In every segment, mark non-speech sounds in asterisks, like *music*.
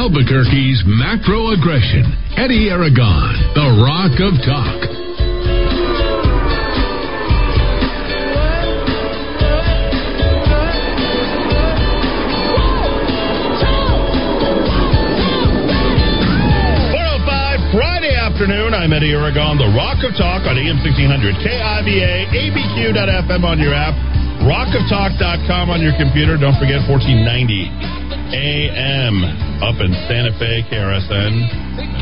Albuquerque's macro aggression. Eddy Aragon, the Rock of Talk. Oh Friday afternoon. I'm Eddy Aragon, the Rock of Talk on AM 1600, KIVA, ABQ.FM on your app, rockoftalk.com on your computer. Don't forget 1490 AM up in Santa Fe, KRSN,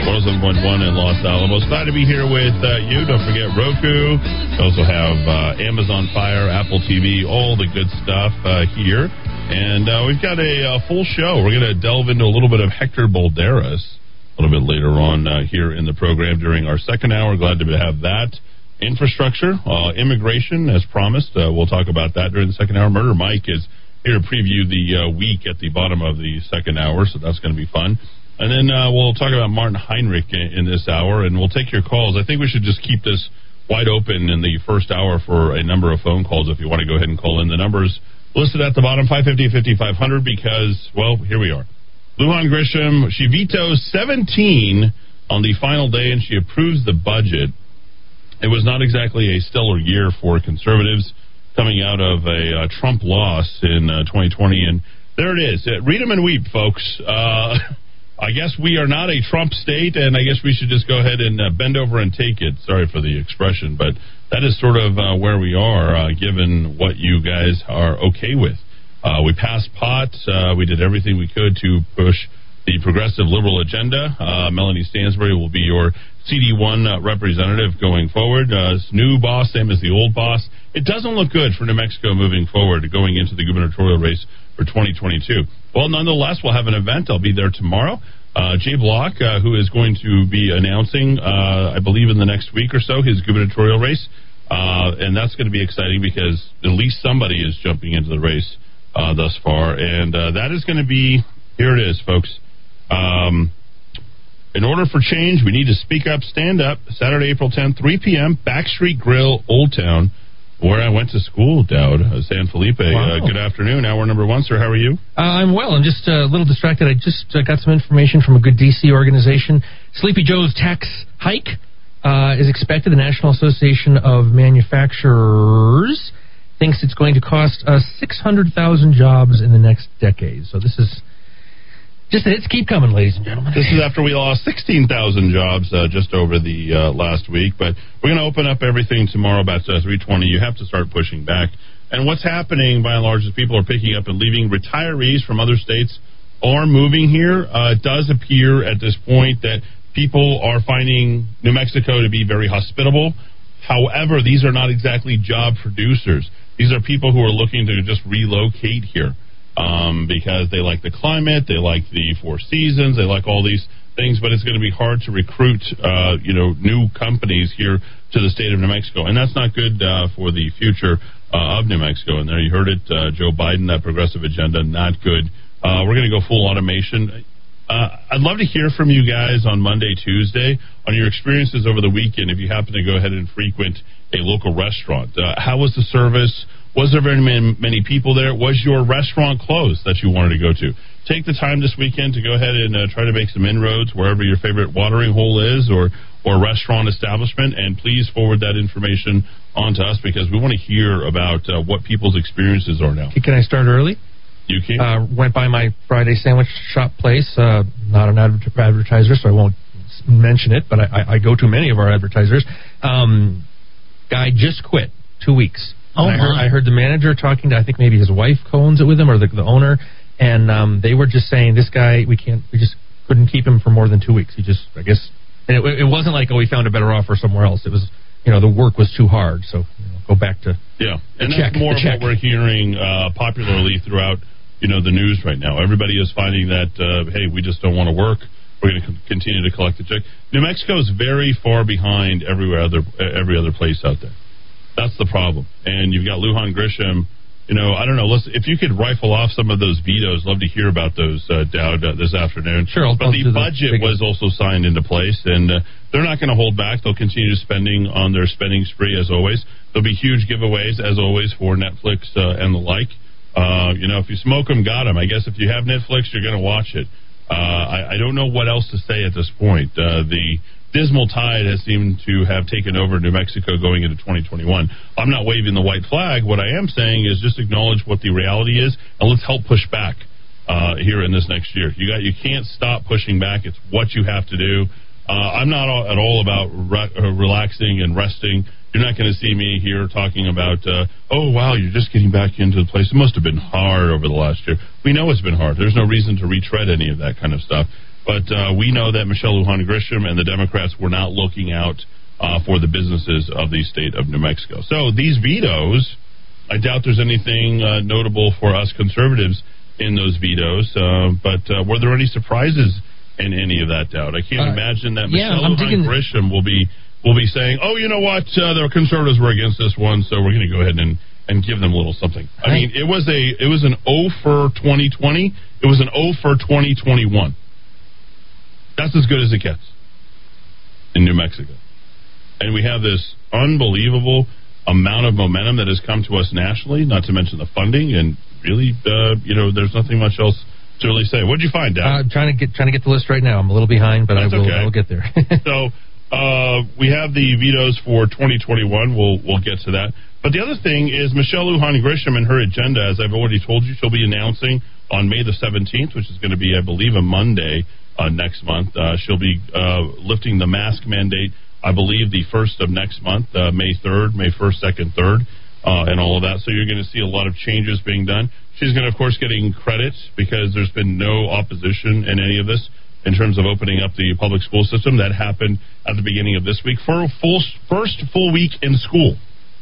107.1 in Los Alamos. Glad to be here with uh, you. Don't forget Roku. We also have uh, Amazon Fire, Apple TV, all the good stuff uh, here. And uh, we've got a uh, full show. We're going to delve into a little bit of Hector Balderas a little bit later on uh, here in the program during our second hour. Glad to have that. Infrastructure, uh, immigration, as promised. Uh, we'll talk about that during the second hour. Murder Mike is here to preview the uh, week at the bottom of the second hour, so that's going to be fun. And then uh, we'll talk about Martin Heinrich in, in this hour, and we'll take your calls. I think we should just keep this wide open in the first hour for a number of phone calls if you want to go ahead and call in. The numbers listed at the bottom 550 5500 because, well, here we are. Lujan Grisham, she vetoes 17 on the final day and she approves the budget. It was not exactly a stellar year for conservatives coming out of a uh, Trump loss in uh, 2020. And there it is. Uh, read them and weep, folks. Uh, *laughs* I guess we are not a Trump state, and I guess we should just go ahead and uh, bend over and take it. Sorry for the expression, but that is sort of where we are, given what you guys are okay with. We passed pot. We did everything we could to push the progressive liberal agenda. Uh, Melanie Stansbury will be your CD1 uh, representative going forward. Uh, new boss, same as the old boss. It doesn't look good for New Mexico moving forward, going into the gubernatorial race for 2022. Well, nonetheless, we'll have an event. I'll be there tomorrow. Uh, Jay Block, who is going to be announcing, I believe, in the next week or so, his gubernatorial race. and that's going to be exciting because at least somebody is jumping into the race uh, thus far, and uh, that is going to be here. It is, folks. Um, in order for change, we need to speak up, stand up. Saturday, April 10th, 3 p.m. Backstreet Grill, Old Town, where I went to school, Dowd, uh, San Felipe. Uh, Wow. good afternoon. Hour number one, sir. How are you? Uh, I'm well. I'm just uh, a little distracted. I just uh, got some information from a good DC organization. Sleepy Joe's tax hike uh, is expected. The National Association of Manufacturers thinks it's going to cost us 600,000 jobs in the next decade. So this is just the hits keep coming, ladies and gentlemen. This is after we lost 16,000 jobs uh, just over the uh, last week. But we're going to open up everything tomorrow about uh, 320. You have to start pushing back. And what's happening, by and large, is people are picking up and leaving. Retirees from other states are moving here. Uh, it does appear at this point that people are finding New Mexico to be very hospitable. However, these are not exactly job producers. These are people who are looking to just relocate here um, because they like the climate, they like the Four Seasons, they like all these things. But it's going to be hard to recruit, uh, you know, new companies here to the state of New Mexico, and that's not good uh, for the future uh, of New Mexico. And there you heard it, uh, Joe Biden, that progressive agenda, not good. Uh, we're going to go full automation. Uh, I'd love to hear from you guys on Monday, Tuesday on your experiences over the weekend. If you happen to go ahead and frequent a local restaurant, uh, how was the service? Was there very many, many people there? Was your restaurant closed that you wanted to go to? Take the time this weekend to go ahead and uh, try to make some inroads wherever your favorite watering hole is or or restaurant establishment, and please forward that information on to us because we want to hear about uh, what people's experiences are now. Can I start early? You can. Uh, went by my Friday sandwich shop place. Uh, not an adver- advertiser, so I won't mention it, but I, I, I go to many of our advertisers. Um, guy just quit two weeks. Oh, I heard. I heard the manager talking to I think maybe his wife co-owns it with him or the, the owner, and um, they were just saying this guy we can't we just couldn't keep him for more than two weeks. He just I guess and it, it wasn't like oh we found a better offer somewhere else. It was you know the work was too hard, so you know, go back to Yeah, and check, that's more of check. what we're hearing uh, popularly throughout, you know, the news right now. Everybody is finding that, uh, hey, we just don't want to work. We're going to continue to collect the check. New Mexico is very far behind everywhere other every other place out there. That's the problem. And you've got Lujan Grisham. You know, I don't know. Let's if you could rifle off some of those vetoes. Love to hear about those, uh, Dowd, uh, this afternoon. Sure, I'll- but the do the budget was also signed into place, and uh, they're not going to hold back. They'll continue spending on their spending spree as always. There'll be huge giveaways as always for Netflix uh, and the like. Uh, you know, if you smoke them, got them. I guess if you have Netflix, you're going to watch it. Uh, I, I, don't know what else to say at this point. Uh, the dismal tide has seemed to have taken over New Mexico going into 2021. I'm not waving the white flag. What I am saying is just acknowledge what the reality is, and let's help push back uh, here in this next year. You got you can't stop pushing back. It's what you have to do. Uh, I'm not all, at all about re- uh, relaxing and resting. You're not going to see me here talking about, uh, oh, wow, you're just getting back into the place. It must have been hard over the last year. We know it's been hard. There's no reason to retread any of that kind of stuff. But uh, we know that Michelle Lujan Grisham and the Democrats were not looking out uh, for the businesses of the state of New Mexico. So these vetoes, I doubt there's anything uh, notable for us conservatives in those vetoes. Uh, but uh, were there any surprises in any of that Dowd? I can't uh, imagine that Michelle yeah, Lujan Grisham will be will be saying, "Oh, you know what? Uh, the conservatives were against this one, so we're going to go ahead and and give them a little something." I mean, it was a it was an O for 2020. It was an O for 2021. That's as good as it gets in New Mexico, and we have this unbelievable amount of momentum that has come to us nationally. Not to mention the funding, and really, uh, you know, there's nothing much else to really say. What did you find, Dad? Uh, trying to get trying to get the list right now. I'm a little behind, but That's I will okay. I will get there. *laughs* so uh, we have the vetoes for 2021. We'll we'll get to that. But the other thing is Michelle Lujan Grisham and her agenda, as I've already told you, she'll be announcing on May the 17th, which is going to be, I believe, a Monday uh, next month. Uh, she'll be uh, lifting the mask mandate, I believe, the first of next month, uh, May 3rd, May 1st, 2nd, 3rd, and all of that. So you're going to see a lot of changes being done. She's going to, of course, getting credit because there's been no opposition in any of this in terms of opening up the public school system. That happened at the beginning of this week for a full first full week in school.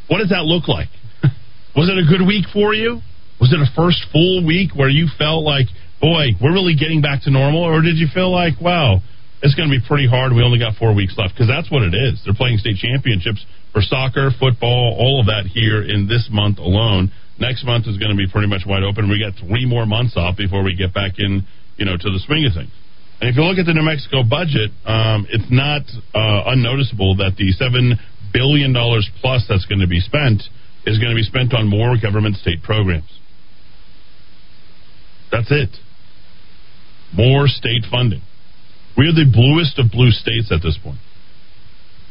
What does that look like? *laughs* Was it a good week for you? Was it a first full week where you felt like, boy, we're really getting back to normal, or did you feel like, wow, it's going to be pretty hard. We only got four weeks left because that's what it is. They're playing state championships for soccer, football, all of that here in this month alone. Next month is going to be pretty much wide open. We got three more months off before we get back in, you know, to the swing of things. And if you look at the New Mexico budget, um, it's not uh, unnoticeable that the $7 billion plus that's going to be spent is going to be spent on more government state programs. That's it. More state funding. We are the bluest of blue states at this point.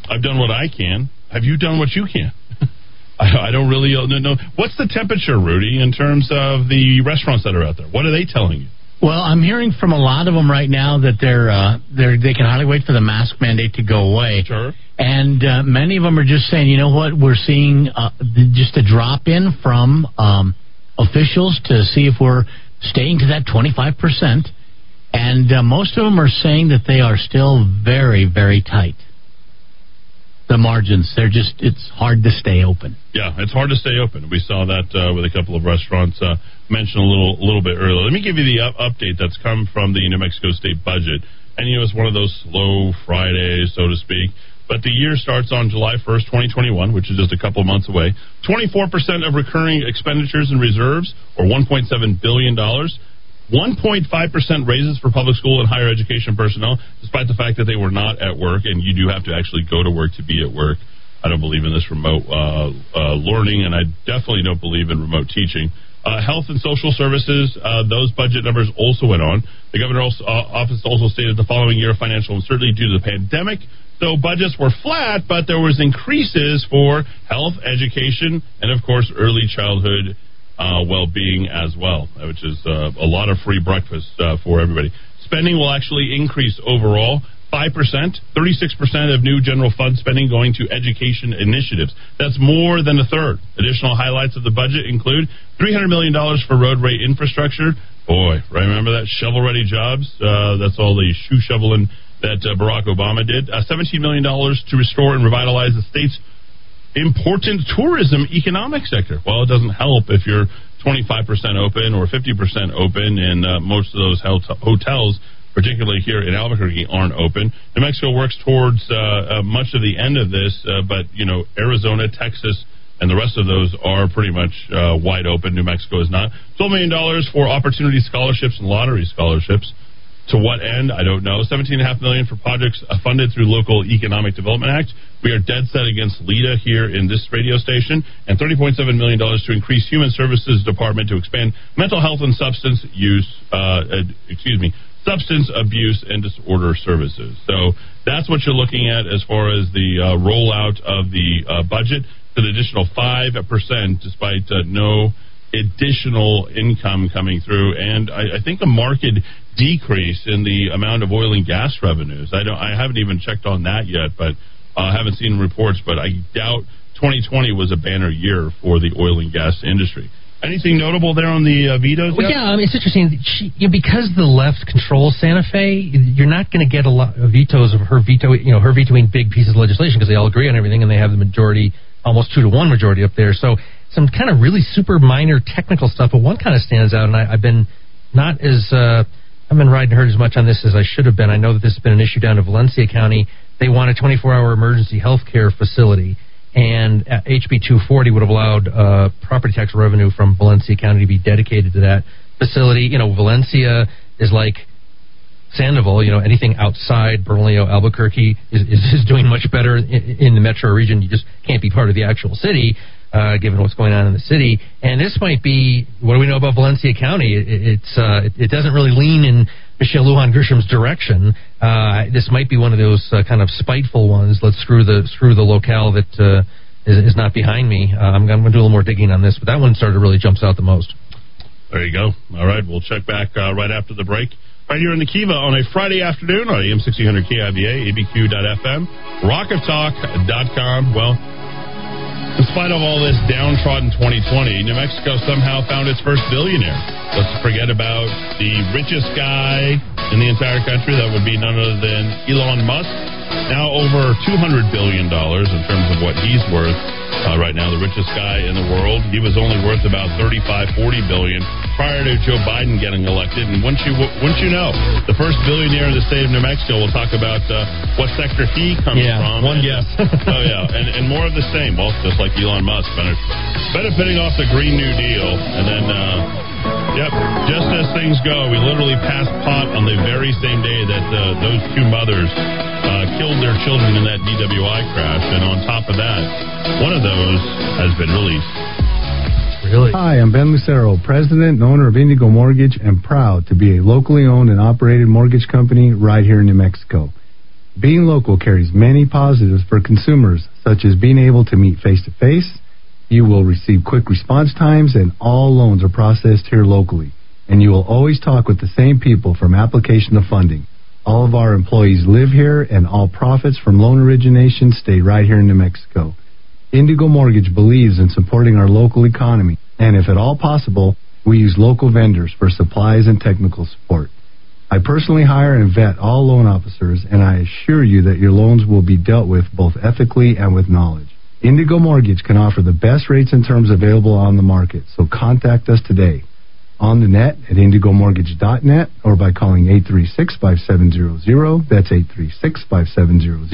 I've done what I can. Have you done what you can? *laughs* I, I don't really know. What's the temperature, Rudy, in terms of the restaurants that are out there? What are they telling you? Well, I'm hearing from a lot of them right now that they're uh, they're they can hardly wait for the mask mandate to go away. Sure. And uh, many of them are just saying, you know what, we're seeing uh, just a drop in from um, officials to see if we're staying to that 25 percent. And uh, most of them are saying that they are still very, very tight the margins. They're just it's hard to stay open. Yeah, it's hard to stay open. We saw that uh, with a couple of restaurants uh, mentioned a little little bit earlier. Let me give you the up- update that's come from the New Mexico State budget. And you know, it's one of those slow Fridays, so to speak. But the year starts on July 1st, 2021, which is just a couple of months away. 24% of recurring expenditures and reserves, or $1.7 billion, 1.5% raises for public school and higher education personnel, despite the fact that they were not at work, and you do have to actually go to work to be at work. I don't believe in this remote uh, uh, learning, and I definitely don't believe in remote teaching. Uh, health and social services, uh, those budget numbers also went on. The governor's uh, office also stated the following year of financial uncertainty due to the pandemic. So budgets were flat, but there was increases for health, education, and of course early childhood uh, well-being as well, which is uh, a lot of free breakfast uh, for everybody. Spending will actually increase overall. 5%, 36% of new general fund spending going to education initiatives. That's more than a third. Additional highlights of the budget include $300 million for roadway infrastructure. Boy, remember that shovel ready jobs? Uh, that's all the shoe shoveling that uh, Barack Obama did. Uh, $17 million to restore and revitalize the state's important tourism economic sector. Well, it doesn't help if you're 25% open or 50% open, and uh, most of those hotels, particularly here in Albuquerque, aren't open. New Mexico works towards uh, uh, much of the end of this, uh, but you know, Arizona, Texas. And the rest of those are pretty much uh, wide open. New Mexico is not. $12 million for opportunity scholarships and lottery scholarships. To what end? I don't know. Seventeen and a half million for projects uh, funded through local economic development act. We are dead set against LEDA here in this radio station, and thirty point seven million dollars to increase human services department to expand mental health and substance use. Uh, excuse me, substance abuse and disorder services. So that's what you're looking at as far as the uh, rollout of the uh, budget. An additional five percent, despite uh, no additional income coming through, and I, I think a market decrease in the amount of oil and gas revenues. I don't. I haven't even checked on that yet, but I uh, haven't seen reports. But I doubt 2020 was a banner year for the oil and gas industry. Anything notable there on the uh, vetoes? Well, yeah, I mean, it's interesting. She, you know, because the left controls Santa Fe, you're not going to get a lot of vetoes of her veto. You know, her vetoing big pieces of legislation because they all agree on everything and they have the majority, almost two to one majority up there. So some kind of really super minor technical stuff, but one kind of stands out, and I, I've been not as uh, I've been riding herd as much on this as I should have been. I know that this has been an issue down in Valencia County. They want a 24-hour emergency health care facility, and HB 240 would have allowed uh, property tax revenue from Valencia County to be dedicated to that facility. You know, Valencia is like Sandoval. You know, anything outside Bernalillo, Albuquerque is, is, is doing much better in, in the metro region. You just can't be part of the actual city uh, given what's going on in the city. And this might be what do we know about Valencia County? It, it's uh, it, it, doesn't really lean in Michelle Lujan Grisham's direction. Uh, this might be one of those uh, kind of spiteful ones. Let's screw the screw the locale that uh, is, is not behind me. Uh, I'm, I'm going to do a little more digging on this, but that one sort of really jumps out the most. There you go. All right, we'll check back right after the break right here in the Kiva on a Friday afternoon on AM 1600 KIVA, ABQ.FM, rockoftalk.com. Well, in spite of all this downtrodden 2020, New Mexico somehow found its first billionaire. Let's forget about the richest guy in the entire country. That would be none other than Elon Musk. Now over $200 billion in terms of what he's worth uh, right now, the richest guy in the world. He was only worth about 35, 40 billion prior to Joe Biden getting elected. And once you once you know, the first billionaire in the state of New Mexico, we'll talk about uh, what sector he comes yeah, from. One guess. *laughs* oh yeah, and, and more of the same. Well, just like Elon Musk, benefiting off the Green New Deal, and then. Uh, Yep. Just as things go, we literally passed pot on the very same day that uh, those two mothers uh, killed their children in that DWI crash. And on top of that, one of those has been released. Really? Hi, I'm Ben Lucero, president and owner of Indigo Mortgage, and proud to be a locally owned and operated mortgage company right here in New Mexico. Being local carries many positives for consumers, such as being able to meet face to face you will receive quick response times, and all loans are processed here locally. And you will always talk with the same people from application to funding. All of our employees live here, and all profits from loan origination stay right here in New Mexico. Indigo Mortgage believes in supporting our local economy, and if at all possible, we use local vendors for supplies and technical support. I personally hire and vet all loan officers, and I assure you that your loans will be dealt with both ethically and with knowledge. Indigo Mortgage can offer the best rates and terms available on the market, so contact us today on the net at indigomortgage.net or by calling 836-5700. That's 836-5700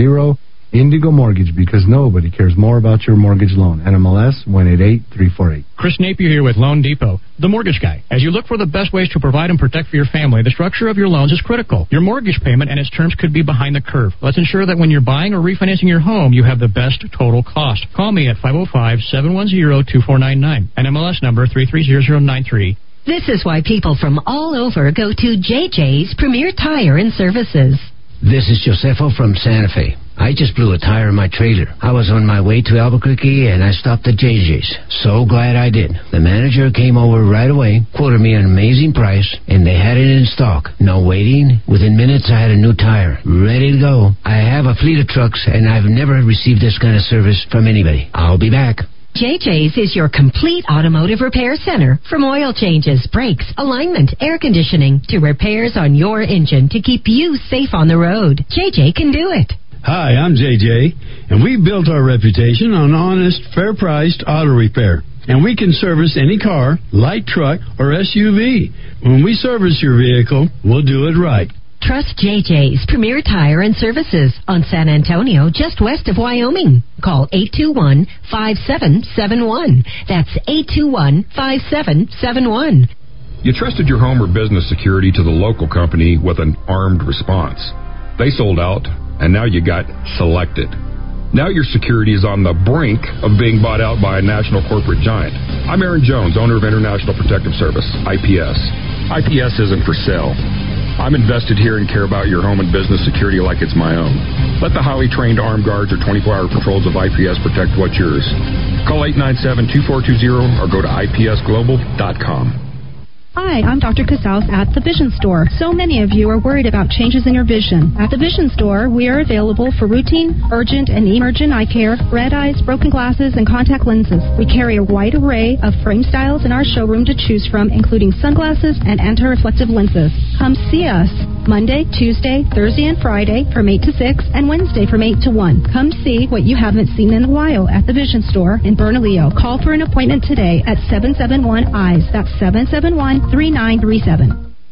Indigo Mortgage because nobody cares more about your mortgage loan. NMLS 188348. Chris Napier here with Loan Depot, the mortgage guy. As you look for the best ways to provide and protect for your family, the structure of your loans is critical. Your mortgage payment and its terms could be behind the curve. Let's ensure that when you're buying or refinancing your home, you have the best total cost. Call me at 505-710-2499. NMLS number 330093. This is why people from all over go to JJ's Premier Tire and Services. This is Josefo from Santa Fe. I just blew a tire in my trailer. I was on my way to Albuquerque and I stopped at JJ's. So glad I did. The manager came over right away, quoted me an amazing price, and they had it in stock. No waiting. Within minutes, I had a new tire, ready to go. I have a fleet of trucks and I've never received this kind of service from anybody. I'll be back. JJ's is your complete automotive repair center from oil changes, brakes, alignment, air conditioning to repairs on your engine to keep you safe on the road. JJ can do it. Hi, I'm JJ, and we built our reputation on honest, fair priced auto repair. And we can service any car, light truck, or SUV. When we service your vehicle, we'll do it right. Trust JJ's Premier Tire and Services on San Antonio, just west of Wyoming. Call 821 5771. That's 821 5771. You trusted your home or business security to the local company with an armed response. They sold out, and now you got selected. Now your security is on the brink of being bought out by a national corporate giant. I'm Aaron Jones, owner of International Protective Service, IPS. IPS isn't for sale. I'm invested here and care about your home and business security like it's my own. Let the highly trained armed guards or 24-hour patrols of IPS protect what's yours. Call 897-2420 or go to ipsglobal.com. Hi, I'm Dr. Casals at the Vision Store. So many of you are worried about changes in your vision. At the Vision Store, we are available for routine, urgent, and emergent eye care, red eyes, broken glasses, and contact lenses. We carry a wide array of frame styles in our showroom to choose from, including sunglasses and anti-reflective lenses. Come see us Monday, Tuesday, Thursday, and Friday from 8 to 6, and Wednesday from 8 to 1. Come see what you haven't seen in a while at the Vision Store in Bernalillo. Call for an appointment today at 771 EYES. That's 771 3937.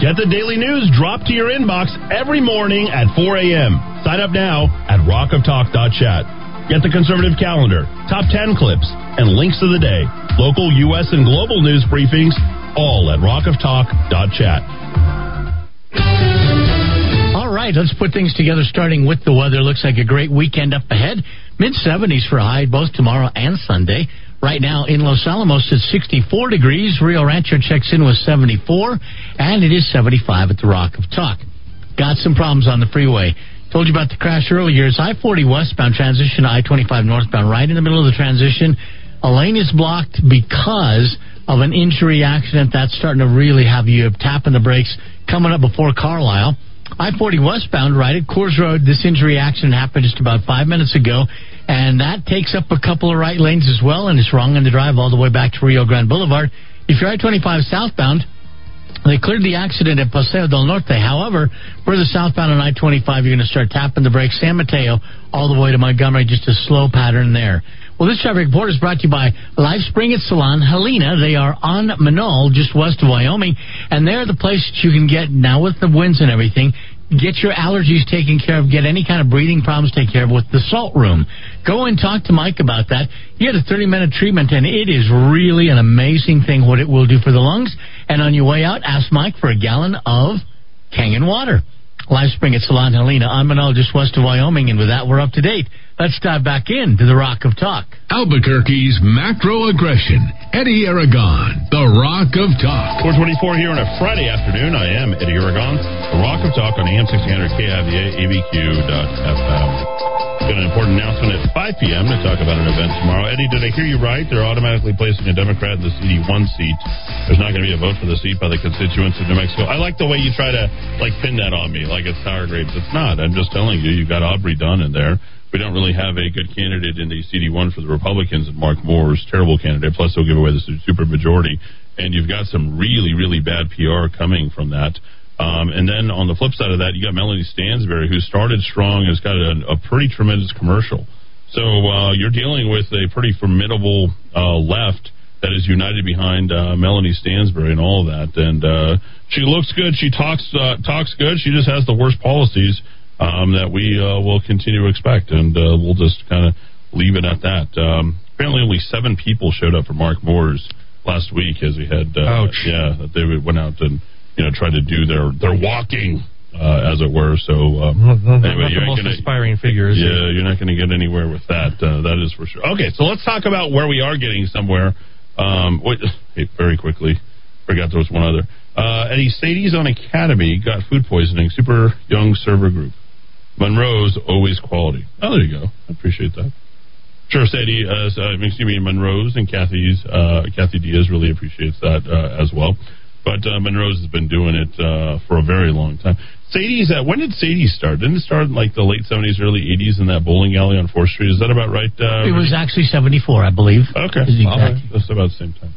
883 3683. Get the daily news dropped to your inbox every morning at 4 a.m. Sign up now at rockoftalk.chat. Get the conservative calendar, top 10 clips, and links of the day, local, U.S., and global news briefings, all at rockoftalk.chat. All right, let's put things together starting with the weather. Looks like a great weekend up ahead. Mid 70s for high both tomorrow and Sunday. Right now in Los Alamos, it's 64 degrees. Rio Rancho checks in with 74, and it is 75 at the Rock of Talk. Got some problems on the freeway. Told you about the crash earlier. It's I 40 westbound transition to I 25 northbound, right in the middle of the transition. A lane is blocked because of an injury accident that's starting to really have you tapping the brakes coming up before Carlisle. I 40 westbound, right at Coors Road. This injury accident happened just about five minutes ago, and that takes up a couple of right lanes as well, and it's wrong in the drive all the way back to Rio Grande Boulevard. If you're I 25 southbound, they cleared the accident at Paseo del Norte. However, further southbound on I 25, you're going to start tapping the brakes. San Mateo all the way to Montgomery, just a slow pattern there. Well, this traffic report is brought to you by Life Spring at Salon Helena. They are on Menaul, just west of Wyoming, and they're the place that you can get, now with the winds and everything, get your allergies taken care of, get any kind of breathing problems taken care of with the salt room. Go and talk to Mike about that. He had a 30 minute treatment, and it is really an amazing thing what it will do for the lungs. And on your way out, ask Mike for a gallon of Kangen water. Life Spring at Salon Helena. I'm Menaul, just west of Wyoming, and with that, we're up to date. Let's dive back into the Rock of Talk. Albuquerque's macro aggression. Eddy Aragon, the Rock of Talk. 424 here on a Friday afternoon. I am Eddy Aragon, the Rock of Talk on AM 1600 KIVA, ABQ.FM. Got an important announcement at 5 p.m. to talk about an event tomorrow. Eddy, did I hear you right? They're automatically placing a Democrat in the CD1 seat. There's not going to be a vote for the seat by the constituents of New Mexico. I like the way you try to like pin that on me, like it's sour grapes. It's not. I'm just telling you, you got Aubrey Dunn in there we don't really have a good candidate in the CD1 for the Republicans, and Mark Moores terrible candidate. Plus, they'll give away the supermajority, and you've got some really, really bad PR coming from that. Um, and then on the flip side of that, you got Melanie Stansbury, who started strong, has got a, a pretty tremendous commercial. So uh, you're dealing with a pretty formidable uh, left that is united behind uh, Melanie Stansbury and all of that. And uh, she looks good. She talks uh, talks good. She just has the worst policies um, that we uh, will continue to expect, and uh, we'll just kind of leave it at that. Um, apparently, only seven people showed up for Mark Moore's last week as he had, uh, Ouch. yeah, that they went out and you know tried to do their their walking. Uh, as it were, so um, anyway, Not gonna, inspiring figure, is yeah, you're not going to get anywhere with that. Uh, that is for sure. Okay, so let's talk about where we are getting somewhere. Um, wait, *laughs* hey, very quickly, forgot there was one other. Uh, Eddy Sadie's on Academy got food poisoning. Super young server group. Monroe's always quality. Oh, there you go. I appreciate that. Sure, Sadie. Uh, uh, excuse me, Monroe's and Kathy's. Uh, Kathy Diaz really appreciates that uh, as well. But uh, Monroe's has been doing it uh, for a very long time. Sadie's. Uh, when did Sadie start? Didn't it start in like the late seventies, early eighties in that bowling alley on Fourth Street? Is that about right? Uh, It was actually 74, I believe. Okay, Is the All right. exact- that's about the same time.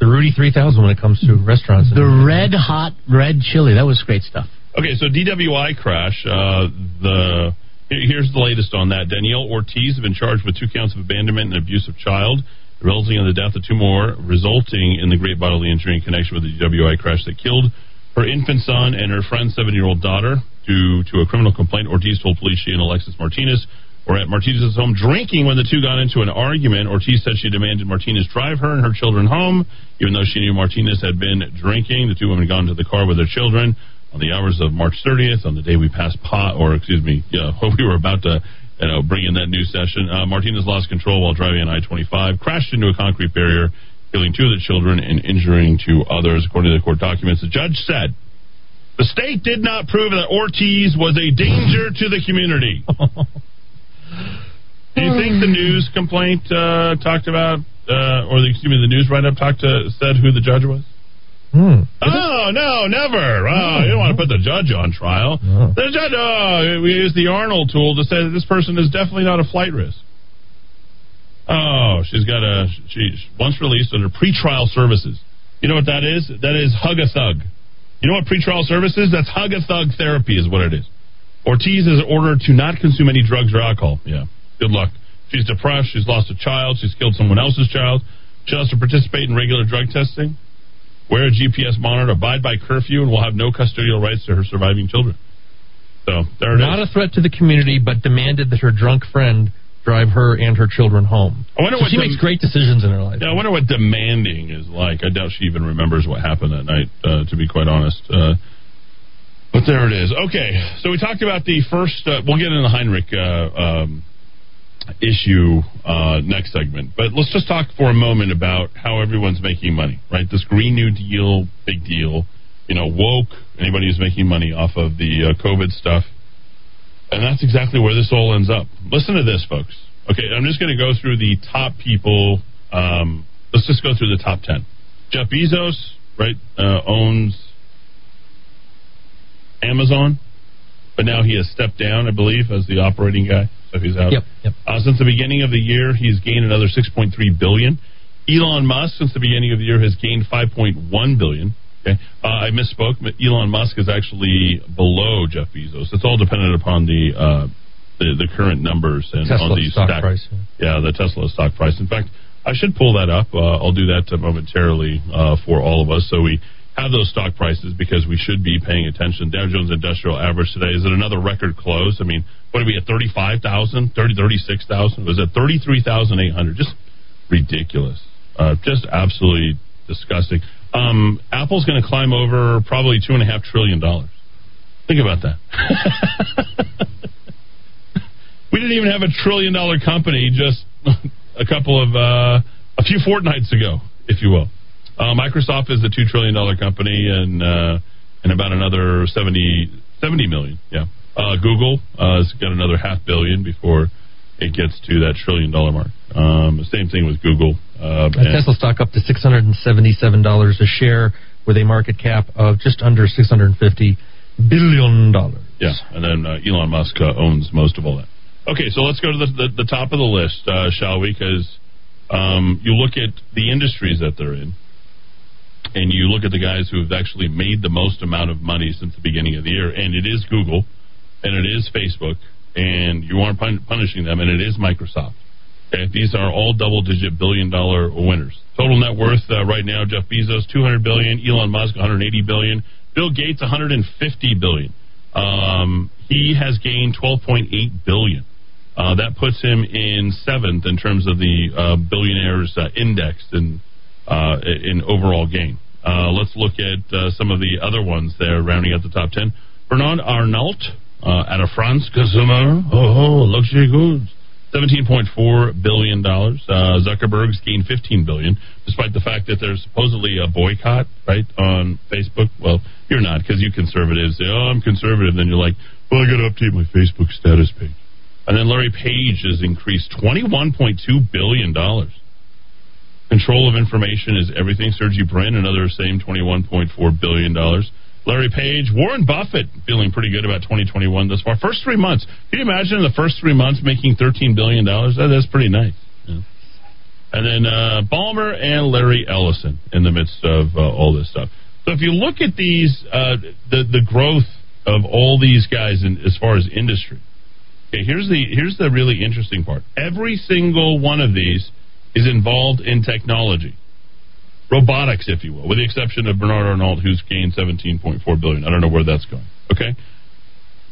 The Rudy 3000 when it comes to restaurants. The red hot red chili. That was great stuff. Okay, so DWI crash. Uh, the here's the latest on that. Danielle Ortiz has been charged with two counts of abandonment and abuse of child, resulting in the death of two more, resulting in the great bodily injury in connection with the DWI crash that killed her infant son and her friend's seven-year-old daughter. Due to a criminal complaint, Ortiz told police she and Alexis Martinez were at Martinez's home drinking when the two got into an argument. Ortiz said she demanded Martinez drive her and her children home, even though she knew Martinez had been drinking. The two women had gone to the car with their children on the hours of March 30th, on the day we passed pot, or excuse me, yeah, *laughs* we were about to you know, bring in that new session. Uh, Martinez lost control while driving on I-25, crashed into a concrete barrier, killing two of the children and injuring two others. According to the court documents, the judge said the state did not prove that Ortiz was a danger to the community. *laughs* Do you think the news complaint uh, talked about, uh, or the, excuse me, the news write-up talked to, said who the judge was? Hmm. Oh no, never! Oh, you don't want to put the judge on trial. No. The judge, oh, we use the Arnold tool to say that this person is definitely not a flight risk. Oh, she's got a she once released under pretrial services. You know what that is? That is hug a thug. You know what pretrial services? That's hug a thug therapy is what it is. Ortiz is ordered to not consume any drugs or alcohol. Yeah, good luck. She's depressed. She's lost a child. She's killed someone else's child. She has to participate in regular drug testing wear a GPS monitor, abide by curfew, and will have no custodial rights to her surviving children. So there it Not is. a threat to the community, but demanded that her drunk friend drive her and her children home. I wonder So what she dem- makes great decisions in her life. Yeah, I wonder what demanding is like. I doubt she even remembers what happened that night, uh, to be quite honest. Uh, but there it is. Okay, so we talked about the first. Uh, we'll get into Heinrich uh, um, issue uh, next segment, but let's just talk for a moment about how everyone's making money. Right, this Green New Deal, big deal. You know, woke. Anybody who's making money off of the uh, COVID stuff, and that's exactly where this all ends up. Listen to this, folks. Okay, I'm just going to go through the top people. Um, let's just go through the top 10. Jeff Bezos, right, uh, owns Amazon, but now he has stepped down, I believe, as the operating guy. So he's out. Yep, yep. Uh, since the beginning of the year, he's gained another 6.3 billion. Elon Musk, since the beginning of the year, has gained 5.1 billion. Okay, uh, I misspoke. Elon Musk is actually below Jeff Bezos. It's all dependent upon the uh, the, the current numbers and Tesla on the stock stack- price, Yeah, the Tesla stock price. In fact, I should pull that up. Uh, I'll do that momentarily uh, for all of us. So we have those stock prices because we should be paying attention. Dow Jones Industrial Average today is at another record close. I mean, what are we at 35,000, 30, 36,000? Was it 33,800? Just ridiculous. Uh, just absolutely disgusting. Um, Apple's going to climb over probably two and a half trillion dollars. Think about that. *laughs* we didn't even have a trillion dollar company just *laughs* a couple of uh, a few fortnights ago, if you will. Uh, Microsoft is a two trillion dollar company, and uh, and about another 70, 70 million. Yeah. Uh, Google uh, has got another half billion before it gets to that trillion dollar mark. Um, same thing with Google. Uh, Tesla stock up to six hundred and seventy-seven dollars a share, with a market cap of just under six hundred and fifty billion dollars. Yeah, and then uh, Elon Musk uh, owns most of all that. Okay, so let's go to the, the, the top of the list, uh, shall we? Because um, you look at the industries that they're in, and you look at the guys who have actually made the most amount of money since the beginning of the year, and it is Google, and it is Facebook, and you aren't pun- punishing them, and it is Microsoft. Okay, these are all double-digit billion-dollar winners. Total net worth uh, right now: Jeff Bezos, 200 billion; Elon Musk, 180 billion; Bill Gates, 150 billion. Um, he has gained 12.8 billion. Uh, that puts him in seventh in terms of the uh, billionaires uh, index in uh, in overall gain. Uh, let's look at uh, some of the other ones there, rounding out the top ten. Bernard Arnault uh, a France consumer, oh, luxury goods, seventeen point four billion dollars. Uh, Zuckerberg's gained fifteen billion, despite the fact that there's supposedly a boycott right on Facebook. Well, you're not because you conservatives say, "Oh, I'm conservative." Then you're like, "Well, I got to update my Facebook status page." And then Larry Page has increased $21.2 billion. Control of information is everything. Sergey Brin, another same $21.4 billion. Larry Page, Warren Buffett, feeling pretty good about 2021 thus far. First three months. Can you imagine the first three months making $13 billion? That, that's pretty nice. Yeah. And then uh, Ballmer and Larry Ellison in the midst of uh, all this stuff. So if you look at these, uh, the the growth of all these guys in, as far as industry. Okay, here's the here's the really interesting part. Every single one of these is involved in technology, robotics, if you will, with the exception of Bernard Arnault, who's gained 17.4 billion. I don't know where that's going. Okay,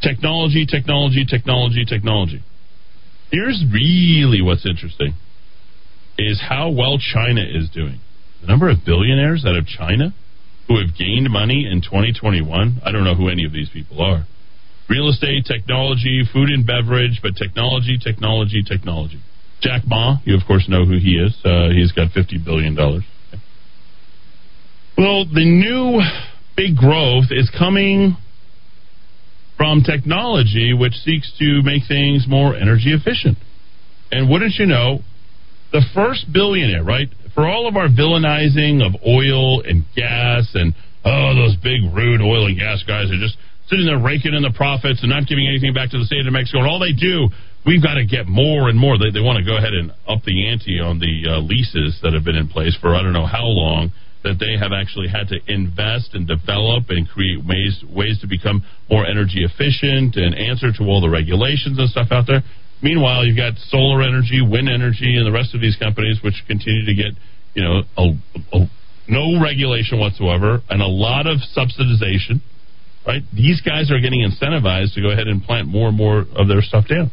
technology, technology, technology, technology. Here's really what's interesting is how well China is doing. The number of billionaires out of China who have gained money in 2021. I don't know who any of these people are. Real estate, technology, food and beverage, but technology, technology, technology. Jack Ma, you of course know who he is. Uh, he's got $50 billion. Well, the new big growth is coming from technology which seeks to make things more energy efficient. And wouldn't you know, the first billionaire, right? For all of our villainizing of oil and gas and, oh, those big, rude oil and gas guys are just sitting there raking in the profits and not giving anything back to the state of Mexico. And all they do, we've got to get more and more. They, they want to go ahead and up the ante on the uh, leases that have been in place for I don't know how long that they have actually had to invest and develop and create ways ways to become more energy efficient and answer to all the regulations and stuff out there. Meanwhile, you've got solar energy, wind energy, and the rest of these companies which continue to get you know a, a, no regulation whatsoever and a lot of subsidization. Right? These guys are getting incentivized to go ahead and plant more and more of their stuff down.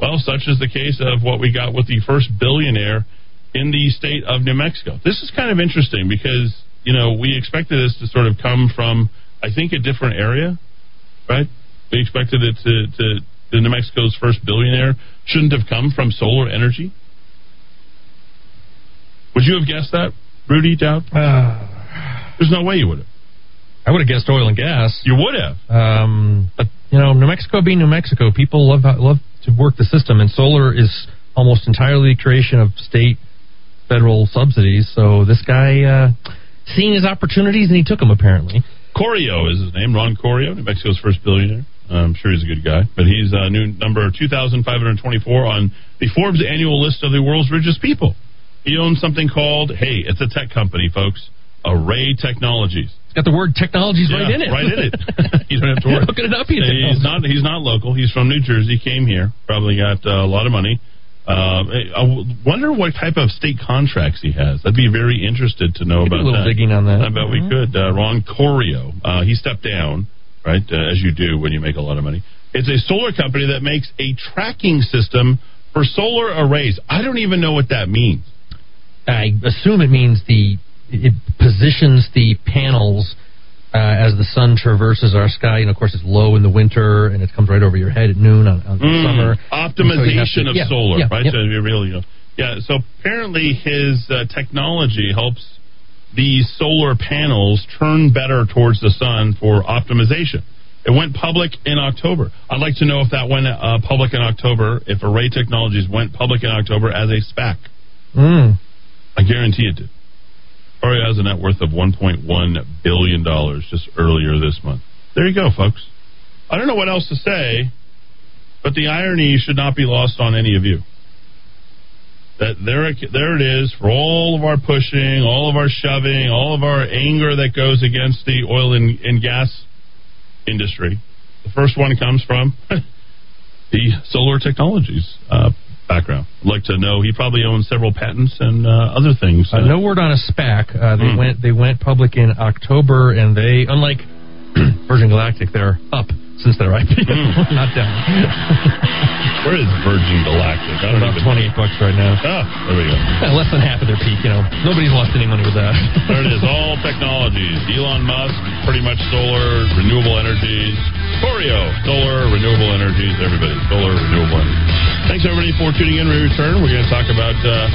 Well, such is the case of what we got with the first billionaire in the state of New Mexico. This is kind of interesting because, you know, we expected this to sort of come from, I think, a different area, right? We expected it to, to the New Mexico's first billionaire shouldn't have come from solar energy. Would you have guessed that, Rudy Dowd? Uh, There's no way you would have. I would have guessed oil and gas. You would have. Um, but you know, New Mexico being New Mexico, people love love to work the system, and solar is almost entirely creation of state federal subsidies. So this guy uh, seeing his opportunities and he took them apparently. Corio is his name, Ron Corio, New Mexico's first billionaire. I'm sure he's a good guy, but he's uh, new number 2,524 on the Forbes annual list of the world's richest people. He owns something called, hey, it's a tech company, folks, Array Technologies. It's got the word technologies Yeah, right in it. Right in it. *laughs* you don't have to worry. How could it not be a He's technology? not. He's not local. He's from New Jersey. Came here. Probably got uh, a lot of money. Uh, I wonder what type of state contracts he has. I'd be very interested to know We could do about a little that. digging on that. I bet we Mhm. could. Uh, Ron Corio. Uh, he stepped down, right, uh, as you do when you make a lot of money. It's a solar company that makes a tracking system for solar arrays. I don't even know what that means. I assume it means the it positions the panels uh, as the sun traverses our sky, and of course it's low in the winter, and it comes right over your head at noon on, on Mm, summer. And so optimization to- of yeah, solar, yeah, right? yep. So really, uh, yeah. So apparently, his uh, technology helps these solar panels turn better towards the sun for optimization. It went public in October. I'd like to know if that went uh, public in October. If Array Technologies went public in October as a SPAC, Mm. I guarantee it did. Array has a net worth of 1.1 billion dollars just earlier this month. There you go, folks. I don't know what else to say, but the irony should not be lost on any of you. That there, there it is for all of our pushing, all of our shoving, all of our anger that goes against the oil and, and gas industry. The first one comes from *laughs* the solar technologies uh, background. I'd like to know he probably owns several patents and uh, other things. Uh, no word on a SPAC. Uh, they Hmm. went they went public in October, and they unlike *clears throat* Virgin Galactic, they're up since their IPO, Hmm. *laughs* not down. *laughs* Where is Virgin Galactic? I don't About twenty eight bucks right now. Ah, there we go. Yeah, less than half of their peak. You know, nobody's lost any money with that. *laughs* There it is. All technologies. Elon Musk, pretty much solar, renewable energies. Corio, solar, renewable energies. Everybody, solar, renewable energies. Thanks everybody for tuning in. We return, we're going to talk about uh,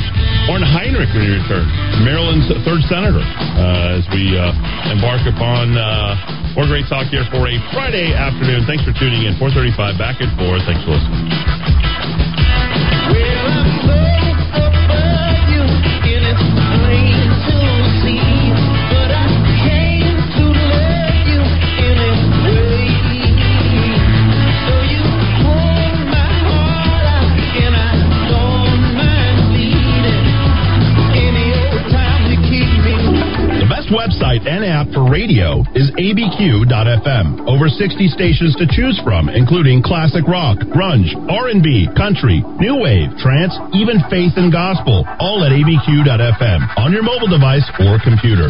Martin Heinrich when we return, Maryland's third senator, uh, as we uh, embark upon uh, more great talk here for a Friday afternoon. Thanks for tuning in. 435 back and forth. Thanks for listening. Website and app for radio is abq.fm. Over 60 stations to choose from, including classic rock, grunge, R&B, country, new wave, trance, even faith and gospel, all at abq.fm on your mobile device or computer.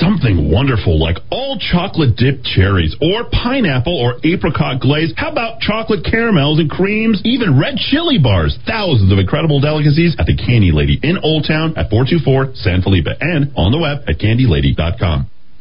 Something wonderful like all chocolate dipped cherries or pineapple or apricot glaze. How about chocolate caramels and creams? Even red chili bars. Thousands of incredible delicacies at the Candy Lady in Old Town at 424 San Felipe and on the web at candylady.com.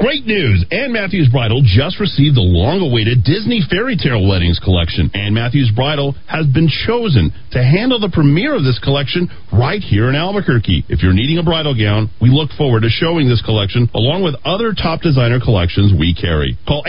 Great news! Ann Matthews Bridal just received the long-awaited Disney Fairy Tale Weddings collection. Ann Matthews Bridal has been chosen to handle the premiere of this collection right here in Albuquerque. If you're needing a bridal gown, we look forward to showing this collection along with other top designer collections we carry. Call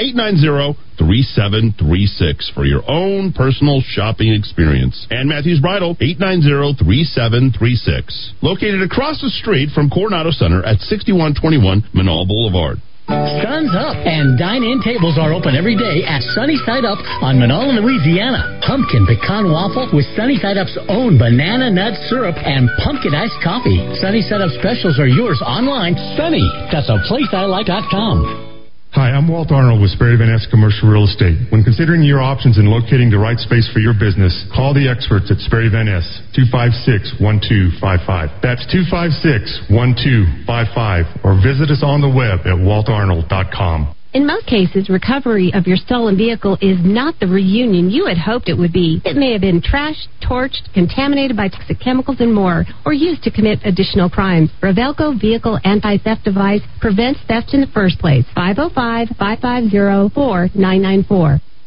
890-3736 for your own personal shopping experience. Ann Matthews Bridal, 890-3736. Located across the street from Coronado Center at 6121 Menaul Boulevard. Sun's up, and dine-in tables are open every day at Sunny Side Up on Manola, Louisiana. Pumpkin pecan waffle with Sunny Side Up's own banana nut syrup and pumpkin iced coffee. Sunny Side Up specials are yours online. Sunny, that's a place I like.com. Hi, I'm Walt Arnold with Sperry Van Commercial Real Estate. When considering your options in locating the right space for your business, call the experts at Sperry Van Ness, 256-1255. That's 256-1255. Or visit us on the web at waltarnold.com. In most cases, recovery of your stolen vehicle is not the reunion you had hoped it would be. It may have been trashed, torched, contaminated by toxic chemicals and more, or used to commit additional crimes. Revelco Vehicle Anti-Theft Device prevents theft in the first place. 505-550-4994.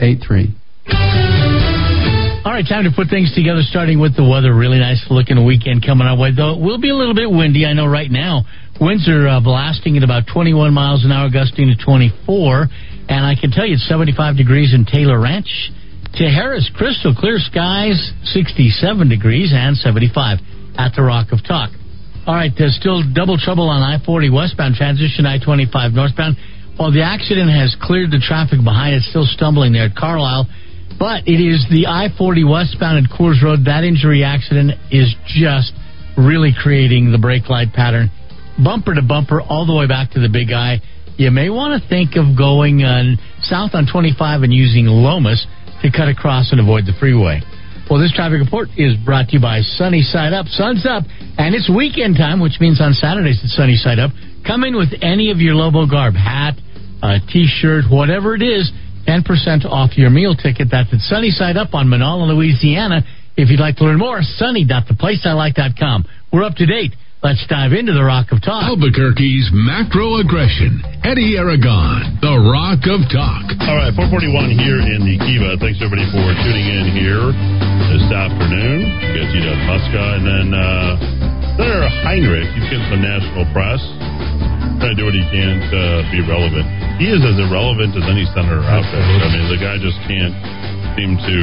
83. All right, time to put things together, starting with the weather. Really nice looking weekend coming our way, though it will be a little bit windy. I know right now winds are uh, blasting at about 21 miles an hour, gusting to 24. And I can tell you it's 75 degrees in Taylor Ranch. Tijeras, crystal clear skies, 67 degrees and 75 at the Rock of Talk. All right, there's still double trouble on I 40 westbound, transition I 25 northbound. While the accident has cleared the traffic behind it, still stumbling there at Carlisle. But it is the I 40 westbound at Coors Road. That injury accident is just really creating the brake light pattern, bumper to bumper, all the way back to the Big I. You may want to think of going uh, south on 25 and using Lomas to cut across and avoid the freeway. Well, this traffic report is brought to you by Sunny Side Up. Sun's up, and it's weekend time, which means on Saturdays it's Sunny Side Up. Come in with any of your Lobo garb, hat, uh, t-shirt, whatever it is, 10% off your meal ticket. That's at Sunny Side Up on Manala, Louisiana. If you'd like to learn more, sunny.theplaceilike.com. We're up to date. Let's dive into the Rock of Talk. Albuquerque's macro aggression. Eddy Aragon, the Rock of Talk. All right, 441 here in the Kiva. Thanks everybody for tuning in here this afternoon. We got Gina Muska and then uh, Senator Heinrich. He's getting some national press. Trying to do what he can to be relevant. He is as irrelevant as any senator out there. I mean, the guy just can't seem to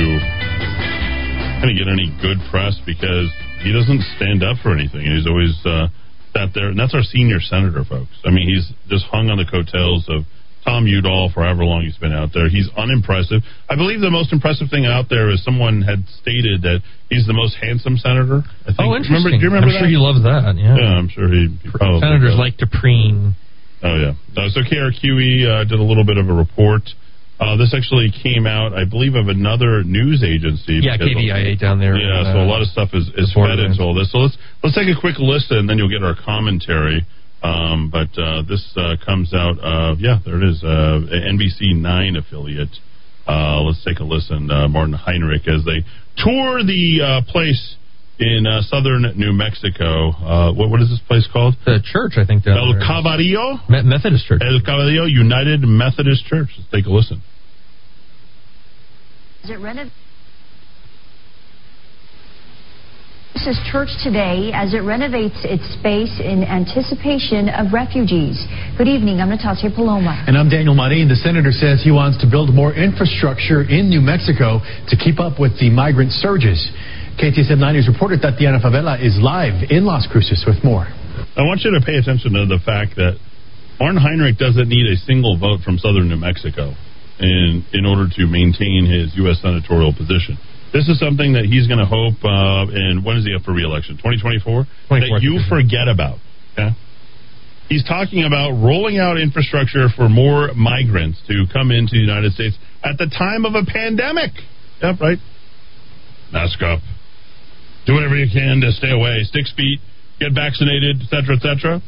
kind of get any good press because he doesn't stand up for anything. He's always uh, sat there, and that's our senior senator, folks. I mean, he's just hung on the coattails of Tom Udall for however long he's been out there. He's unimpressive. I believe the most impressive thing out there is someone had stated that he's the most handsome senator. I think. Oh, interesting. Remember, do you remember I'm that? sure he loves that. Yeah. Yeah, I'm sure he. he probably Senators does. like to preen. Oh yeah. Uh, so KRQE uh, did a little bit of a report. Uh, this actually came out, I believe, of another news agency. Yeah, because- down there. Yeah, in, so a uh, lot of stuff is, is fed into all this. So let's let's take a quick listen, and then you'll get our commentary. Um, but uh, this uh, comes out of yeah, there it is, uh, NBC Nine affiliate. Uh, let's take a listen, uh, Martin Heinrich, as they tour the uh, place in uh, southern New Mexico. Uh, what what is this place called? The church, I think. Down El there. Calvario. Me- Methodist Church. El Calvario United Methodist Church. Let's take a listen. Is it renov- This church today as it renovates its space in anticipation of refugees. Good evening. I'm Natasha Paloma. And I'm Daniel Marin. The senator says he wants to build more infrastructure in New Mexico to keep up with the migrant surges. KTSM 9 News reported that Diana Favela is live in Las Cruces with more. I want you to pay attention to the fact that Martin Heinrich doesn't need a single vote from southern New Mexico in in order to maintain his U.S. senatorial position. This is something that he's going to hope, uh, and when is he up for reelection? 2024? That you forget about. Okay? He's talking about rolling out infrastructure for more migrants to come into the United States at the time of a pandemic. Yep, right. Mask up. Do whatever you can to stay away. Six feet. Get vaccinated, etc., etc.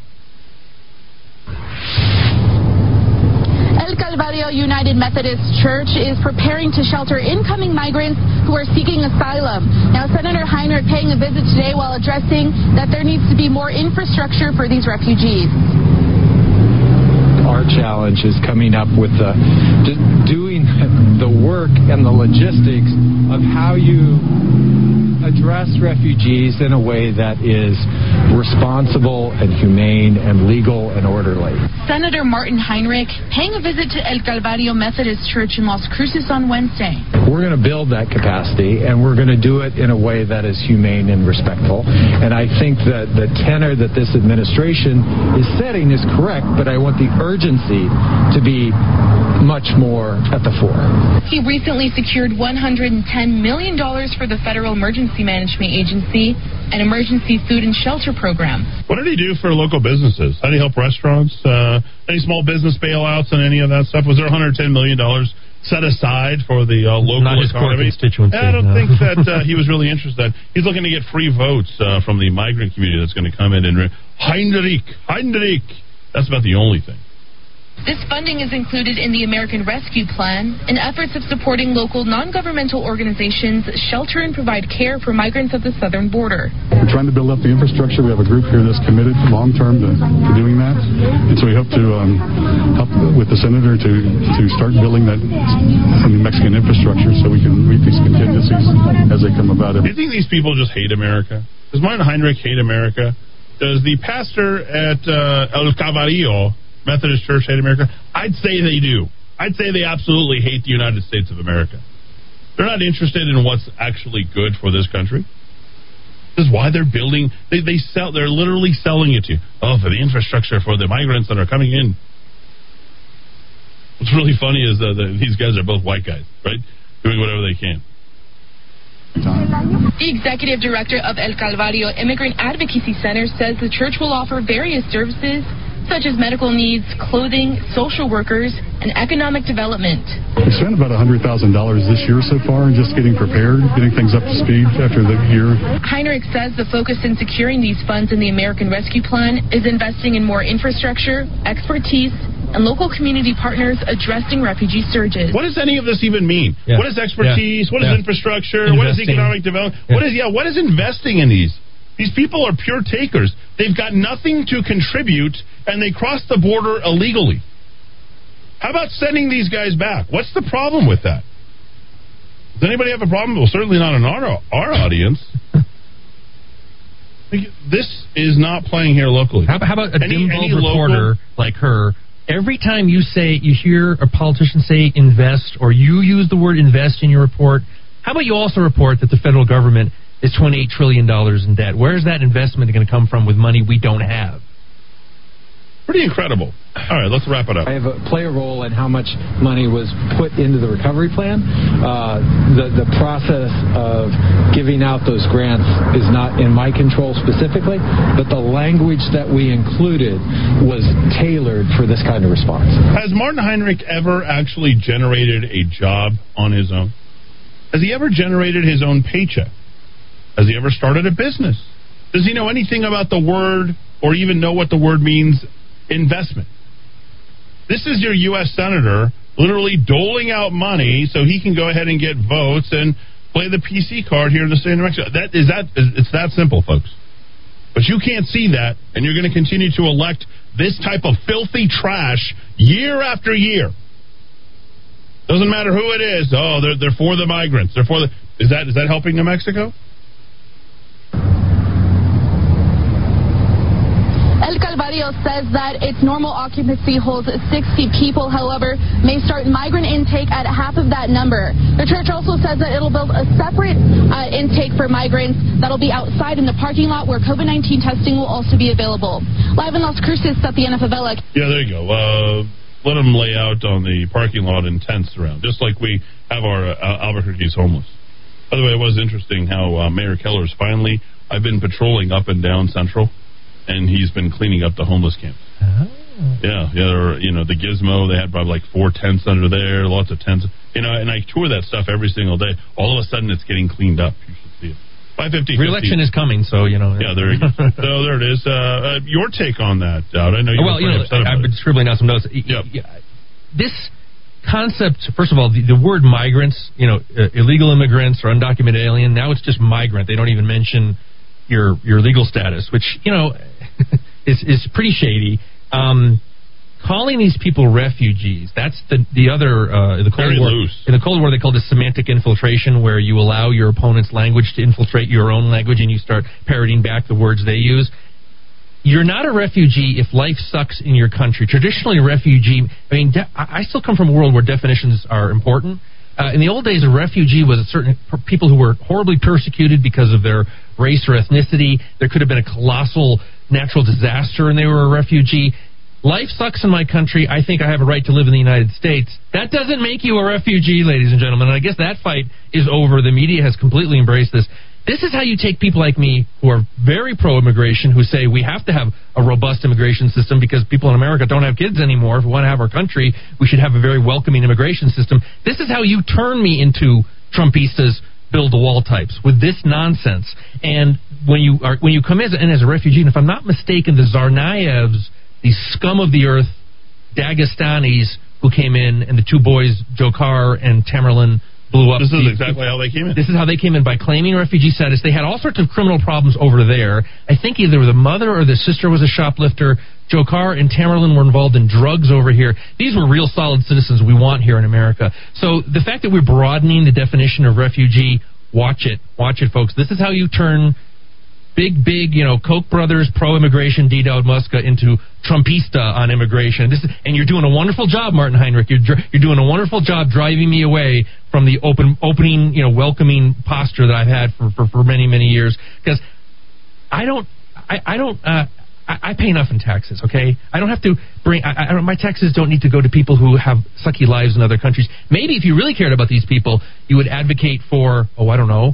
El Calvario United Methodist Church is preparing to shelter incoming migrants who are seeking asylum. Now, Senator Heinrich paying a visit today while addressing that there needs to be more infrastructure for these refugees. our challenge is coming up with the doing *laughs* the work and the logistics of how you address refugees in a way that is responsible and humane and legal and orderly. Senator Martin Heinrich paying a visit to El Calvario Methodist Church in Las Cruces on Wednesday. We're going to build that capacity and we're going to do it in a way that is humane and respectful. And I think that the tenor that this administration is setting is correct, but I want the urgency to be much more at the fore. He recently secured $110 million for the Federal Emergency Management Agency, an emergency food and shelter program. What did he do for local businesses? How did he help restaurants? Uh, any small business bailouts and any of that stuff? Was there 110 million dollars set aside for the uh, local Not his economy? constituency, I don't no. think that uh, *laughs* he was really interested. He's looking to get free votes uh, from the migrant community that's going to come in and re- Heinrich, Heinrich. That's about the only thing. This funding is included in the American Rescue Plan and efforts of supporting local non-governmental organizations shelter and provide care for migrants at the southern border. We're trying to build up the infrastructure. We have a group here that's committed long term to, to doing that, and so we hope to um, help with the senator to to start building that New Mexican infrastructure so we can meet these contingencies as they come about. Do you think these people just hate America? Does Martin Heinrich hate America? Does the pastor at uh, El Calvario Methodist Church hate America? I'd say they do. I'd say they absolutely hate the United States of America. They're not interested in what's actually good for this country. This is why they're building. They they sell. They're literally selling it to you. Oh, for the infrastructure for the migrants that are coming in. What's really funny is uh, that that these guys are both white guys, right? Doing whatever they can. The executive director of El Calvario Immigrant Advocacy Center says the church will offer various services such as medical needs, clothing, social workers, and economic development. We spent about $100,000 this year so far in just getting prepared, getting things up to speed after the year. Heinrich says the focus in securing these funds in the American Rescue Plan is investing in more infrastructure, expertise, and local community partners addressing refugee surges. What does any of this even mean? Yeah. What is expertise? Yeah. What is Yeah. infrastructure? What is economic development? Yeah. What is yeah? What is investing in these? These people are pure takers. They've got nothing to contribute, and they cross the border illegally. How about sending these guys back? What's the problem with that? Does anybody have a problem? Well, certainly not in our our audience. this is not playing here locally. How, how about a Any- any reporter local- like her? Every time you say you hear a politician say invest or you use the word invest in your report, how about you also report that the federal government is twenty eight trillion dollars in debt? Where is that investment going to come from with money we don't have? Pretty incredible. All right, let's wrap it up. I have a, play a role in how much money was put into the recovery plan. Uh, the the process of giving out those grants is not in my control specifically, but the language that we included was tailored for this kind of response. Has Martin Heinrich ever actually generated a job on his own? Has he ever generated his own paycheck? Has he ever started a business? Does he know anything about the word or even know what the word means investment? This is your U.S. Senator literally doling out money so he can go ahead and get votes and play the PC card here in the state of New Mexico. That is that it's that simple, folks. But you can't see that, and you're going to continue to elect this type of filthy trash year after year. Doesn't matter who it is. Oh, they're they're for the migrants. They're for the. Is that is that helping New Mexico? El Calvario says that its normal occupancy holds 60 people, however, may start migrant intake at half of that number. The church also says that it'll build a separate uh, intake for migrants that'll be outside in the parking lot where COVID 19 testing will also be available. Live in Las Cruces, Tatiana Favela. Yeah, there you go. Uh, let them lay out on the parking lot in tents around, just like we have our uh, Albuquerque's homeless. By the way, it was interesting how uh, Mayor Keller's finally. I've been patrolling up and down Central, and he's been cleaning up the homeless camps. Yeah, yeah. There were, you know, the Gizmo. They had probably like four tents under there, lots of tents. You know, and I tour that stuff every single day. All of a sudden, it's getting cleaned up. You should see it. Five fifty. Re-election is coming, so you know. Yeah, there you *laughs* so there it is. Uh, uh, your take on that, Dowd? I know you well, you know, I, I've been scribbling down some notes. Y- y- This concept, first of all, the, the word migrants, you know, uh, illegal immigrants or undocumented alien. Now it's just migrant. They don't even mention your your legal status, which you know *laughs* is is pretty shady. Um, calling these people refugees that's the the other uh, the Cold Very War loose. in the Cold War they called it semantic infiltration where you allow your opponent's language to infiltrate your own language and you start parroting back the words they use you're not a refugee if life sucks in your country. Traditionally, a refugee. I mean, de- I I still come from a world where definitions are important. Uh, in the old days, a refugee was a certain per- people who were horribly persecuted because of their race or ethnicity. There could have been a colossal natural disaster, and they were a refugee. Life sucks in my country. I think I have a right to live in the United States. That doesn't make you a refugee, ladies and gentlemen. And I guess that fight is over. The media has completely embraced this. This is how you take people like me who are very pro immigration, who say we have to have a robust immigration system because people in America don't have kids anymore. If we want to have our country, we should have a very welcoming immigration system. This is how you turn me into Trumpistas build the wall types with this nonsense. And when you are when you come as, in as a refugee, and if I'm not mistaken, the Tsarnaevs, the scum of the earth, Dagestanis who came in, and the two boys, Dzhokhar and Tamerlan, blew up. This is the- exactly how they came in. This is how they came in by claiming refugee status. They had all sorts of criminal problems over there. I think either the mother or the sister was a shoplifter. Dzhokhar and Tamerlan were involved in drugs over here. These were real solid citizens we want here in America. So the fact that we're broadening the definition of refugee, watch it. Watch it, folks. This is how you turn big, big, you know, Koch brothers pro immigration, D. Dowd Muska into Trumpista on immigration. This is, and you're doing a wonderful job, Martin Heinrich. You're dr- you're doing a wonderful job driving me away from the open, opening, you know, welcoming posture that I've had for for, for many, many years. Because I don't, I, I don't. Uh, I pay enough in taxes, okay? I don't have to bring. I, I my taxes don't need to go to people who have sucky lives in other countries. Maybe if you really cared about these people, you would advocate for, oh, I don't know,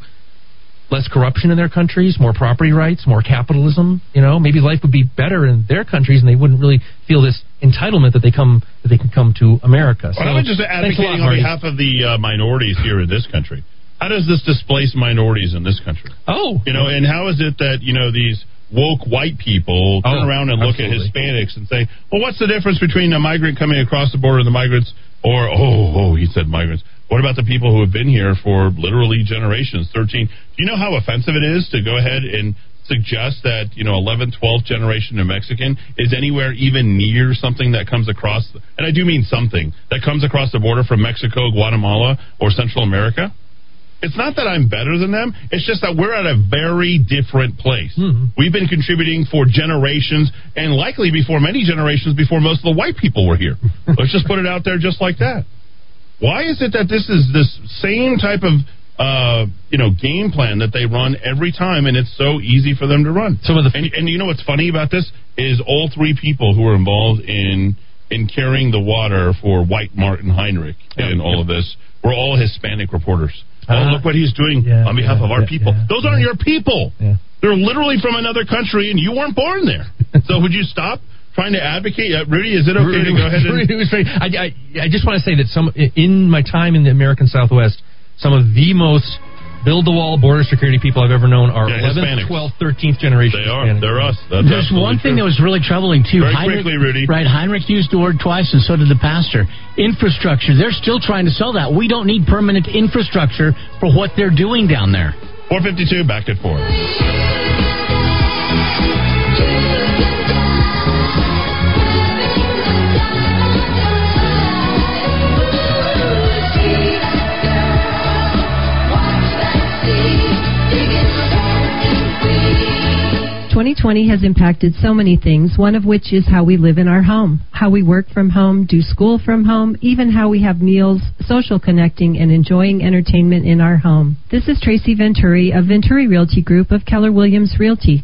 less corruption in their countries, more property rights, more capitalism. You know, maybe life would be better in their countries, and they wouldn't really feel this entitlement that they come that they can come to America. So, Well, I'm just thanks a lot, advocating on behalf of the uh, minorities here in this country. How does this displace minorities in this country? Oh, you know, and how is it that you know these woke white people turn Oh, around and look at. Hispanics and say, "Well, what's the difference between a migrant coming across the border and the migrants?" Or, "Oh, oh, he said migrants." What about the people who have been here for literally generations? Thirteen. Do you know how offensive it is to go ahead and suggest that you know 11th 12th generation New Mexican is anywhere even near something that comes across and I do mean something that comes across the border from Mexico, Guatemala or Central America it's not that I'm better than them. It's just that we're at a very different place. Hmm. We've been contributing for generations and likely before many generations before most of the white people were here. *laughs* Let's just put it out there just like that. Why is it that this is this same type of uh, you know game plan that they run every time, and it's so easy for them to run? Some of the and, and you know what's funny about this is all three people who are involved in in carrying the water for White Martin Heinrich and all of this were all Hispanic reporters. Oh, Uh, look what he's doing on behalf of our people. Those aren't your people. They're literally from another country, and you weren't born there. *laughs* so would you stop trying to advocate? Uh, Rudy, is it okay to go ahead and? Rudy was very- I, I, I just want to say that some in my time in the American Southwest, some of the most build the wall border security people I've ever known are Yeah, 11th, Hispanics. 12th, 13th generation. They are. Hispanics. They're us. That's There's one thing true. that was really troubling too. Very Heinrich, quickly, Rudy. Right, Heinrich used the word twice, and so did the pastor. Infrastructure. They're still trying to sell that. We don't need permanent infrastructure for what they're doing down there. 452 back at four. Twenty twenty has impacted so many things, one of which is how we live in our home, how we work from home, do school from home, even how we have meals, social connecting, and enjoying entertainment in our home. This is Tracy Venturi of Venturi Realty Group of Keller Williams Realty.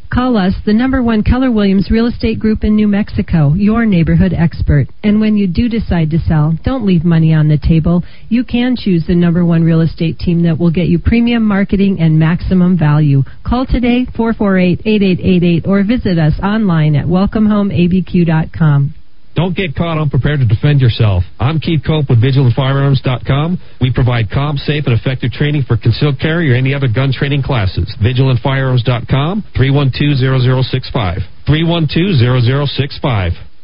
Call us, the number one Keller Williams Real Estate Group in New Mexico, your neighborhood expert. And when you do decide to sell, don't leave money on the table. You can choose the number one real estate team that will get you premium marketing and maximum value. Call today, 448-8888, or visit us online at welcomehomeabq.com. Don't get caught unprepared to defend yourself. I'm Keith Cope with VigilantFirearms.com. We provide calm, safe, and effective training for concealed carry or any other gun training classes. VigilantFirearms.com, 312-0065. 312-0065.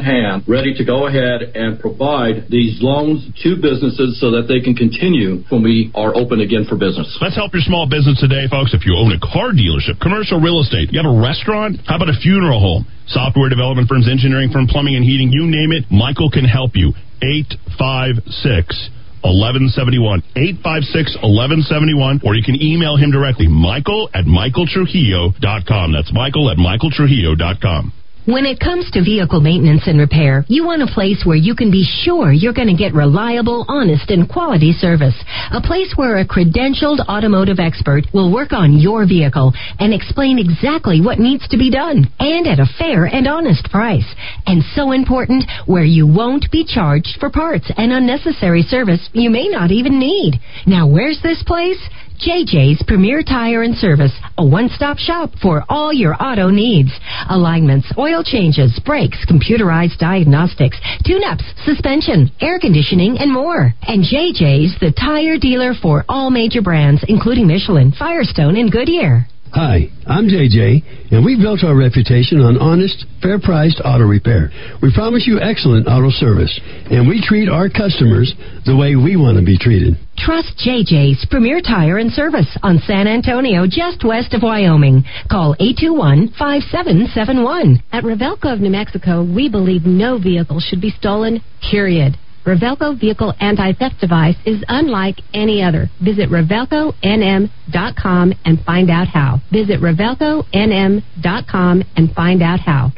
hand ready to go ahead and provide these loans to businesses so that they can continue when we are open again for business. Let's help your small business today, folks. If you own a car dealership, commercial real estate, you have a restaurant, how about a funeral home? Software development firms, engineering firm, plumbing and heating, you name it, Michael can help you. 856 1171 856 1171 or you can email him directly michael at michaeltrujillo.com that's michael at michaeltrujillo.com When it comes to vehicle maintenance and repair, you want a place where you can be sure you're going to get reliable, honest, and quality service. A place where a credentialed automotive expert will work on your vehicle and explain exactly what needs to be done and at a fair and honest price. And so important, where you won't be charged for parts and unnecessary service you may not even need. Now, where's this place? JJ's Premier Tire and Service, a one-stop shop for all your auto needs. Alignments, oil changes, brakes, computerized diagnostics, tune-ups, suspension, air conditioning, and more. And JJ's the tire dealer for all major brands, including Michelin, Firestone, and Goodyear. Hi, I'm JJ, and we built our reputation on honest, fair priced auto repair. We promise you excellent auto service, and we treat our customers the way we want to be treated. Trust JJ's Premier Tire and Service on San Antonio, just west of Wyoming. Call 821-5771. At Revelco of New Mexico, we believe no vehicle should be stolen, period. Revelco Vehicle Anti-Theft Device is unlike any other. Visit RevelcoNM.com and find out how. Visit RevelcoNM.com and find out how.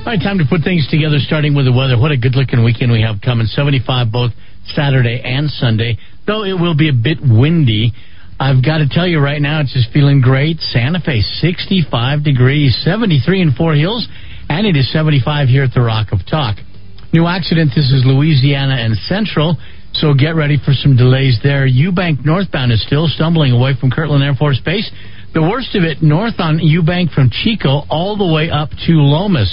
All right, time to put things together, starting with the weather. What a good looking weekend we have coming. 75 both Saturday and Sunday, though it will be a bit windy. I've got to tell you right now, it's just feeling great. Santa Fe, 65 degrees, 73 in Four Hills, and it is 75 here at the Rock of Talk. New accident. This is Louisiana and Central. So get ready for some delays there. Eubank northbound is still stumbling away from Kirtland Air Force Base. The worst of it north on Eubank from Chico all the way up to Lomas.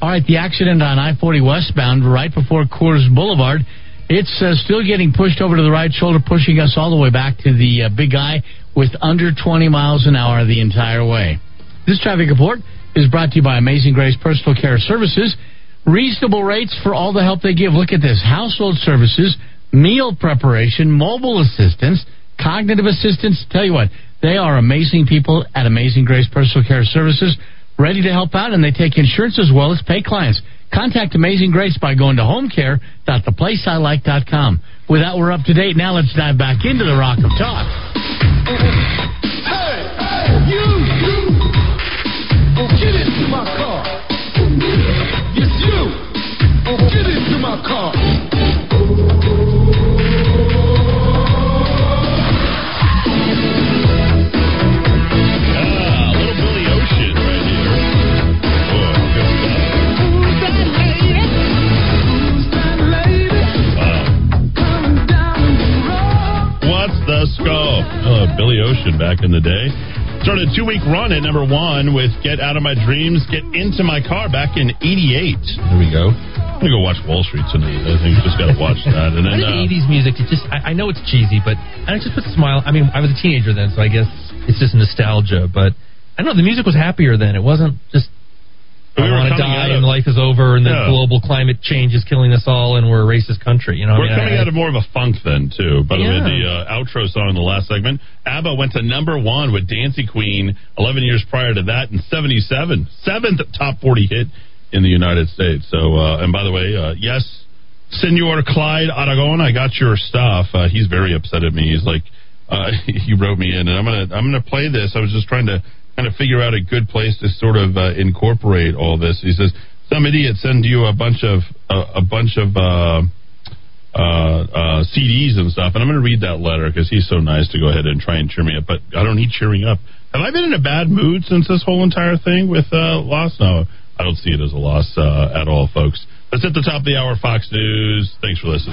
All right, the accident on I 40 westbound right before Coors Boulevard. It's uh, still getting pushed over to the right shoulder, pushing us all the way back to the uh, big guy with under 20 miles an hour the entire way. This traffic report is brought to you by Amazing Grace Personal Care Services. Reasonable rates for all the help they give. Look at this household services, meal preparation, mobile assistance, cognitive assistance. Tell you what, they are amazing people at Amazing Grace Personal Care Services, ready to help out, and they take insurance as well as pay clients. Contact Amazing Grace by going to homecare.theplaceilike.com. With that, we're up to date. Now let's dive back into the Rock of Talk. Billy Ocean back in the day. Started a two week run at number one with Get Out of My Dreams, Get Into My Car back in 88. There we go. I'm going to go watch Wall Street tonight. I think just got to watch that. And *laughs* I then, think uh, the 80s music, it just, I, I know it's cheesy, but I just put a smile. I mean, I was a teenager then, so I guess it's just nostalgia, but I don't know, the music was happier then. It wasn't just, We I want to die and of- life is over and the Yeah. global climate change is killing us all and we're a racist country. You know, We're I mean, coming I, out of more of a funk then too. By the way, the uh, outro song in the last segment, ABBA went to number one with Dancing Queen 11 years prior to that in 77, seventh top 40 hit in the United States. So, uh, and by the way, uh, yes, Senor Clyde Aragon, I got your stuff. Uh, he's very upset at me. He's like, uh, *laughs* he wrote me in, and I'm gonna I'm gonna play this. I was just trying to kind of figure out a good place to sort of uh, incorporate all this. He says some idiot send you a bunch of uh, a bunch of. Uh, uh, uh, CDs and stuff. And I'm going to read that letter because he's so nice to go ahead and try and cheer me up. But I don't need cheering up. Have I been in a bad mood since this whole entire thing with uh, loss? No, I don't see it as a loss at all, folks. That's at the top of the hour, Fox News. Thanks for listening.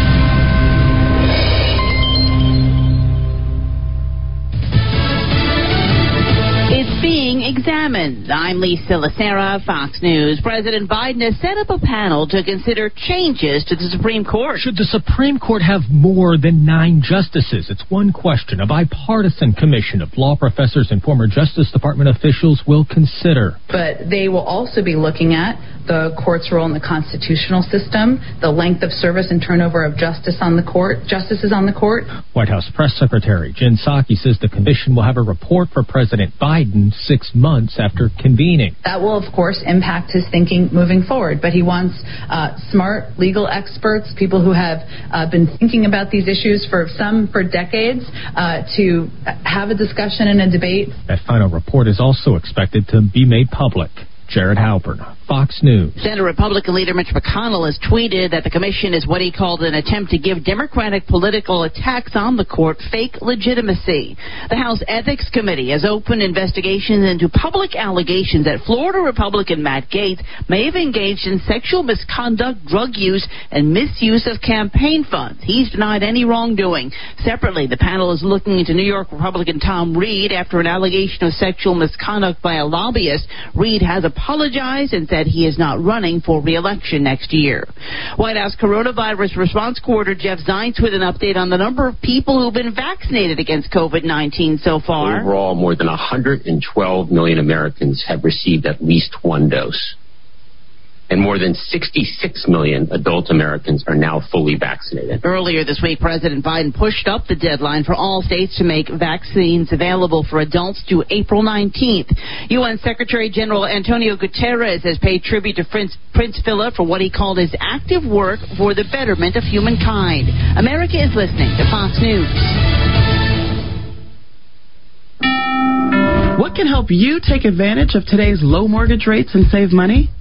Being examined. I'm Lisa Lacera, Fox News. President Biden has set up a panel to consider changes to the Supreme Court. Should the Supreme Court have more than nine justices? It's one question a bipartisan commission of law professors and former Justice Department officials will consider. but they will also be looking at the court's role in the constitutional system, the length of service and turnover of justice on the court, justices on the court. White House Press Secretary Jen Psaki says the commission will have a report for President Biden six months after convening. That will, of course, impact his thinking moving forward. But he wants uh, smart legal experts, people who have uh, been thinking about these issues for some for decades, uh, to have a discussion and a debate. That final report is also expected to be made public. Jared Halpern, Fox News. Senate Republican leader Mitch McConnell has tweeted that the commission is what he called an attempt to give Democratic political attacks on the court fake legitimacy. The House Ethics Committee has opened investigations into public allegations that Florida Republican Matt Gaetz may have engaged in sexual misconduct, drug use, and misuse of campaign funds. He's denied any wrongdoing. Separately, the panel is looking into New York Republican Tom Reed after an allegation of sexual misconduct by a lobbyist. Reed has apologized and said he is not running for re-election next year. White House coronavirus response coordinator Jeff Zients with an update on the number of people who've been vaccinated against COVID-19 so far. Overall, more than 112 million Americans have received at least one dose and more than 66 million adult Americans are now fully vaccinated. Earlier this week, President Biden pushed up the deadline for all states to make vaccines available for adults to April 19th. UN Secretary General Antonio Guterres has paid tribute to Prince, Prince Philip for what he called his active work for the betterment of humankind. America is listening to Fox News. What can help you take advantage of today's low mortgage rates and save money?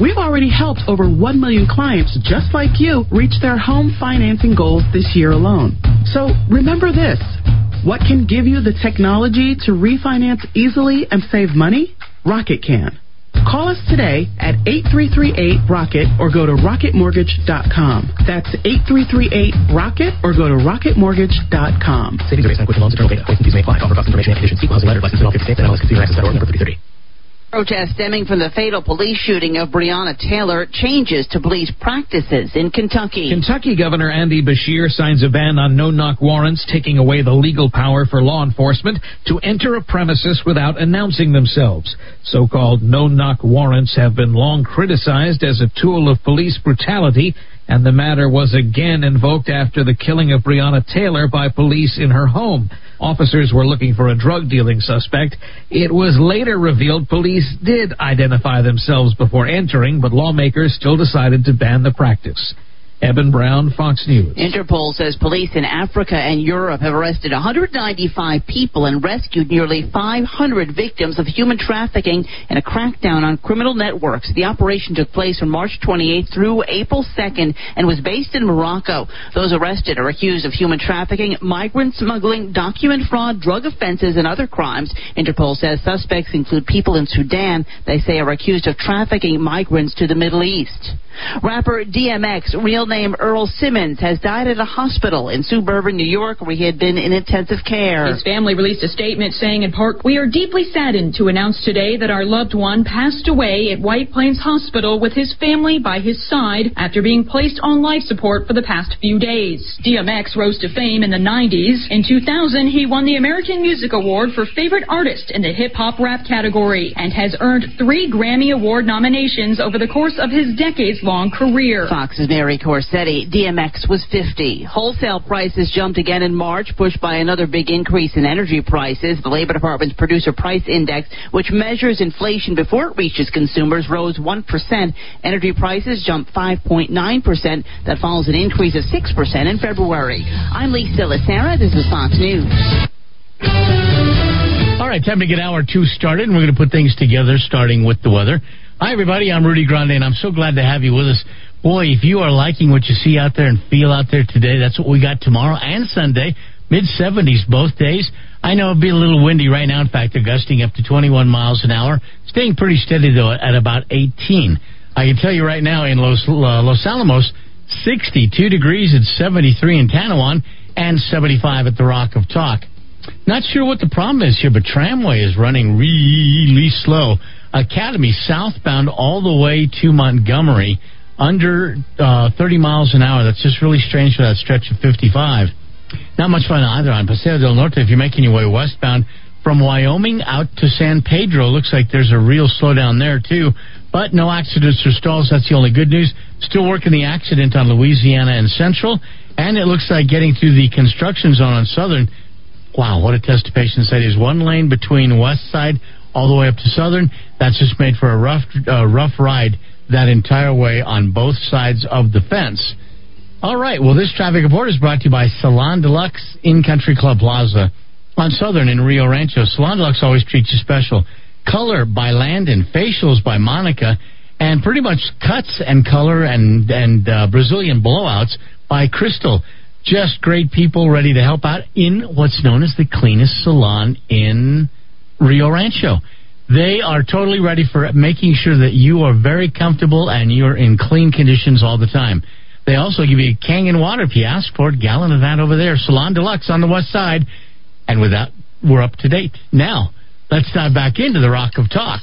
We've already helped over 1 million clients just like you reach their home financing goals this year alone. So remember this. What can give you the technology to refinance easily and save money? Rocket can. Call us today at 8338-ROCKET or go to rocketmortgage.com. That's 8338-ROCKET or go to rocketmortgage.com. Savings are based on Quicken Loans, internal data. Points and fees may apply. Offer cost information conditions. See housing letter. License in all 50 states and NMLS Number 3030. Protests stemming from the fatal police shooting of Breonna Taylor changes to police practices in Kentucky. Kentucky Governor Andy Beshear signs a ban on no knock warrants, taking away the legal power for law enforcement to enter a premises without announcing themselves. So called no knock warrants have been long criticized as a tool of police brutality and the matter was again invoked after the killing of Breonna Taylor by police in her home. Officers were looking for a drug dealing suspect. It was later revealed police did identify themselves before entering, but lawmakers still decided to ban the practice. Eben Brown, Fox News. Interpol says police in Africa and Europe have arrested 195 people and rescued nearly 500 victims of human trafficking in a crackdown on criminal networks. The operation took place from March 28th through April 2nd and was based in Morocco. Those arrested are accused of human trafficking, migrant smuggling, document fraud, drug offenses, and other crimes. Interpol says suspects include people in Sudan they say are accused of trafficking migrants to the Middle East. Rapper DMX, real name Earl Simmons, has died at a hospital in suburban New York where he had been in intensive care. His family released a statement saying in part, We are deeply saddened to announce today that our loved one passed away at White Plains Hospital with his family by his side after being placed on life support for the past few days. DMX rose to fame in the 90s. In 2000, he won the American Music Award for Favorite Artist in the Hip Hop Rap category and has earned three Grammy Award nominations over the course of his decades long career. Fox's Mary Corsetti. DMX was 50. Wholesale prices jumped again in March, pushed by another big increase in energy prices. The Labor Department's Producer Price Index, which measures inflation before it reaches consumers, rose 1%. Energy prices jumped 5.9%. That follows an increase of 6% in February. I'm Lisa Lacera. This is Fox News. All right, time to get hour two started, and we're going to put things together, starting with the weather. Hi, everybody. I'm Rudy Grande, and I'm so glad to have you with us. Boy, if you are liking what you see out there and feel out there today, that's what we got tomorrow and Sunday. Mid 70s both days. I know it'll be a little windy right now. In fact, they're gusting up to 21 miles an hour. Staying pretty steady, though, at about 18. I can tell you right now in Los, uh, Los Alamos, 62 degrees at 73 in Tanoan and 75 at the Rock of Talk. Not sure what the problem is here, but tramway is running really slow. Academy southbound all the way to Montgomery under uh, 30 miles an hour. That's just really strange for that stretch of 55. Not much fun either on Paseo del Norte if you're making your way westbound from Wyoming out to San Pedro. Looks like there's a real slowdown there too, but no accidents or stalls. That's the only good news. Still working the accident on Louisiana and Central, and it looks like getting through the construction zone on Southern. Wow, what a test of patience that is. One lane between West Side all the way up to Southern. That's just made for a rough, uh, rough ride that entire way on both sides of the fence. All right. Well, this traffic report is brought to you by Salon Deluxe in Country Club Plaza on Southern in Rio Rancho. Salon Deluxe always treats you special. Color by Landon, facials by Monica, and pretty much cuts and color and and uh, Brazilian blowouts by Crystal. Just great people ready to help out in what's known as the cleanest salon in Rio Rancho. They are totally ready for making sure that you are very comfortable and you're in clean conditions all the time. They also give you Kangen water if you ask for it. Gallon of that over there. Salon Deluxe on the west side. And with that, we're up to date. Now, let's dive back into the Rock of Talk.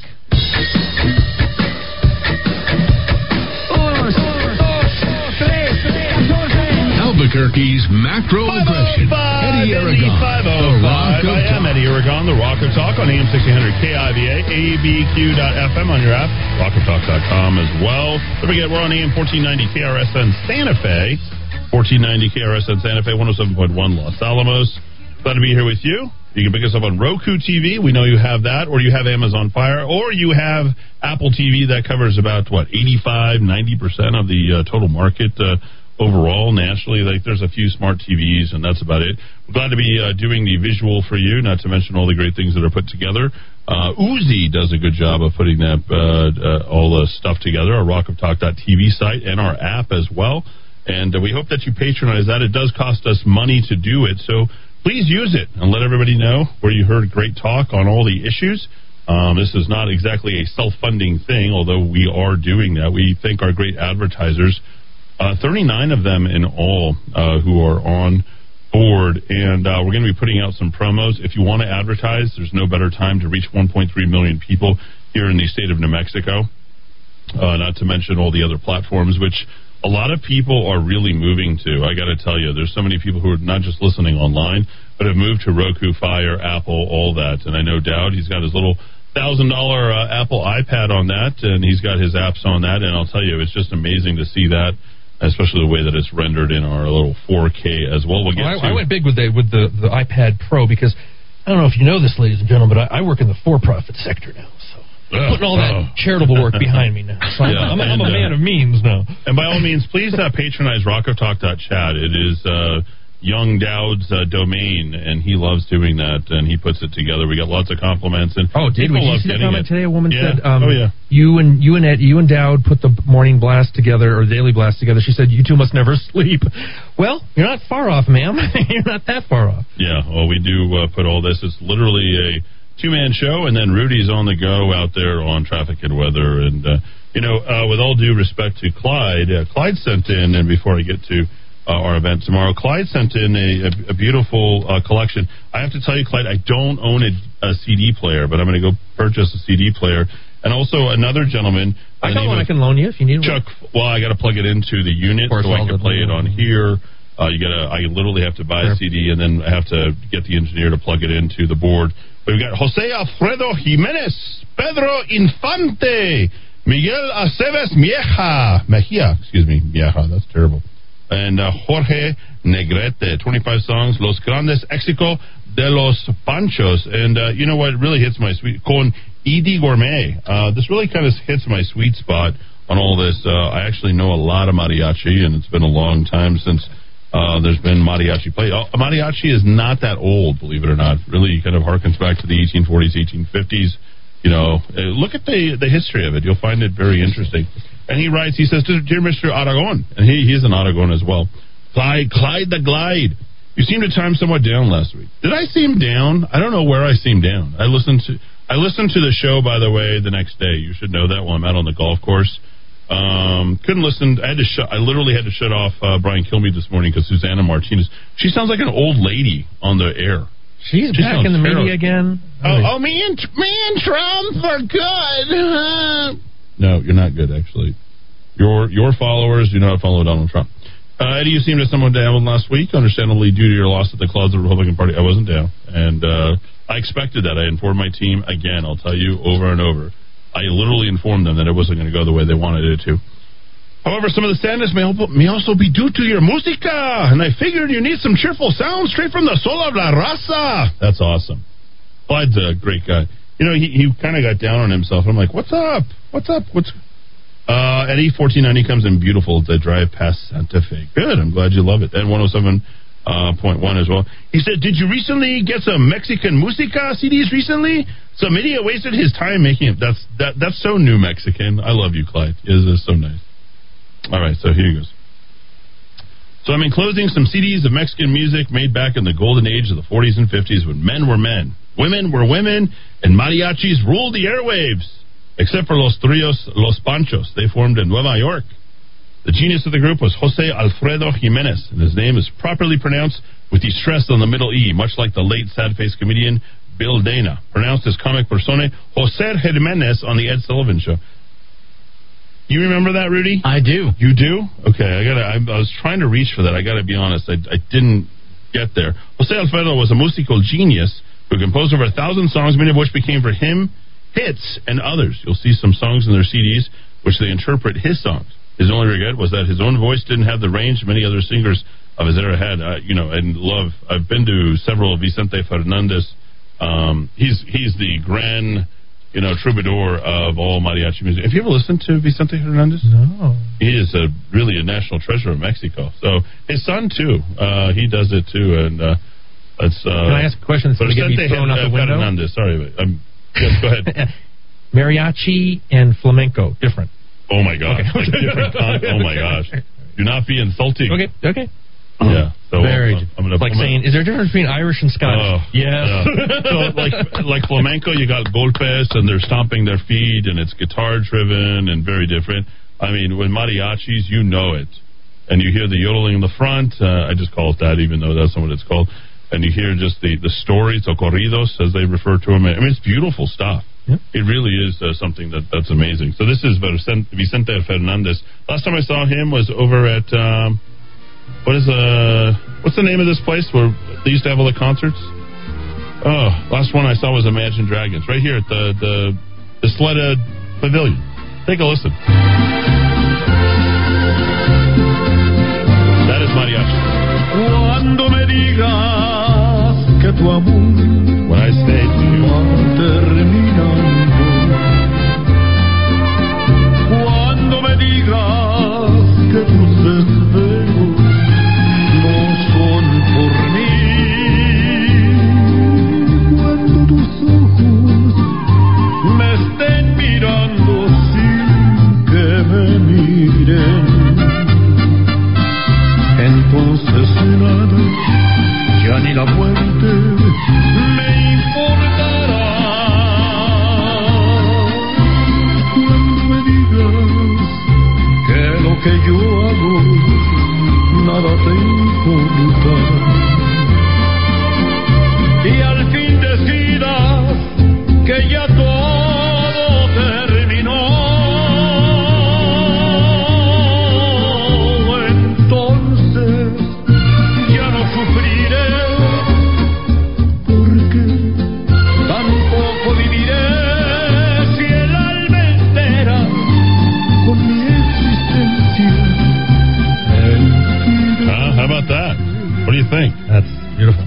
Albuquerque's macro aggression. Eddy Aragon. The Rock of I am Eddy Aragon, the Rock of Talk on AM 1600 KIVA, ABQ.FM on your app, rockoftalk.com as well. Don't forget, we're on AM 1490 KRSN Santa Fe, 1490 KRSN Santa Fe, 107.1 Los Alamos. Glad to be here with you. You can pick us up on Roku TV. We know you have that, or you have Amazon Fire, or you have Apple TV that covers about, what, 85, 90% of the uh, total market. Uh, overall nationally. Like there's a few smart TVs, and that's about it. We're glad to be uh, doing the visual for you, not to mention all the great things that are put together. Uh, Uzi does a good job of putting that uh, uh, all the stuff together. Our rockoftalk.tv site and our app as well. And uh, we hope that you patronize that. It does cost us money to do it, so please use it and let everybody know where you heard great talk on all the issues. Um, this is not exactly a self-funding thing, although we are doing that. We thank our great advertisers uh, 39 of them in all uh, who are on board, and uh, we're going to be putting out some promos. If you want to advertise, there's no better time to reach 1.3 million people here in the state of New Mexico. Uh, not to mention all the other platforms, which a lot of people are really moving to. I got to tell you, there's so many people who are not just listening online, but have moved to Roku, Fire, Apple, all that. And I know Dowd, he's got his little thousand dollar uh, Apple iPad on that, and he's got his apps on that. And I'll tell you, it's just amazing to see that especially the way that it's rendered in our little 4K as well. We'll get Well, I, I went big with the with the, the iPad Pro because I don't know if you know this, ladies and gentlemen, but I, I work in the for-profit sector now. So I'm putting all that oh. charitable work behind me now. *laughs* So I'm, I'm, a- I'm and, a uh, man of means now. And by all means, please uh, patronize rockoftalk.chat. It is uh, Young Dowd's uh, domain, and he loves doing that, and he puts it together. We got lots of compliments. And Oh, did we? Did you love see getting comment it. today? A woman Yeah. said, um, "Oh yeah." you and you and Ed, you and Dowd put the morning blast together or daily blast together." She said, "You two must never *laughs* sleep." Well, you're not far off, ma'am. *laughs* you're not that far off. Yeah, well, we do uh, put all this. It's literally a two-man show, and then Rudy's on the go out there on traffic and weather. And uh, you know, uh, with all due respect to Clyde, uh, Clyde sent in, and before I get to uh, our event tomorrow, Clyde sent in a, a, a beautiful uh, collection. I have to tell you, Clyde, I don't own a, a CD player, but I'm going to go purchase a CD player. And also another gentleman. I got one I can loan you if you need Chuck. Well, I got to plug it into the unit so I can play it on here. Uh, you gotta. I literally have to buy a CD and then I have to get the engineer to plug it into the board. We've got Jose Alfredo Jimenez, Pedro Infante, Miguel Aceves Mieja, Mejia, excuse me, Mieja, that's terrible. And uh, Jorge Negrete, 25 songs, Los Grandes Éxitos de los Panchos. And uh, you know what really hits my sweet, con Eydie Gormé. Uh, this really kind of hits my sweet spot on all this. Uh, I actually know a lot of mariachi, and it's been a long time since uh, there's been mariachi play. Uh, mariachi is not that old, believe it or not. Really kind of harkens back to the 1840s, 1850s. You know, uh, look at the the history of it. You'll find it very interesting. And he writes, he says, Dear Mr. Aragon, and he, he's an Aragon as well. Clyde, Clyde the Glide. You seemed to time somewhat down last week. Did I seem down? I don't know where I seemed down. I listened to I listened to the show, by the way, the next day. You should know that while I'm out on the golf course. Um, couldn't listen. I had to shut. I literally had to shut off uh, Brian Kilmeade this morning because Susana Martinez. She sounds like an old lady on the air. She's She back in the terrible. media again. Oh, oh, me and me and Trump are good. no, you're not good. Actually, your your followers do not follow Donald Trump. Uh, Eddy, you seemed to someone down last week, understandably due to your loss at the closet Republican Party. I wasn't down, and uh, I expected that. I informed my team again. I'll tell you over and over. I literally informed them that it wasn't going to go the way they wanted it to. However, some of the sadness may, may also be due to your música, and I figured you need some cheerful sounds straight from the soul of la raza. That's awesome. Clyde's a great guy. You know, he, he kind of got down on himself. I'm like, what's up? What's up? What's uh, Eddy, 1490 comes in beautiful to drive past Santa Fe. Good. I'm glad you love it. And 107.1 as well. He said, Did you recently get some Mexican música CDs recently? Some idiot wasted his time making it. That's that. That's so new Mexican. I love you, Clyde. It is so nice. All right, so here he goes. So I'm enclosing some CDs of Mexican music made back in the golden age of the 40s and 50s when men were men, women were women, and mariachis ruled the airwaves. Except for Los Trios Los Panchos. They formed in Nueva York. The genius of the group was Jose Alfredo Jimenez, and his name is properly pronounced with the stress on the middle E, much like the late sad-faced comedian Bill Dana, pronounced as comic persona Jose Jimenez on the Ed Sullivan Show. You remember that, Rudy? I do. You do? Okay, I gotta. I, I was trying to reach for that. I gotta be honest. I, I didn't get there. Jose Alfredo was a musical genius who composed over a thousand songs, many of which became for him hits and others. You'll see some songs in their CDs which they interpret his songs. His only regret was that his own voice didn't have the range many other singers of his era had. Uh, you know, and love. I've been to several Vicente Fernandez. Um, he's he's the grand, you know, troubadour of all mariachi music. Have you ever listened to Vicente Hernandez? No. He is a really a national treasure of Mexico. So his son too, uh, he does it too, and uh, it's. Uh, Can I ask a question that's gonna get me Vicente thrown out the window? Fernandez. Sorry, um, yes, go ahead. *laughs* Mariachi and flamenco, different. Oh my gosh, Okay. like different *laughs* con- Oh my gosh, do not be insulting. Okay, okay. Yeah. So Very. I'm, I'm gonna like saying, is there a difference between Irish and Scottish? Oh, yes. yeah. so like like flamenco, you got golpes and they're stomping their feet and it's guitar driven and very different. I mean, with mariachis, you know it, and you hear the yodeling in the front. Uh, I just call it that, even though that's not what it's called. And you hear just the the stories, or corridos, as they refer to them. I mean, it's beautiful stuff. It really is uh, something that that's amazing. So this is Vicen- Vicente Fernandez. Last time I saw him was over at. Um, what is uh what's the name of this place where they used to have all the concerts? Oh, last one I saw was Imagine Dragons right here at the the the Isleta Pavilion. Take a listen. That is mariachi. Cuando me digas que tu amor When I say to you, terminando, cuando me digas que tus mirando sin que me miren, entonces nada, ya ni la muerte me importará. Cuando me digas que lo que yo hago nada te importa.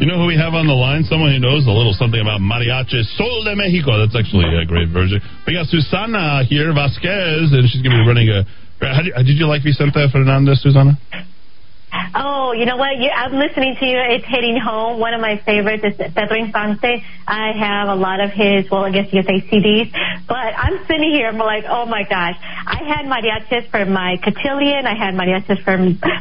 You know who we have on the line? Someone who knows a little something about mariachi. Sol de Mexico. That's actually a great version. We got Susana here, Vasquez, and she's going to be running a. How did, you like Vicente Fernandez, Susana? Oh, you know what? You, I'm listening to you. It's hitting home. One of my favorites is Pedro Infante. I have a lot of his, well, I guess you could say CDs. But I'm sitting here, and I'm like, oh my gosh. I had mariachis for my cotillion. I had mariachis for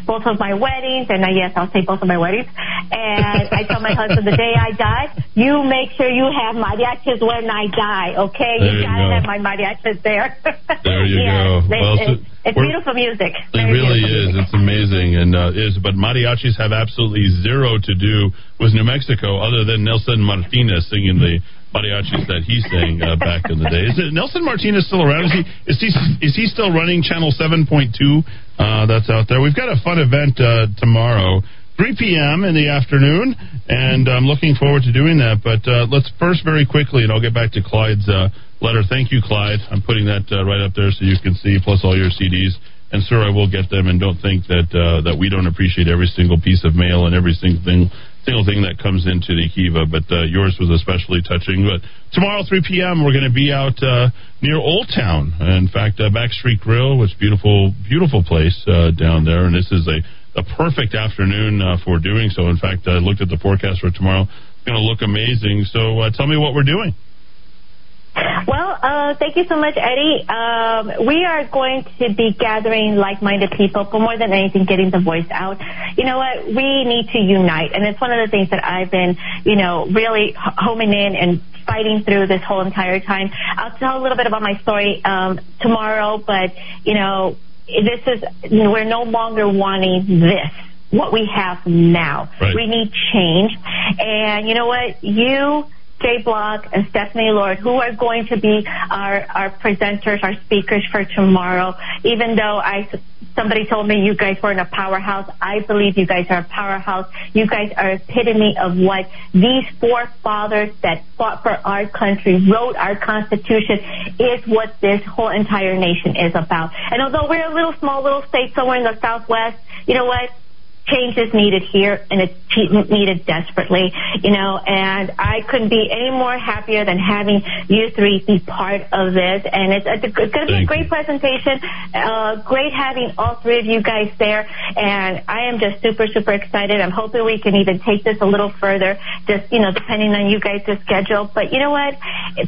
both of my weddings. And I, yes, I'll say both of my weddings. And I told my husband the day I die, you make sure you have mariachis when I die, okay? There you gotta go. have my mariachis there. There you *laughs* Yes, go. Well, it- It's We're- beautiful music. It Very really is. It's amazing, and uh, is. But mariachis have absolutely zero to do with New Mexico, other than Nelson Martinez singing the mariachis that he sang uh, back in the day. Is it Nelson Martinez still around? Is he is he is he still running Channel Seven Point Two? Uh, that's out there. We've got a fun event uh, tomorrow. 3 p.m. in the afternoon, and I'm looking forward to doing that. But uh, let's first, very quickly, and I'll get back to Clyde's uh, letter. Thank you, Clyde. I'm putting that uh, right up there so you can see, plus all your CDs. And sir, I will get them. And don't think that uh, that we don't appreciate every single piece of mail and every single thing, single thing that comes into the Kiva. But uh, yours was especially touching. But tomorrow, 3 p.m., we're going to be out uh, near Old Town. In fact, uh, Backstreet Grill, which beautiful, beautiful place uh, down there. And this is a a perfect afternoon uh, for doing so. In fact, I looked at the forecast for tomorrow. It's going to look amazing. So uh, tell me what we're doing. Well, uh, thank you so much, Eddy. Um, we are going to be gathering like-minded people, but more than anything, getting the voice out. You know what? We need to unite, and it's one of the things that I've been, you know, really homing in and fighting through this whole entire time. I'll tell a little bit about my story um, tomorrow, but you know, this is we're no longer wanting this what we have now. Right. We need change. And you know what? You, Jay Block, and Stefani Lord, who are going to be our, our presenters, our speakers for tomorrow, even though I, somebody told me you guys weren't a powerhouse, I believe you guys are a powerhouse. You guys are epitome of what these forefathers that fought for our country, wrote our Constitution, is what this whole entire nation is about. And although we're a little small little state somewhere in the Southwest, you know what? Change is needed here and it's needed desperately, you know, and I couldn't be any more happier than having you three be part of this. And it's, it's, it's going to be a great presentation. Uh, great having all three of you guys there. And I am just super, super excited. I'm hoping we can even take this a little further, just, you know, depending on you guys' schedule. But you know what?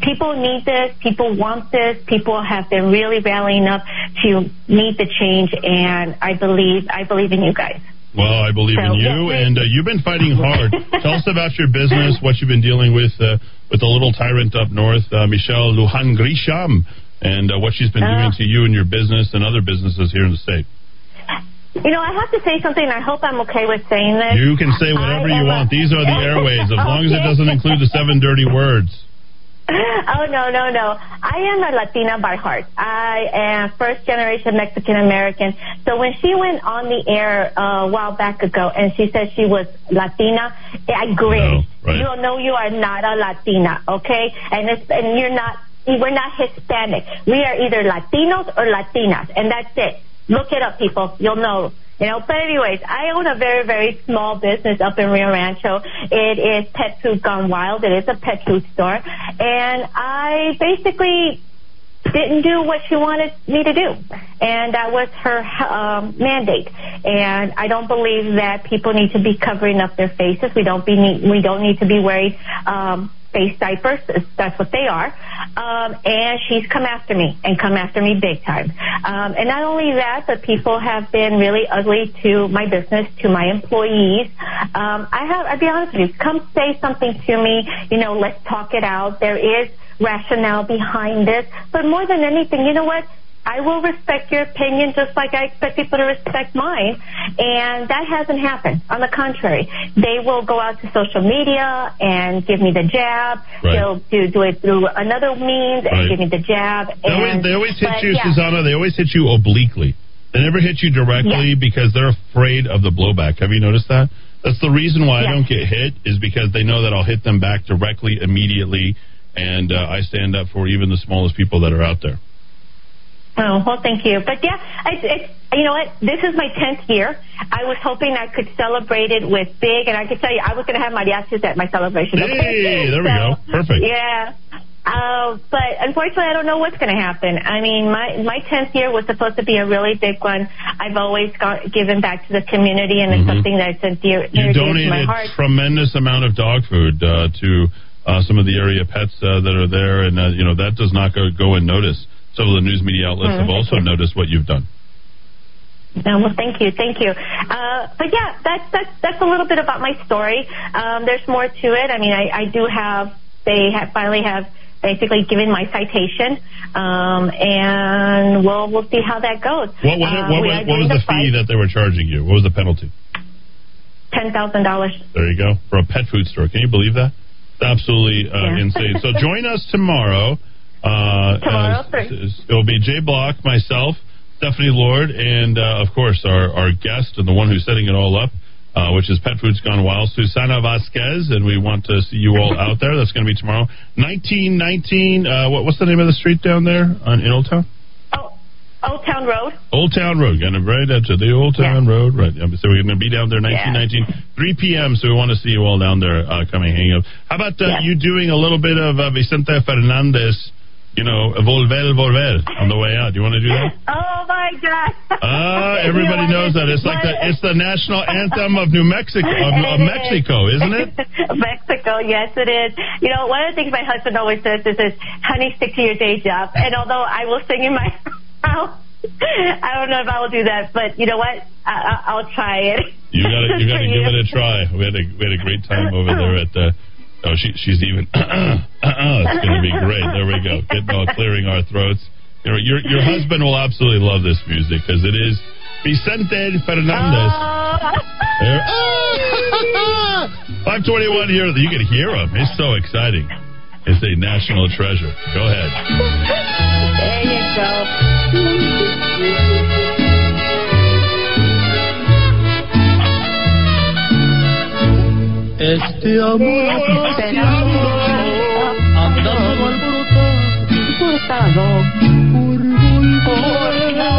People need this. People want this. People have been really rallying up to meet the change. And I believe, I believe in you guys. Well, I believe So, in you, yeah, and uh, you've been fighting hard. *laughs* Tell us about your business, what you've been dealing with uh, with the little tyrant up north, uh, Michelle Lujan Grisham, and uh, what she's been doing to you and your business and other businesses here in the state. You know, I have to say something. I hope I'm okay with saying this. You can say whatever I you want. a- These are the *laughs* airways, as long as it doesn't include the seven dirty words. *laughs* Oh no no no! I am a Latina by heart. I am first generation Mexican American. So when she went on the air uh, a while back ago and she said she was Latina, I grinned. right. You know you are not a Latina, okay? And it's, and you're not. We're not Hispanic. We are either Latinos or Latinas, and that's it. Look it up, people. You'll know. You know, but anyways, I own a very, very small business up in Rio Rancho. It is Pet Food Gone Wild. It is a pet food store. And I basically didn't do what she wanted me to do. And that was her um, mandate. And I don't believe that people need to be covering up their faces. We don't be need, we don't need to be wearing um, face diapers. That's what they are. Um, and she's come after me and come after me big time. Um, and not only that, but people have been really ugly to my business, to my employees. Um, I have, I'll be honest with you, come say something to me. You know, let's talk it out. There is rationale behind this. But more than anything, you know what? I will respect your opinion just like I expect people to respect mine. And that hasn't happened. On the contrary, they will go out to social media and give me the jab. Right. They'll do, do it through another means and Right. give me the jab. They always, they always hit but, you, yeah. Susana. They always hit you obliquely. They never hit you directly because they're afraid of the blowback. Have you noticed that? That's the reason why I don't get hit is because they know that I'll hit them back directly, immediately, and uh, I stand up for even the smallest people that are out there. Oh, well, thank you. But yeah, it's, it's, you know what? This is my 10th year. I was hoping I could celebrate it with big, and I could tell you, I was going to have my mariachis at my celebration. okay? Hey, there we go. *laughs* Perfect. Yeah. Uh, but unfortunately, I don't know what's going to happen. I mean, my my 10th year was supposed to be a really big one. I've always got, given back to the community, and it's Mhm. something that's a dear, You near dear to my donated heart. tremendous amount of dog food uh, to uh, some of the area pets uh, that are there, and uh, you know that does not go, go unnoticed. Some of the news media outlets Mhm. have also noticed what you've done. No, well, thank you, thank you. Uh, but yeah, that's that's that's a little bit about my story. Um, there's more to it. I mean, I, I do have they have finally have basically given my citation, um, and we'll we'll see how that goes. What was, it, Uh, what, was, what was the fee that they were charging you? What was the penalty? Ten thousand dollars. There you go. For a pet food store. Can you believe that? It's absolutely uh, Yeah. insane. So join us tomorrow. Uh, Tomorrow, it'll be Jay Block, myself, Stefani Lord, and uh, of course our, our guest and the one who's setting it all up, uh, which is Pet Foods Gone Wild, Susana Vasquez, and we want to see you all out there. That's going to be tomorrow. 1919, uh, what, what's the name of the street down there on, in Old Town? Old Town Road. Old Town Road, of right up to the Old Town Road, right? Yeah, So we're going to be down there 1919, 3 p.m. So we want to see you all down there uh, coming hang out. How about uh, you doing a little bit of uh, Vicente Fernandez, you know, Volver, Volver on the way out? Do you want to do that? *laughs* Oh my God! Ah, *laughs* everybody knows that. It's like the it's the national *laughs* anthem of New Mexico, of, of Mexico, isn't it? Mexico, yes, it is. You know, one of the things my husband always says is, is "Honey, stick to your day job." And although I will sing in my I don't know if I will do that. But you know what? I, I- I'll try it. You gotta you *laughs* gotta give it a try. We had a we had a great time over there at the. Oh, she she's even. *coughs* it's gonna be great. There we go. Getting all clearing our throats. You know, your your husband will absolutely love this music because it is Vicente Fernandez. There- Ah! *laughs* 521 here. You can hear him. It's so exciting. It's a national treasure. Go ahead. There you go. Este amor apasionado anda solo alborotado por volver.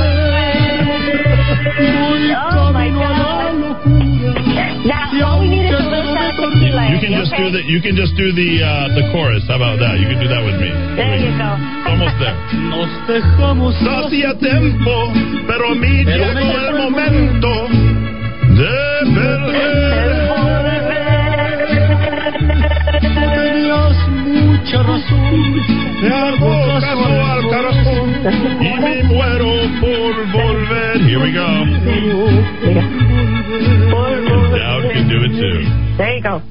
Voy camino a la locura. Y aunque todo me tormenta, You can just do the you can just do the uh, the chorus. How about that? You can do that with me. There you go. Almost there. Nos dejamos No hacía tiempo, pero a mí llegó el momento de perder. Tenías mucha razón. Me hago caso al corazón y me muero por volver. Here we go. Dowd can do it too. There you go.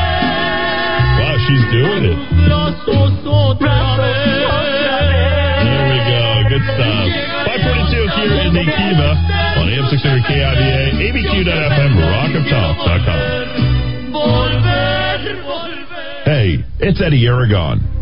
Wow, she's doing it. There we go. Good stuff. 542 here in the Kiva on AM 600 KIVA, ABQ.FM, rockoftalk.com. Hey, it's Eddy Aragon.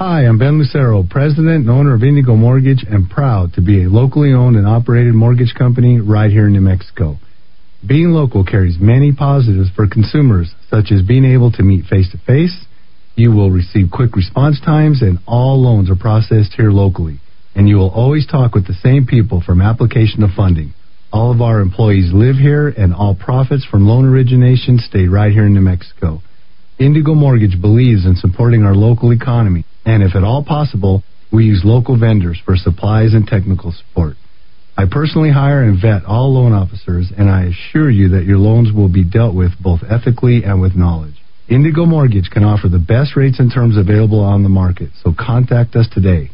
Hi, I'm Ben Lucero, president and owner of Indigo Mortgage, and proud to be a locally owned and operated mortgage company right here in New Mexico. Being local carries many positives for consumers, such as being able to meet face to face. You will receive quick response times, and all loans are processed here locally. And you will always talk with the same people from application to funding. All of our employees live here, and all profits from loan origination stay right here in New Mexico. Indigo Mortgage believes in supporting our local economy, and if at all possible, we use local vendors for supplies and technical support. I personally hire and vet all loan officers, and I assure you that your loans will be dealt with both ethically and with knowledge. Indigo Mortgage can offer the best rates and terms available on the market, so contact us today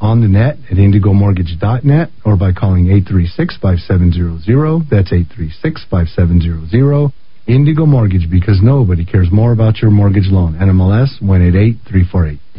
on the net at indigomortgage.net or by calling 836-5700. That's 836-5700. Indigo Mortgage because nobody cares more about your mortgage loan. NMLS 188348.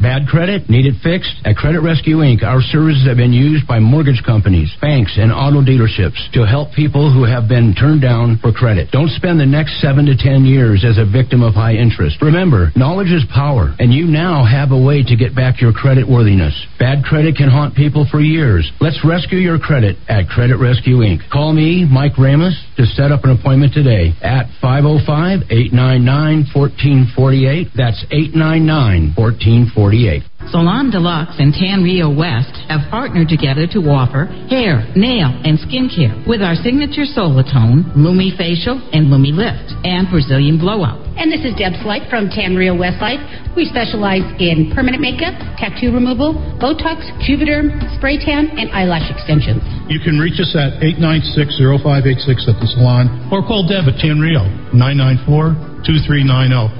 Bad credit? Need it fixed? At Credit Rescue Inc., our services have been used by mortgage companies, banks, and auto dealerships to help people who have been turned down for credit. Don't spend the next seven to ten years as a victim of high interest. Remember, knowledge is power, and you now have a way to get back your credit worthiness. Bad credit can haunt people for years. Let's rescue your credit at Credit Rescue Inc. Call me, Mike Ramus, to set up an appointment today at 505 899 1448. That's 899 1448. Salon Deluxe and Tan Rio West have partnered together to offer hair, nail, and skincare with our signature Solatone, Lumi Facial, and Lumi Lift, and Brazilian Blowout. And this is Deb Slight from Tan Rio West Westlife. We specialize in permanent makeup, tattoo removal, Botox, Juvederm, spray tan, and eyelash extensions. You can reach us at 896-0586 at the salon or call Deb at Tanrio, 994-2390.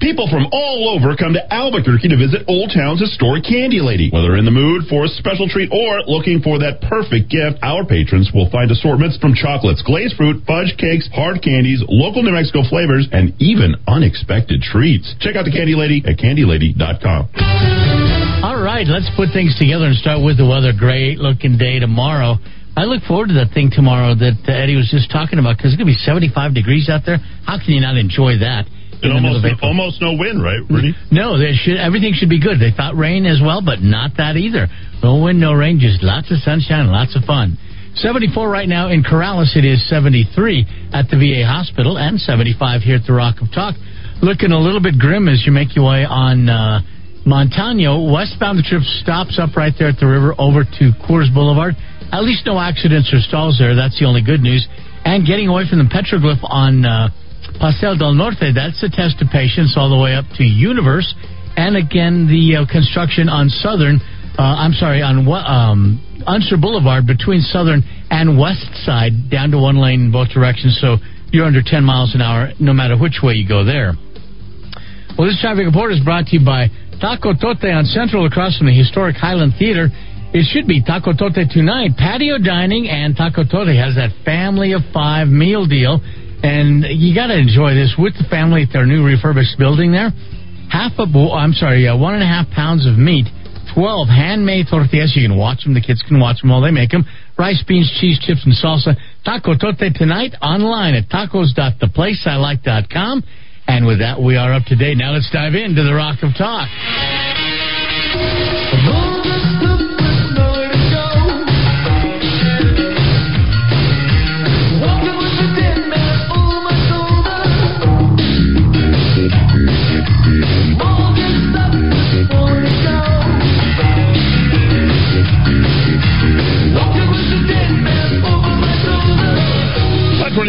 People from all over come to Albuquerque to visit Old Town's historic Candy Lady. Whether in the mood for a special treat or looking for that perfect gift, our patrons will find assortments from chocolates, glazed fruit, fudge cakes, hard candies, local New Mexico flavors, and even unexpected treats. Check out the Candy Lady at candylady.com. All right, let's put things together and start with the weather. Great looking day tomorrow. I look forward to that thing tomorrow that uh, Eddy was just talking about because it's going to be 75 degrees out there. How can you not enjoy that? Almost, almost no wind, right, Rudy? No, there should, everything should be good. They thought rain as well, but not that either. No wind, no rain, just lots of sunshine, lots of fun. 74 right now in Corrales. It is 73 at the VA hospital and 75 here at the Rock of Talk. Looking a little bit grim as you make your way on uh, Montano. Westbound, the trip stops up right there at the river over to Coors Boulevard. At least no accidents or stalls there. That's the only good news. And getting away from the petroglyph on uh, Paseo del Norte, that's the test of patience all the way up to Universe. And again, the uh, construction on Southern, uh, I'm sorry, on um, Unser Boulevard between Southern and West Side down to one lane in both directions. So you're under 10 miles an hour no matter which way you go there. Well, this traffic report is brought to you by Taco Tote on Central across from the historic Highland Theater. It should be Taco Tote tonight. Patio dining and Taco Tote has that family of five meal deal. And you got to enjoy this with the family at their new refurbished building there. Half a bowl, I'm sorry, one and a half pounds of meat, 12 handmade tortillas. You can watch them. The kids can watch them while they make them. Rice, beans, cheese, chips, and salsa. Taco Tote tonight online at tacos.theplaceilike.com. And with that, we are up to date. Now let's dive into the Rock of Talk.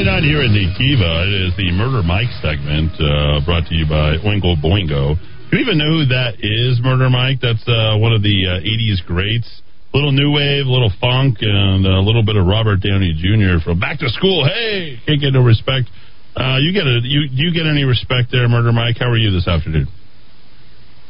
Here in the Kiva. It is the Murder Mike segment uh, brought to you by Oingo Boingo. Do you even know who that is, Murder Mike? That's uh, one of the uh, 80s greats. Little new wave, little funk, and a little bit of Robert Downey Jr. from Back to School. Hey, can't get no respect. Uh, you get a you you get any respect there, Murder Mike? How are you this afternoon?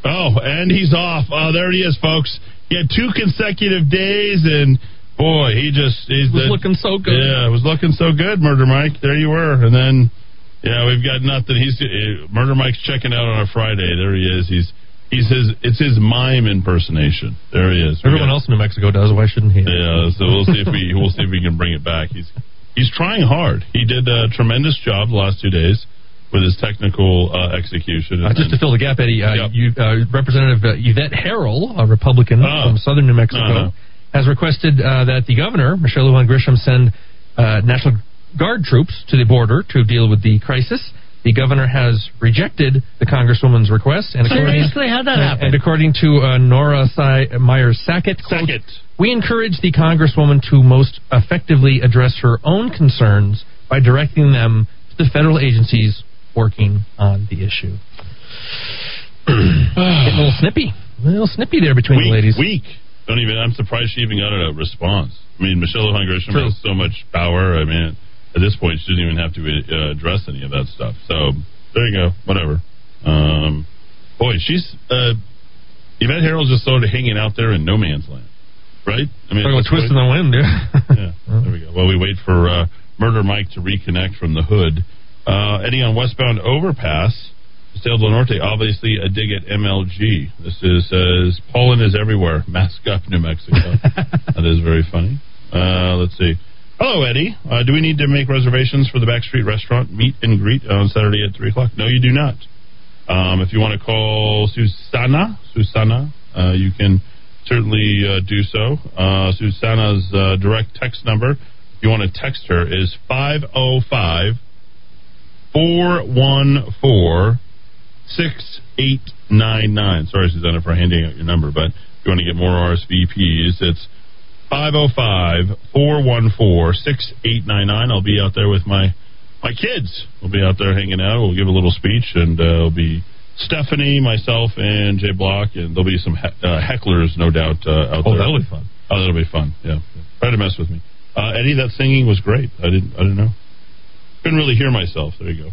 Oh, and he's off. Oh, there he is, folks. He had two consecutive days and Boy, he just he's was the, looking so good. Yeah, it was looking so good, Murder Mike. There you were, and then yeah, we've got nothing. He's uh, Murder Mike's checking out on a Friday. There he is. He's he's his it's his mime impersonation. There he is. Everyone else in New Mexico does. Why shouldn't he? Yeah, so we'll see if we we'll see if we can bring it back. He's he's trying hard. He did a tremendous job the last two days with his technical uh, execution. Uh, just to fill the gap, Eddy, uh, you, uh, Representative uh, Yvette Herrell, a Republican Oh. from southern New Mexico, Uh-huh. Has requested uh, that the governor, Michelle Lujan Grisham, send uh, National Guard troops to the border to deal with the crisis. The governor has rejected the congresswoman's request, and according, Seriously? How'd that and- happen? and according to uh, Nora Si- Meyers Sackett, quote, we encourage the congresswoman to most effectively address her own concerns by directing them to the federal agencies working on the issue. *clears throat* Getting a little snippy, a little snippy there between weak, the ladies. Weak. Don't even. I'm surprised she even got a response. I mean, Michelle Lujan Grisham True. has so much power. I mean, at this point, she doesn't even have to uh, address any of that stuff. So there you go. Whatever. Um, boy, she's uh, Yvette Herrell's just sort of hanging out there in no man's land, right? I mean, at this twist in the wind, yeah. yeah. *laughs* There we go. Well, we wait for uh, Murder Mike to reconnect from the hood. Uh, Eddy on westbound overpass, Paseo del Norte, obviously a dig at MLG. This is says pollen is everywhere. *laughs* Mask up, New Mexico. *laughs* that is very funny. Uh, let's see. Hello, Eddy. Uh, do we need to make reservations for the Backstreet Restaurant meet and greet on Saturday at three o'clock? No, you do not. Um, if you want to call Susana, Susana, uh, you can certainly uh, do so. Uh, Susana's uh, direct text number, if you want to text her, is 505 414 6899. Sorry, Susana, for handing out your number, but if you want to get more RSVPs, it's 505 414 6899. I'll be out there with my my kids. We'll be out there hanging out. We'll give a little speech, and uh, it'll be Stefani, myself, and Jay Block, and there'll be some he- uh, hecklers, no doubt, uh, out Oh, there. that'll be fun. Oh, that'll be fun. Yeah, try to mess with me. Uh, Eddy, that singing was great. I didn't. I didn't know. Couldn't really hear myself. There you go.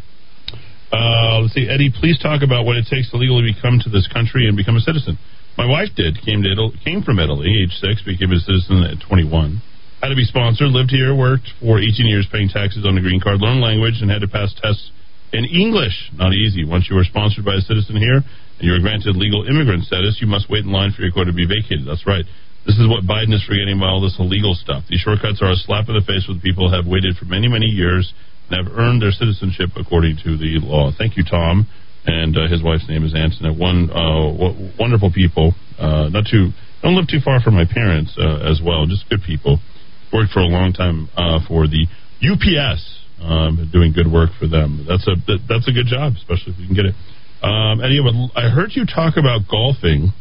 Uh, let's see, Eddy. Please talk about what it takes to legally come to this country and become a citizen. My wife did. Came to Italy, came from Italy, age six, became a citizen at 21. Had to be sponsored. Lived here, worked for 18 years, paying taxes on a green card. Learned language and had to pass tests in English. Not easy. Once you are sponsored by a citizen here and you are granted legal immigrant status, you must wait in line for your quota to be vacated. That's right. This is what Biden is forgetting about all this illegal stuff. These shortcuts are a slap in the face with people who have waited for many, many years and have earned their citizenship according to the law. Thank you, Tom. And uh, his wife's name is Antoinette. One uh, w- wonderful people. Uh, not too don't live too far from my parents uh, as well. Just good people. Worked for a long time uh, for the UPS. Um, doing good work for them. That's a that, that's a good job, especially if you can get it. Um, Eddy, I heard you talk about golfing.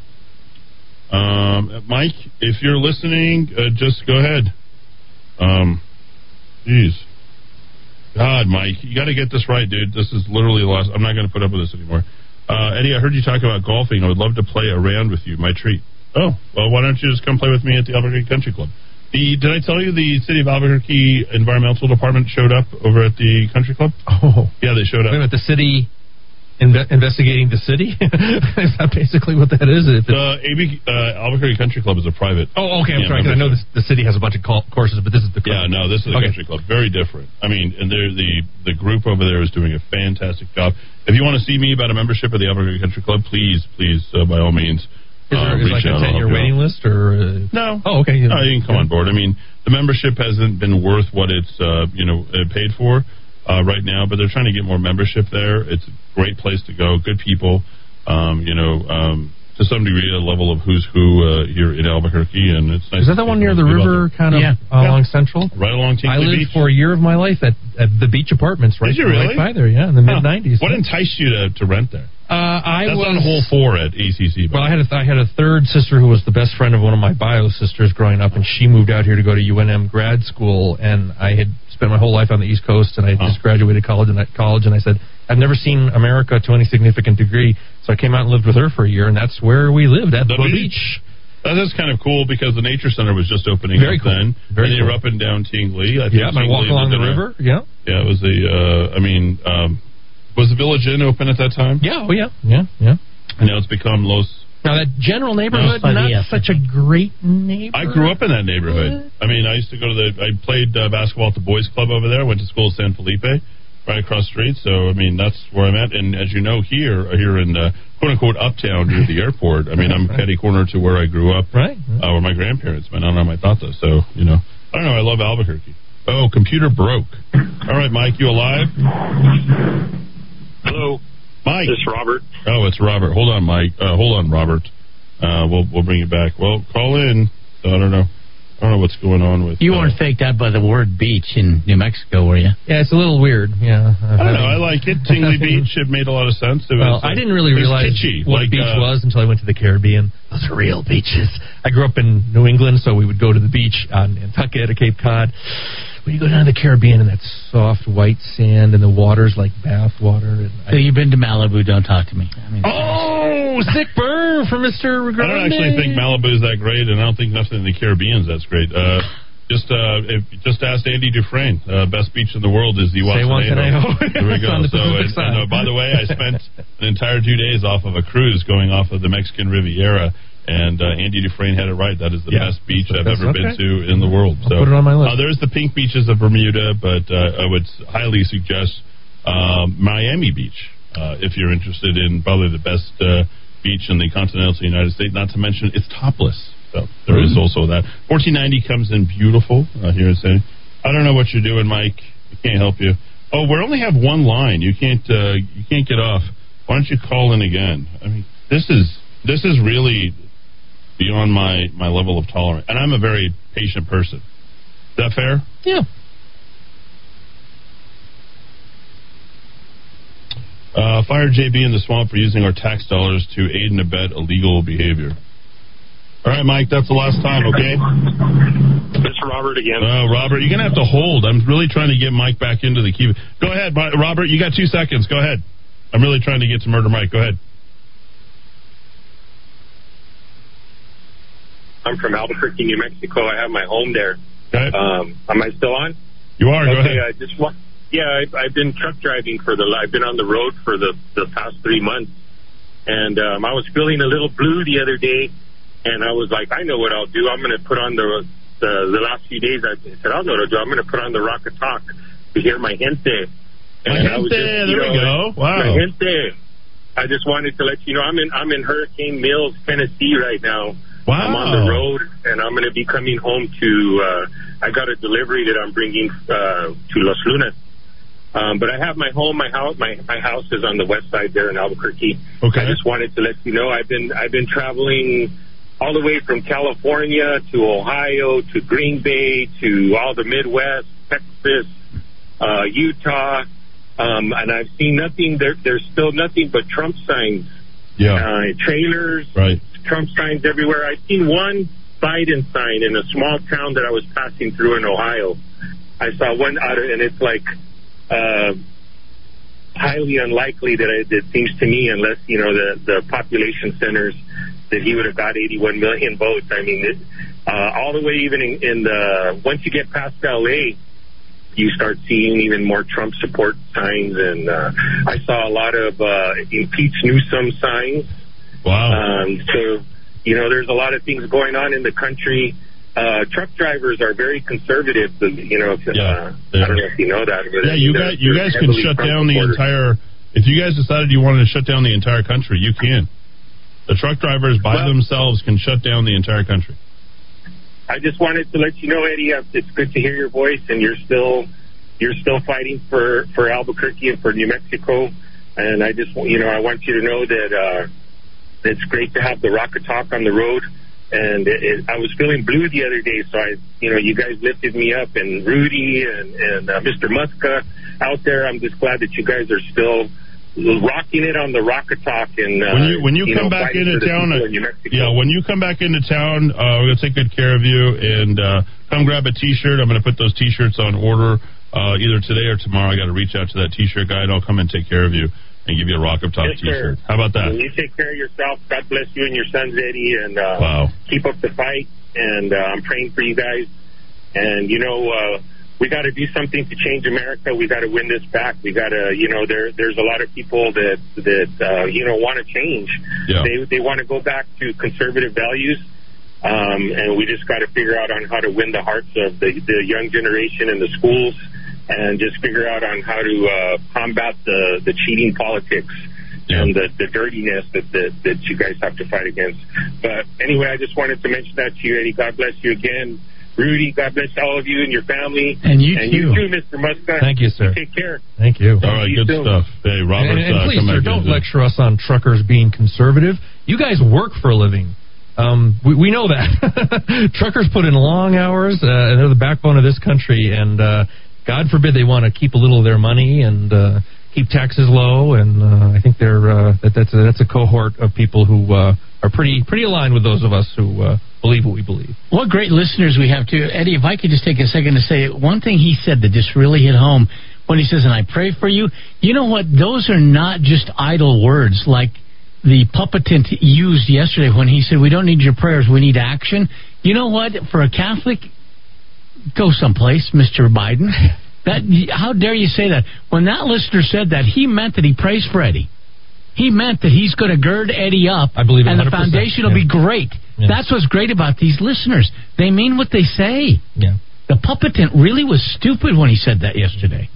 Um, Mike, if you're listening, uh, just go ahead. Um, jeez. God, Mike, you got to get this right, dude. This is literally the last. I'm not going to put up with this anymore. Uh, Eddy, I heard you talk about golfing. I would love to play a round with you. My treat. Oh, well, why don't you just come play with me at the Albuquerque Country Club? The did I tell you the city of Albuquerque environmental department showed up over at the country club? Oh, yeah, they showed up. Wait a minute, the city inve- investigating the city? *laughs* is that basically what that is? If The AB, uh, Albuquerque Country Club is a private. oh, okay, I'm yeah, sorry, I know this, the city has a bunch of call- courses, but this is the Yeah, no, this is a Okay. country club. Very different. I mean, and they're, the the group over there is doing a fantastic job. If you want to see me about a membership of the Albuquerque Country Club, please, please, uh, by all means, Is there uh, is reach like a 10 year you out. waiting list or? Uh, No. Oh, okay. No, you can come on board. I mean, the membership hasn't been worth what it's uh, you know uh, paid for uh, right now, but they're trying to get more membership there. It's a great place to go. Good people. Um, you know, um, to some degree, a level of who's who uh, here in Albuquerque, and it's nice. Is that the one near the river, kind of Yeah. uh, Yeah. along Central? Right along I lived Beach. for a year of my life at, at the beach apartments, right, Did you right really? by there, yeah, in the Huh. mid '90s. What enticed you to, to rent there? Uh, I That's was on hole four at ACC. Well, I had a th- I had a third sister who was the best friend of one of my bio sisters growing up, and she moved out here to go to UNM grad school. And I had spent my whole life on the East Coast, and I just graduated college. And at college, and I said I've never seen America to any significant degree, so I came out and lived with her for a year, and that's where we lived at the, The beach. beach. That is kind of cool because the nature center was just opening Very up cool. then. Very and you were up and down Tingley. I think Yeah, my walk along the river. Yeah, Yeah, it was the. Uh, I mean, um, was the Village Inn open at that time? yeah, oh yeah, yeah, yeah. And now it's become Los. Now that general neighborhood, No, not yeah. such a great neighborhood. I grew up in that neighborhood. I mean, I used to go to the. I played uh, basketball at the boys' club over there. Went to school at San Felipe, right across the street. So I mean, that's where I'm at. And as you know, here here in uh, quote unquote uptown near the airport. I mean, I'm petty corner to where I grew up, right? Uh, where my grandparents, my nana and my tata. So you know, I don't know. I love Albuquerque. Oh, computer broke. All right, Mike, you alive? Hello. Mike. This is Robert. Oh, it's Robert. Hold on, Mike. Uh, hold on, Robert. Uh, we'll we'll bring you back. Well, call in. I don't know. I don't know what's going on with. You uh, weren't faked out by the word beach in New Mexico, were you? Yeah, it's a little weird. Yeah. I don't know. I like it. Tingley *laughs* Beach. It made a lot of sense. It Well, was, uh, I didn't really it realize kitschy, what like, a beach uh, was until I went to the Caribbean. Those are real beaches. I grew up in New England, so we would go to the beach on Nantucket or Cape Cod. When you go down to the Caribbean and that soft white sand and the water's like bath water. And So you've been to Malibu? Don't talk to me. I mean, oh, *laughs* sick burn for Mister. I don't actually think Malibu is that great, and I don't think nothing in the Caribbean's is that's great. Uh, *laughs* just uh, if, just ask Andy Dufresne. Uh, best beach in the world is the Zihuatanejo. Wasanejo. *laughs* There we go. the So, and, and, uh, by the way, I spent an entire two days off of a cruise going off of the Mexican Riviera, and uh, Andy Dufresne had it right. That is the Yeah. best beach I've That's ever been to in the world. I'll so put it on my list. Uh, there's the pink beaches of Bermuda, but uh, I would highly suggest um, Miami Beach uh, if you're interested in probably the best uh, beach in the continental United States. Not to mention it's topless. So there is also that. 1490 comes in beautiful uh, here in San. I don't know what you're doing, Mike. I can't help you. Oh, we only have one line. You can't uh, you can't get off. Why don't you call in again? I mean, this is this is really beyond my my level of tolerance, and I'm a very patient person. Is that fair? Yeah. Uh, fire JB in the swamp for using our tax dollars to aid and abet illegal behavior. All right, Mike, that's the last time, okay? This is Robert again. Uh, Robert, you're going to have to hold. I'm really trying to get Mike back into the queue. Go ahead, Robert. You got two seconds. Go ahead. I'm really trying to get to Murder Mike. Go ahead. I'm from Albuquerque, New Mexico. I have my home there. Um, am I still on? You are. Go ahead. I just want. Yeah, I've, I've been truck driving for the. I've been on the road for the the past three months, and um, I was feeling a little blue the other day, and I was like, I know what I'll do. I'm going to put on the the, the last few days. I said, I'll know what I'll do. I'm going to put on the Rock of Talk to hear my gente. My And I was gente, just, there we go. Wow. My gente. I just wanted to let you know I'm in I'm in Hurricane Mills, Tennessee right now. Wow. I'm on the road, and I'm going to be coming home to. Uh, I got a delivery that I'm bringing uh, to Los Lunas. Um, but I have my home, my house, my my house is on the west side there in Albuquerque. Okay. I just wanted to let you know I've been I've been traveling all the way from California to Ohio to Green Bay to all the Midwest, Texas, uh, Utah, um, and I've seen nothing. There, there's still nothing but Trump signs, Yeah. uh, trailers, Right. Trump signs everywhere. I've seen one Biden sign in a small town that I was passing through in Ohio. I saw one out of, and it's like uh, highly unlikely that it, it seems to me, unless you know the the population centers, that he would have got 81 million votes. I mean, it, uh, all the way even in, in the once you get past LA, you start seeing even more Trump support signs, and uh, I saw a lot of uh, impeach Newsom signs. Wow. Um, so, you know, there's a lot of things going on in the country. Uh, truck drivers are very conservative. You know, if, uh, I don't know if you know that. But Yeah, you guys, you guys can shut down the entire. If you guys decided you wanted to shut down the entire country, you can. The truck drivers by Well- themselves can shut down the entire country. I just wanted to let you know, Eddy. uh, It's good to hear your voice, and you're still you're still fighting for for Albuquerque and for New Mexico. And I just, you know, I want you to know that uh, it's great to have the Rock of Talk on the road. And it, it, I was feeling blue the other day, so I, you know, you guys lifted me up, and Rudy and and uh, Mr. Muska out there. I'm just glad that you guys are still rocking it on the Rock of Talk. And uh, when you when you, come know, back into town, uh, in yeah, when you come back into town, uh, we're gonna take good care of you and uh, come grab a T-shirt. I'm gonna put those T-shirts on order uh, either today or tomorrow. I got to reach out to that T-shirt guy, and I'll come and take care of you and give you a Rock of Talk Yes, sir. T-shirt. How about that? And you take care of yourself. God bless you and your sons, Eddy, and uh, Wow. keep up the fight. And uh, I'm praying for you guys. And you know, uh, we got to do something to change America. We got to win this back. We got to, you know, there there's a lot of people that that uh, you know want to change. Yeah. They they want to go back to conservative values. Um, and we just got to figure out on how to win the hearts of the, the young generation in the schools, and just figure out on how to uh, combat the the cheating politics and the, the dirtiness that, that that you guys have to fight against. But anyway, I just wanted to mention that to you, Eddy. God bless you again. Rudy, God bless all of you and your family. And you and too. you too, Mr. Muska. Thank you, sir. Take care. Thank you. All right, good stuff. Hey, Robert, And, and uh, please, come sir, back don't in. lecture us on truckers being conservative. You guys work for a living. Um, we, we know that. *laughs* truckers put in long hours, uh, and they're the backbone of this country. And uh, God forbid they want to keep a little of their money and uh, keep taxes low. And uh, I think they're uh, that, that's a, that's a cohort of people who uh, are pretty pretty aligned with those of us who uh, believe what we believe. What great listeners we have too, Eddy. If I could just take a second to say one thing he said that just really hit home when he says, "And I pray for you." You know what? Those are not just idle words like the puppetant used yesterday when he said, "We don't need your prayers, we need action." You know what? For a Catholic, go someplace, Mister Biden. *laughs* That how dare you say that? When that listener said that, he meant that he prays for Eddy. He meant that he's going to gird Eddy up. I believe it and the 100%, foundation will yeah. be great. Yes. That's what's great about these listeners. They mean what they say. Yeah. The puppetant really was stupid when he said that yesterday.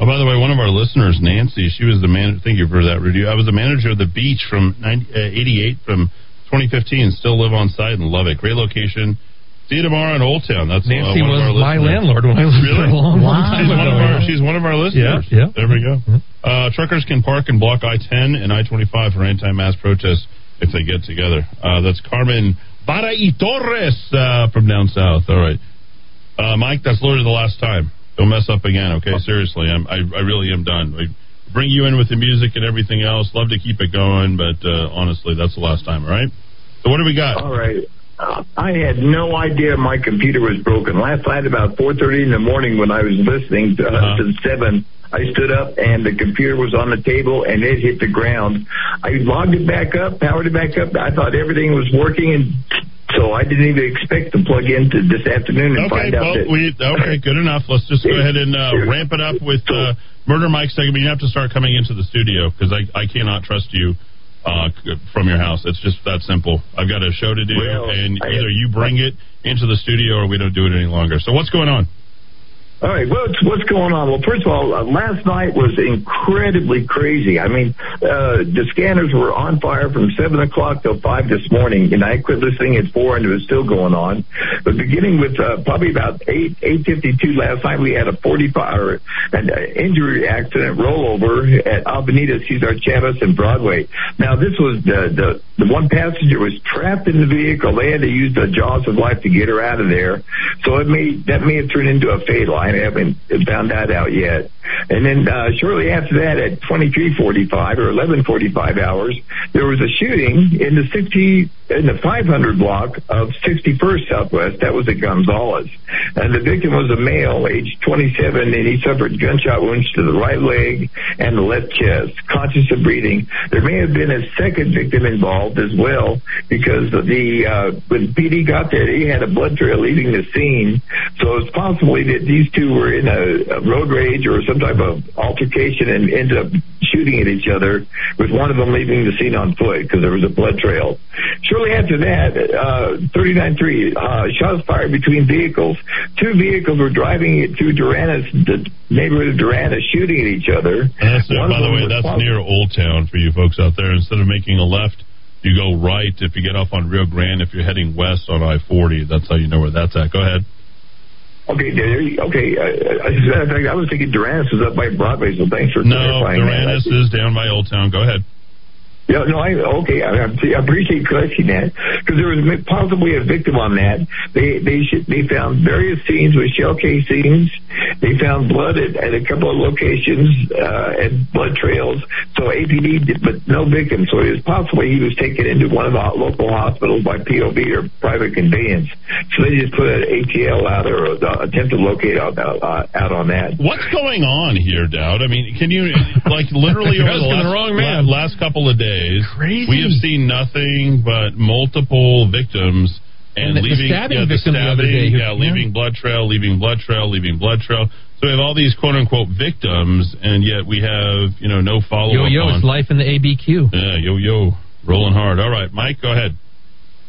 Oh, by the way, one of our listeners, Nancy, she was the man. Thank you for that review. I was the manager of the beach from 90, uh, 88 from 2015. Still live on site and love it. Great location. See you tomorrow in Old Town. That's Nancy uh, one was of our my listeners. landlord when I lived really? there a long, long time she's ago. One of our, she's one of our listeners. Yeah, yeah. There we go. Uh, truckers can park and block I-10 and I-25 for anti-mass protests if they get together. Uh, that's Carmen Bara y Torres uh, from down south. All right. Uh, Mike, that's literally the last time. Don't mess up again, okay? Seriously, I'm, I, I really am done. I bring you in with the music and everything else. Love to keep it going, but uh, honestly, that's the last time, all right? So what do we got? All right. I had no idea my computer was broken. Last night, about 4:30 in the morning, when I was listening to, uh, to seven, I stood up and the computer was on the table and it hit the ground. I logged it back up, powered it back up. I thought everything was working, and so I didn't even expect to plug in to this afternoon and Okay, find out well, that. we okay, good enough. Let's just go ahead and uh, ramp it up with uh, Murder Mike segment. You have to start coming into the studio because I, I cannot trust you uh, from your house. It's just that simple. I've got a show to do, Well, and either you bring it into the studio or we don't do it any longer. So what's going on? All right, what's what's going on? Well, first of all, uh, last night was incredibly crazy. I mean, uh, the scanners were on fire from seven o'clock till five this morning, and I quit listening at four, and it was still going on. But beginning with uh, probably about eight eight fifty two last night, we had a forty five or an uh, injury accident rollover at Avenida Cesar Chavez and Broadway. Now, this was the the the one passenger was trapped in the vehicle. They had to use the jaws of life to get her out of there. So it may that may have turned into a fatal. I haven't found that out yet. And then uh, shortly after that, at 23:45 or 11:45 hours, there was a shooting in the 60 in the 500 block of 61st Southwest. That was at Gonzales, and the victim was a male, aged 27, and he suffered gunshot wounds to the right leg and the left chest, conscious of breathing. There may have been a second victim involved as well, because the uh, when PD got there, he had a blood trail leaving the scene, so it's possibly that these two were in a, a road rage or some type of altercation and ended up shooting at each other, with one of them leaving the scene on foot because there was a blood trail. Shortly after that, uh, 39-3, uh, shots fired between vehicles. Two vehicles were driving it through Duranes, the neighborhood of Duranes, shooting at each other. That's uh, by the way, that's near Old Town for you folks out there. Instead of making a left, you go right. If you get off on Rio Grande, if you're heading west on I-40, that's how you know where that's at. Go ahead. Okay, okay. Uh, as a matter of fact, I was thinking Duranes was up by Broadway, so thanks for No, clarifying that. Duranes is down by Old Town. Go ahead. Yeah, no, I okay. I, I appreciate you correcting that because there was possibly a victim on that. They they should, they found various scenes with shell casings. They found blood at, at a couple of locations uh, and blood trails. So APD, did, but no victim. So it was possibly he was taken into one of the local hospitals by POV or private conveyance. So they just put an ATL out or uh, attempt to locate out uh, out on that. What's going on here, Dowd? I mean, can you like literally *laughs* over the last, the wrong man. last couple of days, Crazy. we have seen nothing but multiple victims and, And the- the leaving stabbing yeah, the victim the other stabbing, day yeah, leaving blood trail, leaving blood trail, leaving blood trail. So we have all these quote unquote victims, and yet we have you know no follow Yo up yo, on. it's life in the ABQ. Yeah, yo yo, rolling hard. All right, Mike, go ahead.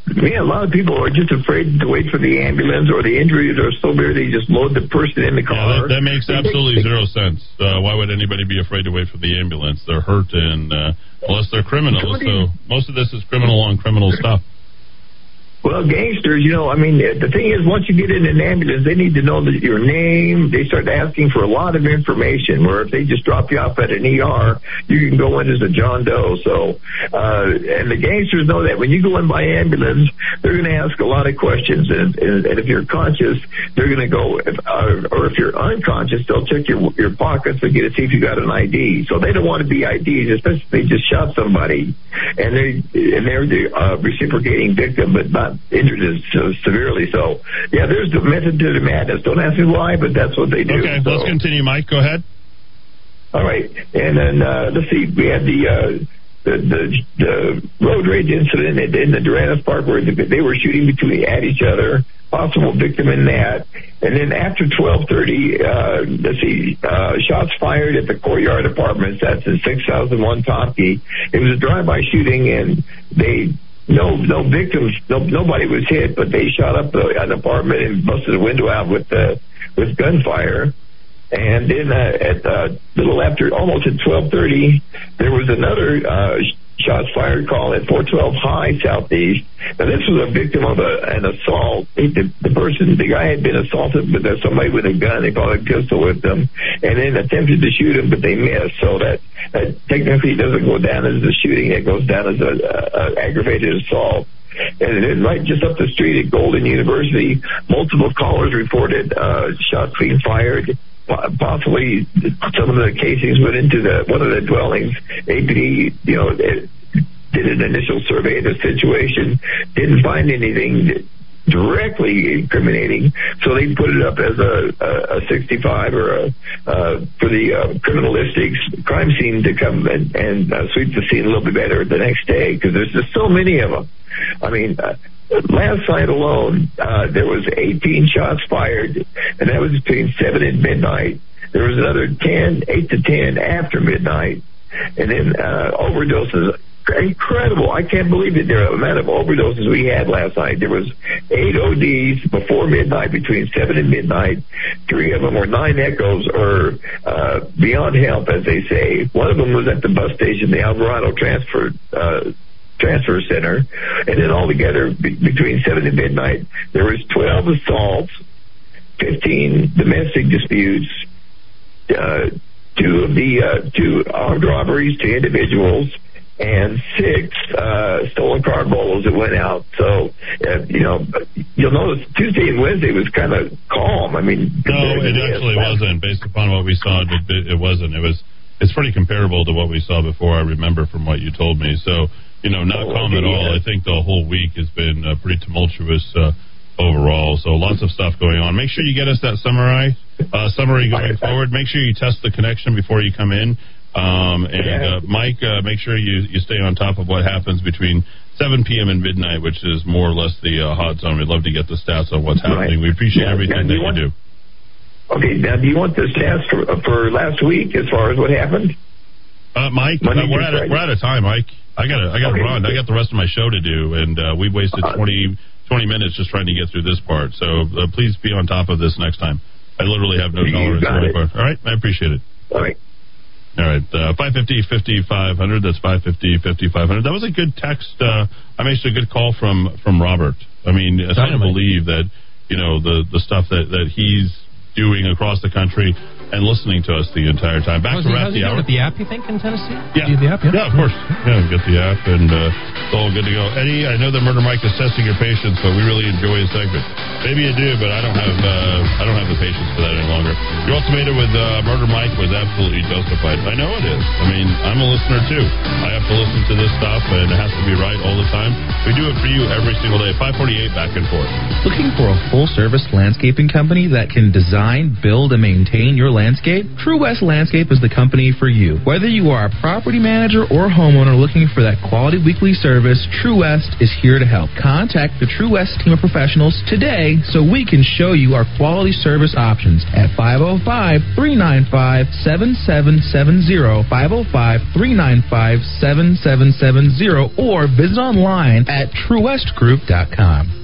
Yeah, a lot of people are just afraid to wait for the ambulance or the injuries are so bad they just load the person in the Yeah, car. that, that makes absolutely zero sense. Uh, why would anybody be afraid to wait for the ambulance? They're hurt, and uh, unless they're criminals. So most of this is criminal on criminal stuff. Well, gangsters, you know, I mean, the thing is, once you get in an ambulance, they need to know that your name. They start asking for a lot of information. Where if they just drop you off at an ER, you can go in as a John Doe. So, uh, and the gangsters know that when you go in by ambulance, they're going to ask a lot of questions, and, and, and if you're conscious, they're going to go, if, uh, or if you're unconscious, they'll check your your pockets to get to see if you got an ID. So they don't want to be IDs, especially if they just shot somebody, and they and they're the uh, reciprocating victim, but not injured as so severely. So, yeah, there's the method to the madness. Don't ask me why, but that's what they do. Okay, so. let's continue, Mike. Go ahead. All right, and then uh, let's see. We had the. Uh, the, the the road rage incident in, in the Duranes Park where they were shooting between at each other, possible victim in that, and then after 12:30, uh, let's see, uh, shots fired at the Courtyard Apartments. That's in 6001 Tompkey. It was a drive-by shooting, and they no no victims, no nobody was hit, but they shot up the, an apartment and busted a window out with uh, with gunfire. And then uh, at uh, little after almost at twelve thirty, there was another uh, shots fired call at four twelve High Southeast. Now this was a victim of a, an assault. He, the, the person, the guy had been assaulted with uh, somebody with a gun. They brought a pistol with them, and then attempted to shoot him, but they missed. So that, that technically doesn't go down as a shooting. It goes down as a, a, a aggravated assault. And then right just up the street at Golden University, multiple callers reported uh, shots being fired possibly some of the casings went into the one of the dwellings. APD, you know, did an initial survey of the situation, didn't find anything directly incriminating, so they put it up as a, a, a 65 or a uh, for the uh, criminalistics crime scene to come and, and uh, sweep the scene a little bit better the next day because there's just so many of them. I mean, uh, last night alone, uh, there was 18 shots fired, and that was between 7 and midnight. There was another 10, 8 to 10 after midnight. And then uh, overdoses. Incredible. I can't believe. The amount of overdoses we had last night. There was eight ODs before midnight, between 7 and midnight. Three of them were nine echoes or uh, beyond help, as they say. One of them was at the bus station, the Alvarado Transfer uh, transfer center, and then altogether be- between seven and midnight, there was twelve assaults, fifteen domestic disputes, uh, two of the uh, two armed robberies to individuals. And six uh, stolen car bowls that went out. So, uh, you know, you'll notice Tuesday and Wednesday was kind of calm. I mean, No, it actually wasn't. Based upon what we saw, it, it, it wasn't. It was. It's pretty comparable to what we saw before. I remember from what you told me. So, you know, not Oh, calm at all. I think the whole week has been uh, pretty tumultuous uh, overall. So lots of stuff going on. Make sure you get us that summary uh, summary going forward. Make sure you test the connection before you come in. Um, and uh, Mike, uh, make sure you you stay on top of what happens between 7 p.m. and midnight, which is more or less the uh, hot zone. We'd love to get the stats on what's happening. We appreciate Yeah, everything that you want- you do. Okay, now do you want the stats for, for last week as far as what happened? Uh, Mike, uh, we're through out of, we're out of time, Mike. I got to I got to Okay. run. I got the rest of my show to do, and uh, we wasted 20, 20 minutes just trying to get through this part. So uh, please be on top of this next time. I literally have no tolerance got for any it. part. All right, I appreciate it. All right. All right, uh, 550 5500. That's 550 5500. That was a good text. Uh, I made a good call from from Robert. I mean, it's hard to believe that you know the the stuff that that he's doing across the country and listening to us the entire time. Back How's to he, wrap the doing hour. with the app, you think, in Tennessee? Yeah. You the app, yeah? Yeah, of course. Yeah, get the app, and uh, it's all good to go. Eddy, I know that Murder Mike is testing your patience, but we really enjoy his segment. Maybe you do, but I don't have uh, I don't have the patience for that any longer. Your ultimatum with uh, Murder Mike was absolutely justified. I know it is. I mean, I'm a listener too. I have to listen to this stuff, and it has to be right all the time. We do it for you every single day. 548 back and forth. Looking for a full service landscaping company that can design, build, and maintain your landscape? True West Landscape is the company for you. Whether you are a property manager or homeowner looking for that quality weekly service, True West is here to help. Contact the True West team of professionals today so we can show you our quality service options at 505 395 7770, 505 395 7770, or visit online at truewestgroup.com.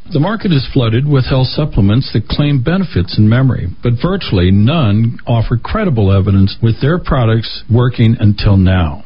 The market is flooded with health supplements that claim benefits in memory, but virtually none offer credible evidence with their products working until now.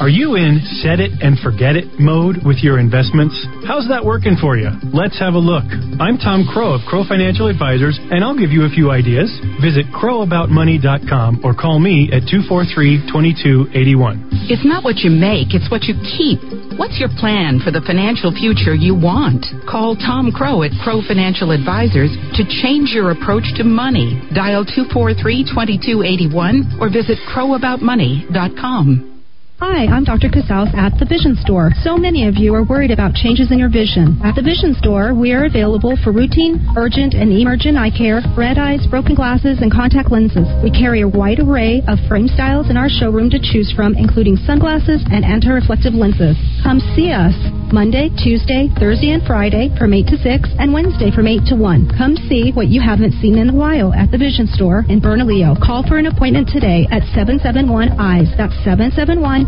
Are you in set it and forget it mode with your investments? How's that working for you? Let's have a look. I'm Tom Crow of Crow Financial Advisors, and I'll give you a few ideas. Visit crowaboutmoney.com or call me at 243 2281. It's not what you make, it's what you keep. What's your plan for the financial future you want? Call Tom Crow at Crow Financial Advisors to change your approach to money. Dial 243 2281 or visit crowaboutmoney.com. Hi, I'm Dr. Casals at the Vision Store. So many of you are worried about changes in your vision. At the Vision Store, we are available for routine, urgent, and emergent eye care, red eyes, broken glasses, and contact lenses. We carry a wide array of frame styles in our showroom to choose from, including sunglasses and anti-reflective lenses. Come see us Monday, Tuesday, Thursday, and Friday from 8 to 6, and Wednesday from 8 to 1. Come see what you haven't seen in a while at the Vision Store in Bernalillo. Call for an appointment today at 771 EYES. That's 771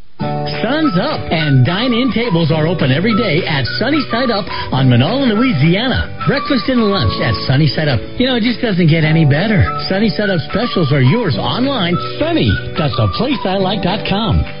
Sun's up, and dine-in tables are open every day at Sunny Side Up on Menaul, Louisiana. Breakfast and lunch at Sunny Side Up. You know, it just doesn't get any better. Sunny Side Up specials are yours online. Sunny, that's a place I like.com.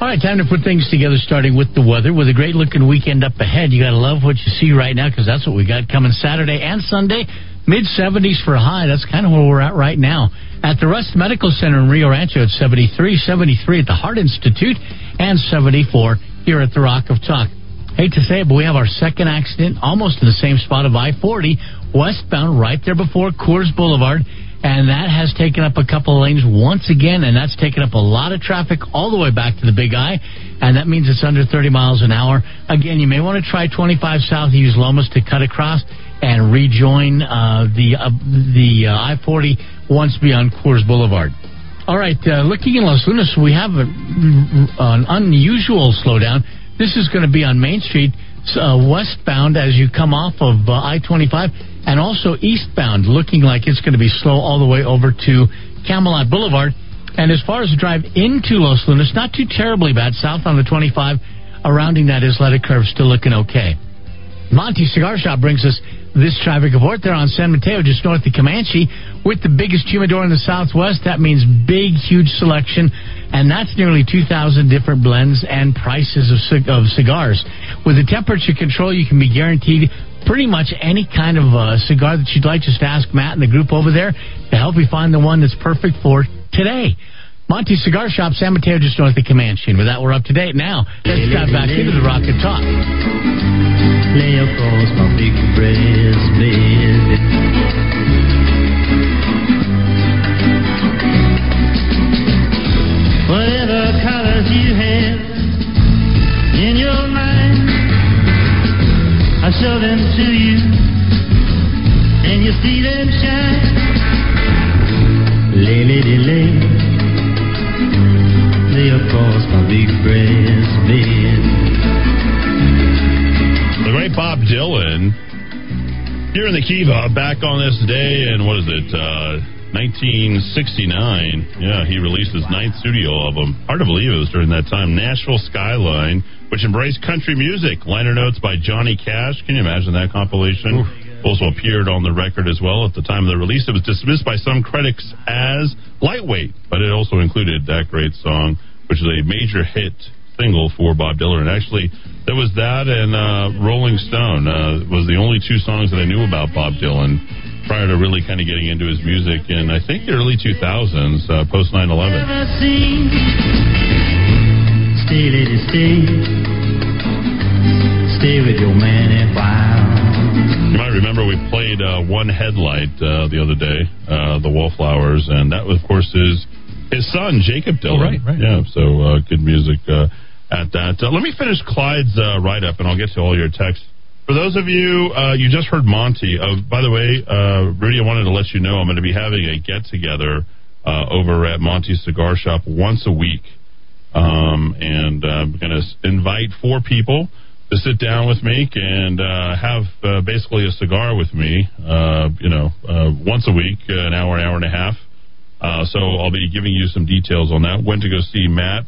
All right, time to put things together, starting with the weather. With a great looking weekend up ahead, you got to love what you see right now because that's what we got coming Saturday and Sunday. Mid 70s for a high. That's kind of where we're at right now. At the Rust Medical Center in Rio Rancho, it's 73, 73 at the Heart Institute, and 74 here at the Rock of Talk. Hate to say it, but we have our second accident almost in the same spot of I 40, westbound, right there before Coors Boulevard and that has taken up a couple of lanes once again, and that's taken up a lot of traffic all the way back to the Big I, and that means it's under 30 miles an hour. Again, you may want to try 25 south, use Lomas to cut across and rejoin uh, the uh, the uh, I-40 once beyond Coors Boulevard. All right, uh, looking in Los Lunas, we have a, an unusual slowdown. This is going to be on Main Street, uh, westbound as you come off of uh, I-25 and also eastbound, looking like it's going to be slow all the way over to Camelot Boulevard. And as far as the drive into Los Lunas, not too terribly bad. South on the 25, surrounding that Isleta curve, still looking okay. Monty Cigar Shop brings us this traffic report. They're on San Mateo, just north of Comanche, with the biggest humidor in the southwest. That means big, huge selection, and that's nearly 2,000 different blends and prices of, cig- of cigars. With the temperature control, you can be guaranteed pretty much any kind of uh, cigar that you'd like. Just ask Matt and the group over there to help you find the one that's perfect for today. Monty Cigar Shop, San Mateo, just north of Comanche. And with that, we're up to date now. Let's dive back into the Rock and Talk. Lay across my big breast bed. Whatever colors you have in your I show them to you, and you see them shine. Lay, lady, lay, lay across my big breast bed. The great Bob Dylan here in the Kiva, back on this day, and what is it, uh, 1969. Yeah, he released his ninth studio album. Hard to believe it was during that time. Nashville Skyline, which embraced country music. Liner notes by Johnny Cash. Can you imagine that compilation? Also appeared on the record as well at the time of the release. It was dismissed by some critics as lightweight, but it also included that great song, which is a major hit single for Bob Dylan. Actually, there was that and uh, Rolling Stone uh, was the only two songs that I knew about Bob Dylan prior to really kind of getting into his music in I think the early 2000s, uh, post 9/11. Stay, lady, stay. Stay with your man a while. You might remember we played uh, one headlight uh, the other day, uh, the Wallflowers, and that of course, is his son Jakob Dylan. Oh, right, right. Yeah, so uh, good music uh, at that. Uh, let me finish Clyde's uh, write up, and I'll get to all your texts. For those of you, uh, you just heard Monty. Uh, by the way, uh, Rudy, I wanted to let you know I'm going to be having a get together uh, over at Monty's Cigar Shop once a week, um, and I'm going to invite four people to sit down with me and uh, have uh, basically a cigar with me. Uh, you know, uh, once a week, an hour, an hour and a half. Uh, so I'll be giving you some details on that. When to go see Matt.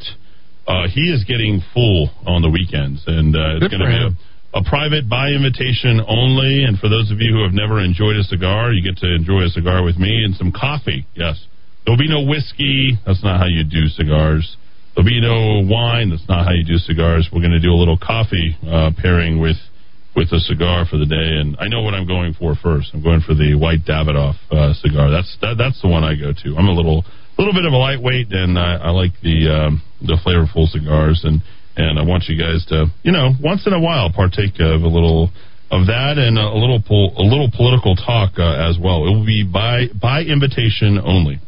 Uh, he is getting full on the weekends, and uh, it's going to be a, a private by invitation only. And for those of you who have never enjoyed a cigar, you get to enjoy a cigar with me and some coffee. Yes, there'll be no whiskey. That's not how you do cigars. There'll be no wine. That's not how you do cigars. We're going to do a little coffee uh, pairing with with a cigar for the day, and I know what I'm going for first. I'm going for the white Davidoff uh, cigar. That's that, that's the one I go to. I'm a little little bit of a lightweight, and I, I like the um, the flavorful cigars, and and I want you guys to you know once in a while partake of a little of that and a little pol- a little political talk uh, as well. It will be by by invitation only,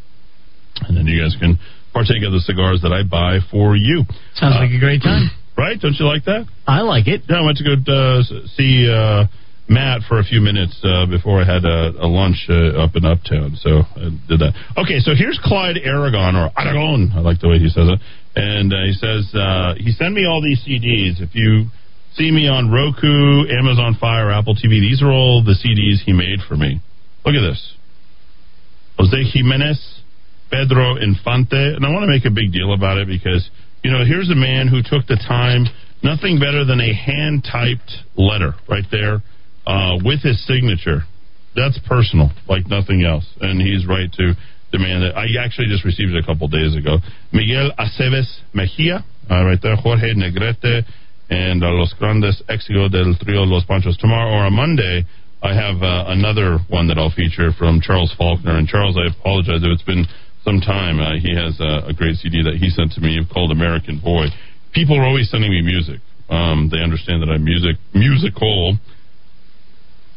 and then you guys can partake of the cigars that I buy for you. Sounds like a great time. *clears throat* Right? Don't you like that? I like it. Yeah, I went to go uh, see uh, Matt for a few minutes uh, before I had a, a lunch uh, up in Uptown, so I did that. Okay, so here's Clyde Aragon or Aragon. I like the way he says it, and uh, he says uh, he sent me all these CDs. If you see me on Roku, Amazon Fire, Apple TV, these are all the CDs he made for me. Look at this. Jose Jimenez, Pedro Infante, and I want to make a big deal about it because you know here's a man who took the time, nothing better than a hand typed letter right there uh, with his signature. That's personal, like nothing else, and he's right to demand it. I actually just received it a couple days ago. Miguel Aceves Mejia, uh, right there, Jorge Negrete, and uh, Los Grandes Éxitos del Trio Los Panchos. Tomorrow or on Monday, I have uh, another one that I'll feature from Charles Faulkner. And Charles, I apologize if it's been some time. Uh, he has a, a great CD that he sent to me called American Boy. People are always sending me music. Um, they understand that I'm music musical.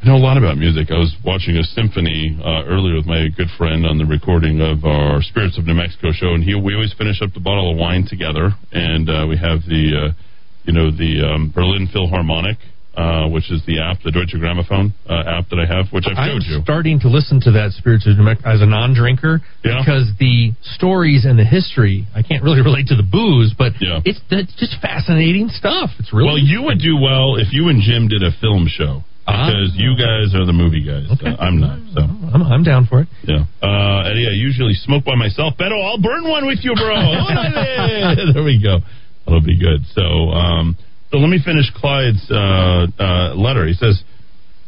I know a lot about music. I was watching a symphony uh, earlier with my good friend on the recording of our Spirits of New Mexico show, and he we always finish up the bottle of wine together, and uh, we have the uh, you know the um, Berlin Philharmonic, uh, which is the app, the Deutsche Grammophon uh, app that I have, which I've I'm showed you. starting to listen to that Spirits of New Mexico as a non-drinker Yeah. because the stories and the history. I can't really *laughs* relate to the booze, but Yeah. it's it's just fascinating stuff. It's really Well, you would do well if you and Jim did a film show Ah. because you guys are the movie guys. Uh, I'm not. So I'm, I'm down for it. yeah. Uh, Eddy, I usually smoke by myself. Beto, I'll burn one with you, bro. *laughs* There we go. That'll be good. So, um, so let me finish Clyde's uh, uh, letter. He says.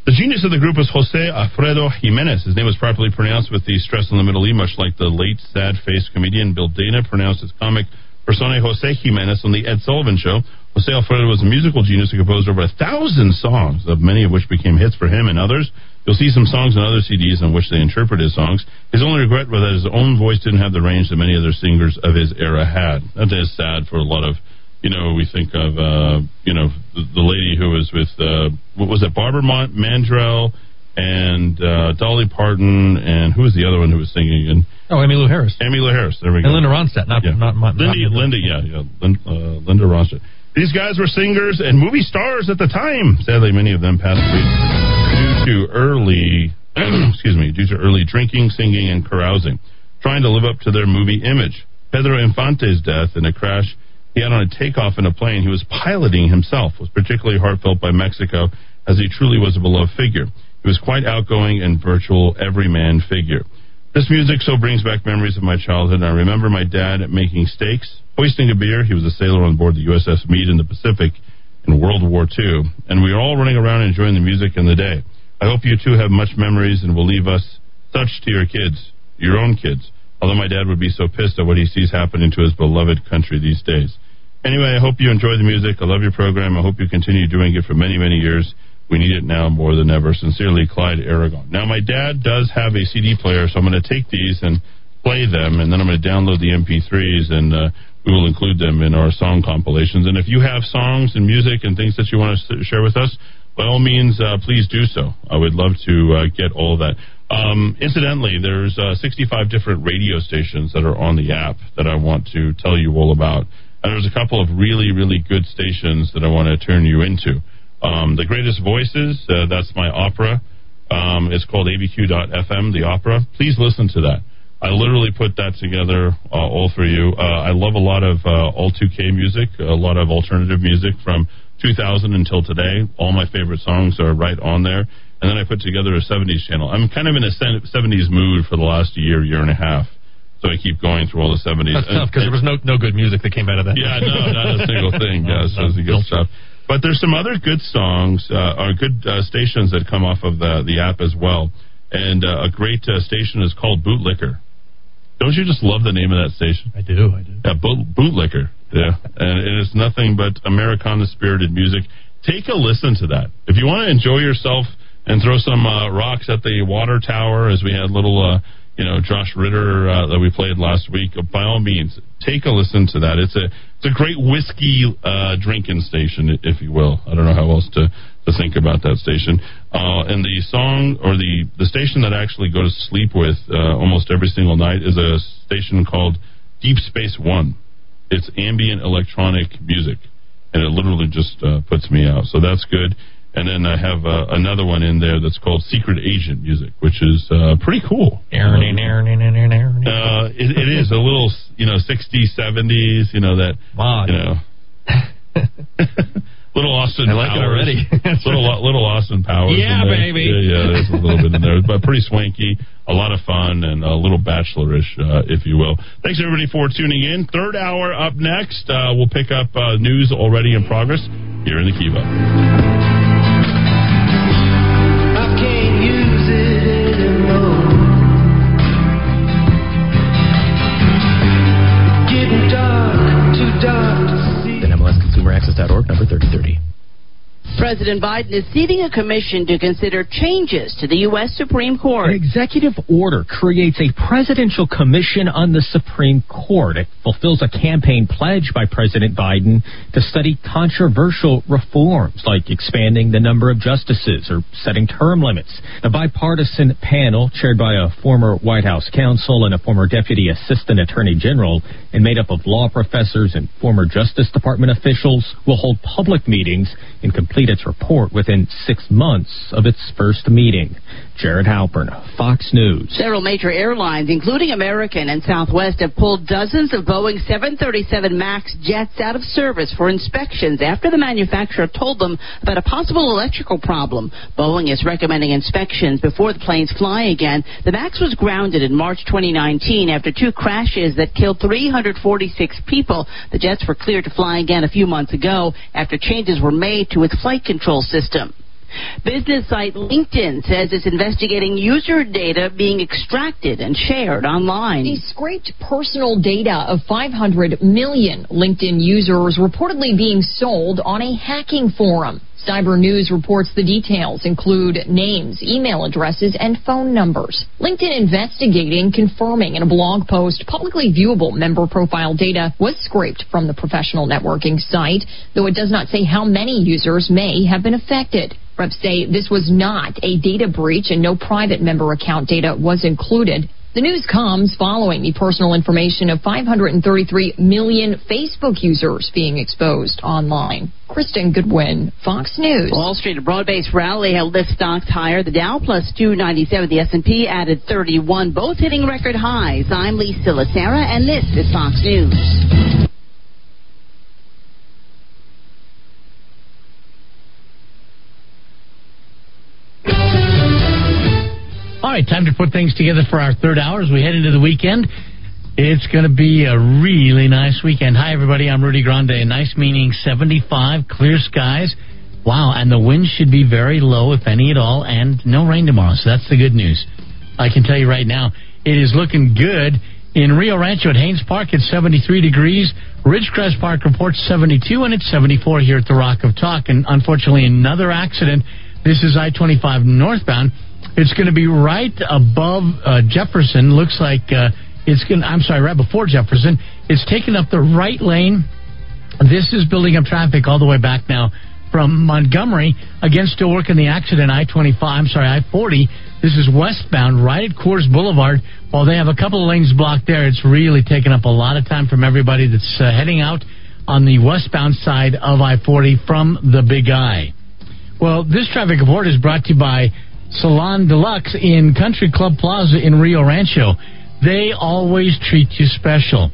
The genius of the group was Jose Alfredo Jimenez. His name was properly pronounced with the stress on the middle E, much like the late sad-faced comedian Bill Dana pronounced his comic persona Jose Jimenez on the Ed Sullivan Show. Jose Alfredo was a musical genius who composed over a thousand songs, of many of which became hits for him and others. You'll see some songs on other CDs on which they interpret his songs. His only regret was that his own voice didn't have the range that many other singers of his era had. That is sad for a lot of, you know, we think of, uh, you know, the, the lady who was with, uh, what was it, Barbara Mon- Mandrell and uh, Dolly Parton, and who was the other one who was singing? And Oh, Emmylou Harris. Emmylou Harris. There we go. And Linda Ronstadt, not Yeah. not, not, Linda, not Linda, yeah, yeah, Lin, uh, Linda Ronstadt. These guys were singers and movie stars at the time. Sadly, many of them passed away due to early, *clears throat* excuse me, due to early drinking, singing, and carousing, trying to live up to their movie image. Pedro Infante's death in a crash he had on a takeoff in a plane he was piloting himself was particularly heartfelt by Mexico, as he truly was a beloved figure. He was quite outgoing and virtual everyman figure. This music so brings back memories of my childhood. I remember my dad making steaks, hoisting a beer. He was a sailor on board the USS Meade in the Pacific in World War II, and we were all running around enjoying the music and the day. I hope you too have much memories and will leave us such to your kids, your own kids. Although my dad would be so pissed at what he sees happening to his beloved country these days. Anyway, I hope you enjoy the music. I love your program. I hope you continue doing it for many, many years. We need it now more than ever. Sincerely, Clyde Aragon. Now, my dad does have a CD player, so I'm going to take these and play them, and then I'm going to download the MP3s, and uh, we will include them in our song compilations. And if you have songs and music and things that you want to share with us, by all means, uh, please do so. I would love to uh, get all of that. Um, incidentally, there's uh, 65 different radio stations that are on the app that I want to tell you all about. And there's a couple of really, really good stations that I want to turn you into. Um, the Greatest Voices, uh, that's my opera. Um, it's called abq.fm, the opera. Please listen to that. I literally put that together uh, all for you. Uh, I love a lot of uh, all 2K music, a lot of alternative music from 2000 until today. All my favorite songs are right on there. And then I put together a 70s channel. I'm kind of in a 70s mood for the last year, year and a half. So I keep going through all the 70s. That's tough because there was no no good music that came out of that. Yeah, no, not a single thing. *laughs* Yeah, so it's good stuff. But there's some other good songs, uh, or good uh, stations that come off of the the app as well. And uh, a great uh, station is called Bootlicker. Don't you just love the name of that station? I do. I do. Yeah, boot, Bootlicker. Yeah, and it is nothing but Americana spirited music. Take a listen to that if you want to enjoy yourself and throw some uh, rocks at the water tower, as we had little. Uh, you know, Josh Ritter uh, that we played last week. By all means, take a listen to that. It's a it's a great whiskey uh, drinking station, if you will. I don't know how else to, to think about that station. Uh, and the song or the the station that I actually go to sleep with uh, almost every single night is a station called Deep Space One. It's ambient electronic music, and it literally just uh, puts me out. So that's good. And then I have uh, another one in there that's called Secret Agent Music, which is uh, pretty cool. Uh, it, it is a little, you know, 60s, 70s, you know, that, you know. *laughs* little Austin I like it already. *laughs* little, little Austin Powers. Yeah, baby. Yeah, yeah, there's a little bit in there, but pretty swanky, a lot of fun, and a little bachelorish, uh, if you will. Thanks everybody for tuning in. Third hour up next. Uh, we'll pick up uh, news already in progress here in the Kiva. Then MLSConsumerAccess.org, number 3030. President Biden is seating a commission to consider changes to the U.S. Supreme Court. An executive order creates a presidential commission on the Supreme Court. It fulfills a campaign pledge by President Biden to study controversial reforms like expanding the number of justices or setting term limits. The bipartisan panel, chaired by a former White House counsel and a former deputy assistant attorney general, and made up of law professors and former Justice Department officials, will hold public meetings and complete its report within six months of its first meeting. Jared Halpern, Fox News. Several major airlines, including American and Southwest, have pulled dozens of Boeing 737 MAX jets out of service for inspections after the manufacturer told them about a possible electrical problem. Boeing is recommending inspections before the planes fly again. The MAX was grounded in March 2019 after two crashes that killed 346 people. The jets were cleared to fly again a few months ago after changes were made to its flight control system. Business site LinkedIn says it's investigating user data being extracted and shared online. He scraped personal data of 500 million LinkedIn users reportedly being sold on a hacking forum. Cyber News reports the details include names, email addresses, and phone numbers. LinkedIn investigating, confirming in a blog post publicly viewable member profile data was scraped from the professional networking site, though it does not say how many users may have been affected. Reps say this was not a data breach and no private member account data was included. The news comes following the personal information of 533 million Facebook users being exposed online. Kristen Goodwin, Fox News. Wall Street, a broad-based rally held lift stocks higher. The Dow plus 297, the S&P added 31, both hitting record highs. I'm Lisa Lacera, and this is Fox News. All right, time to put things together for our third hour as we head into the weekend. It's going to be a really nice weekend. Hi, everybody. I'm Rudy Grande. Nice meaning 75, clear skies. Wow, and the wind should be very low, if any at all, and no rain tomorrow. So that's the good news. I can tell you right now, it is looking good. In Rio Rancho at Haynes Park, it's 73 degrees. Ridgecrest Park reports 72, and it's 74 here at the Rock of Talk. And unfortunately, another accident. This is I 25 northbound. It's going to be right above uh, Jefferson. Looks like uh, it's going. I'm sorry, right before Jefferson. It's taking up the right lane. This is building up traffic all the way back now from Montgomery. Again, still working the accident. I-25. I'm sorry, I-40. This is westbound, right at Coors Boulevard. While they have a couple of lanes blocked there, it's really taking up a lot of time from everybody that's uh, heading out on the westbound side of I-40 from the Big I. Well, this traffic report is brought to you by Salon Deluxe in Country Club Plaza in Rio Rancho. They always treat you special.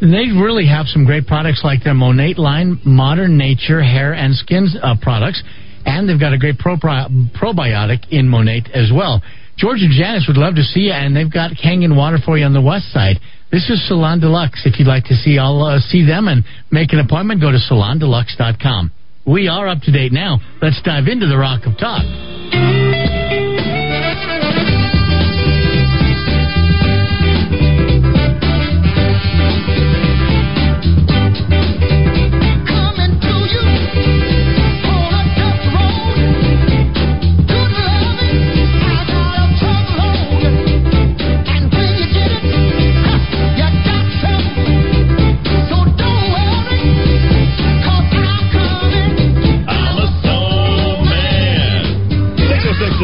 They really have some great products like their Monat line, Modern Nature hair and skin uh, products, and they've got a great pro- probiotic in Monat as well. George and Janice would love to see you, and they've got Kangen water for you on the west side. This is Salon Deluxe. If you'd like to see, I'll uh, see them and make an appointment. Go to salondeluxe.com. We are up to date now. Let's dive into the Rock of Talk.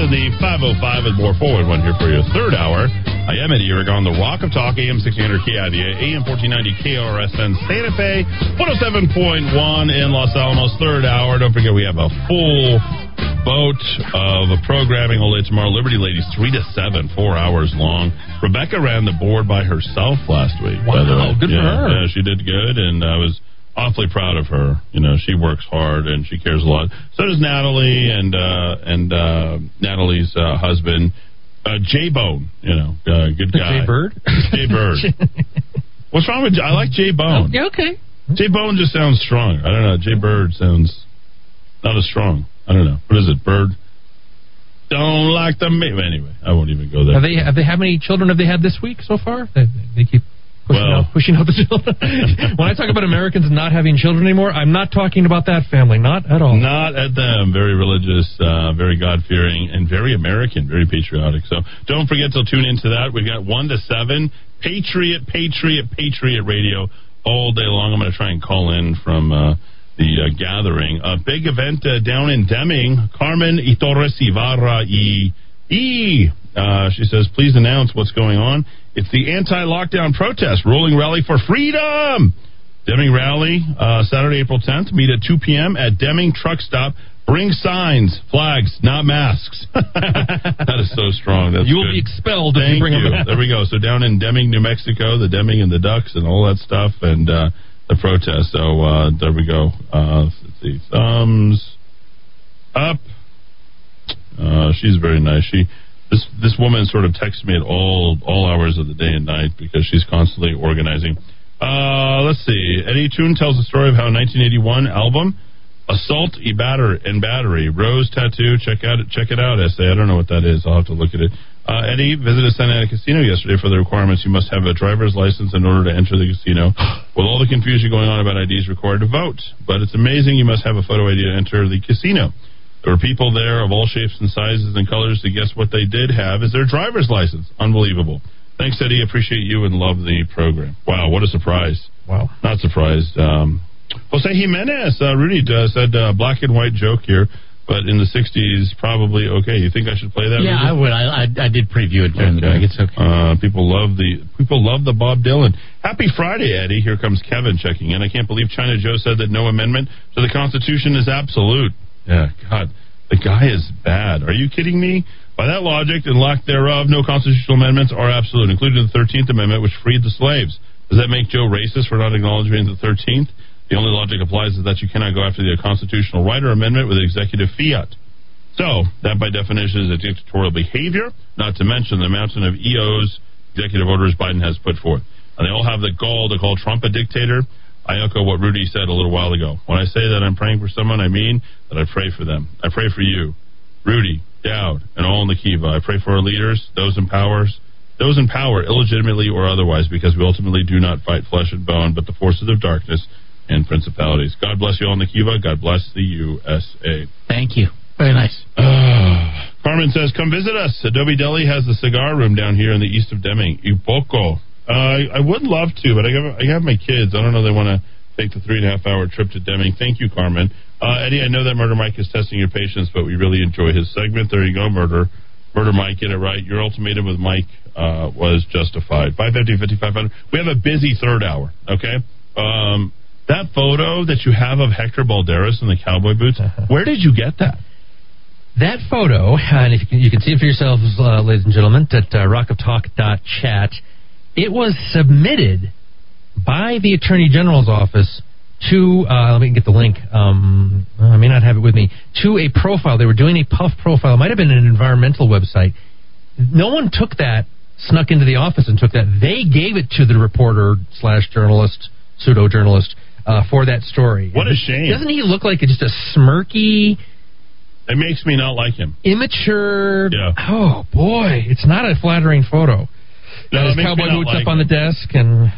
To the 505 and more forward one here for your third hour. I am Eddy Aragon, the Rock of Talk, AM 1600 KIVA, AM 1490 KRSN, Santa Fe, 107.1 in Los Alamos, third hour. Don't forget, we have a full boat of a programming all day tomorrow. Liberty Ladies, 3 to 7, four hours long. Rebecca ran the board by herself last week. Wow, good yeah, for her. Yeah, she did good, and I was awfully proud of her. You know, she works hard and she cares a lot. So does Natalie and uh, and uh, Natalie's uh, husband, uh, Jay Bone. You know, uh, good guy. Jay Bird. *laughs* Jay Bird. *laughs* What's wrong with? I like Jay Bone. Yeah, okay. Jay Bone just sounds strong. I don't know. Jay Bird sounds not as strong. I don't know. What is it? Bird. Don't like the me. Anyway, I won't even go there. Have they have they how many children have they had this week so far? They, they keep *laughs* pushing Well- out pushing out the children. *laughs* when I talk about Americans not having children anymore, I'm not talking about that family, not at all. Not at them. Very religious, uh, very God fearing, and very American, very patriotic. So don't forget to tune into that. We've got one to seven. Patriot, Patriot, Patriot Radio all day long. I'm going to try and call in from uh, the uh, gathering. A big event uh, down in Deming. Carmen y Torres Ibarra y. E. Uh, she says, please announce what's going on. It's the anti-lockdown protest, rolling rally for freedom. Deming rally, uh, Saturday, April 10th. Meet at 2 p.m. at Deming Truck Stop. Bring signs, flags, not masks. *laughs* that is so strong. That's You will good. be expelled if Thank you bring you. There we go. So down in Deming, New Mexico, the Deming and the Ducks and all that stuff, and uh, the protest. So uh, there we go. Uh, let's see. Thumbs up. Uh, she's very nice. She this this woman sort of texts me at all all hours of the day and night because she's constantly organizing. Uh, let's see. Eddie Toon tells the story of how a 1981 album Assault e batter and battery. Rose tattoo. Check out check it out. Essay. I don't know what that is. I'll have to look at it. Uh, Eddy visited Santa Ana Casino yesterday for the requirements. You must have a driver's license in order to enter the casino. *gasps* With all the confusion going on about IDs required to vote, but it's amazing. You must have a photo ID to enter the casino. There were people there of all shapes and sizes and colors to guess what they did have is their driver's license. Unbelievable. Thanks, Eddy. Appreciate you and love the program. Wow, what a surprise. Wow. Not surprised. Um, Jose Jimenez, uh, Rudy uh, said uh, black and white joke here, but in the 60s, probably okay. You think I should play that? Yeah, Rudy? I would. I, I, I did preview it during the break. It's okay. Uh, people love the people love the Bob Dylan. Happy Friday, Eddy. Here comes Kevin checking in. I can't believe China Joe said that no amendment to the Constitution is absolute. Yeah, God, the guy is bad. Are you kidding me? By that logic and lack thereof, no constitutional amendments are absolute, including the Thirteenth Amendment, which freed the slaves. Does that make Joe racist for not acknowledging the Thirteenth? The only logic applies is that you cannot go after the constitutional right or amendment with executive fiat. So, that by definition is a dictatorial behavior, not to mention the mountain of EOs, executive orders Biden has put forth. And they all have the gall to call Trump a dictator. I echo what Rudy said a little while ago. When I say that I'm praying for someone, I mean that I pray for them. I pray for you, Rudy, Dowd, and all in the Kiva. I pray for our leaders, those in powers, those in power, illegitimately or otherwise, because we ultimately do not fight flesh and bone, but the forces of darkness and principalities. God bless you all in the Kiva. God bless the USA. Thank you. Very nice. Ah. Carmen says, "Come visit us. Adobe Deli has the cigar room down here in the east of Deming. Ipoco. Uh, I, would love to, but I have, I have my kids. I don't know. They want to take the three and a half hour trip to Deming. Thank you, Carmen. Uh, Eddy, I know that Murder Mike is testing your patience, but we really enjoy his segment. There you go, Murder. Murder Mike, get it right. Your ultimatum with Mike uh, was justified. 550, 5500. We have a busy third hour, okay? Um, that photo that you have of Hector Balderas in the cowboy boots, where did you get that? That photo, and if you can, you can see it for yourselves, uh, ladies and gentlemen, at uh, rockoftalk.chat, it was submitted by the Attorney General's office to, uh, let me get the link, um, I may not have it with me, to a profile. They were doing a puff profile. It might have been an environmental website. No one took that, snuck into the office and took that. They gave it to the reporter slash journalist, pseudo journalist, uh, for that story. What a shame. Doesn't he look like just a smirky, It makes me not like him. immature? Yeah. Oh boy, it's not a flattering photo. No, his cowboy boots like up on the desk, and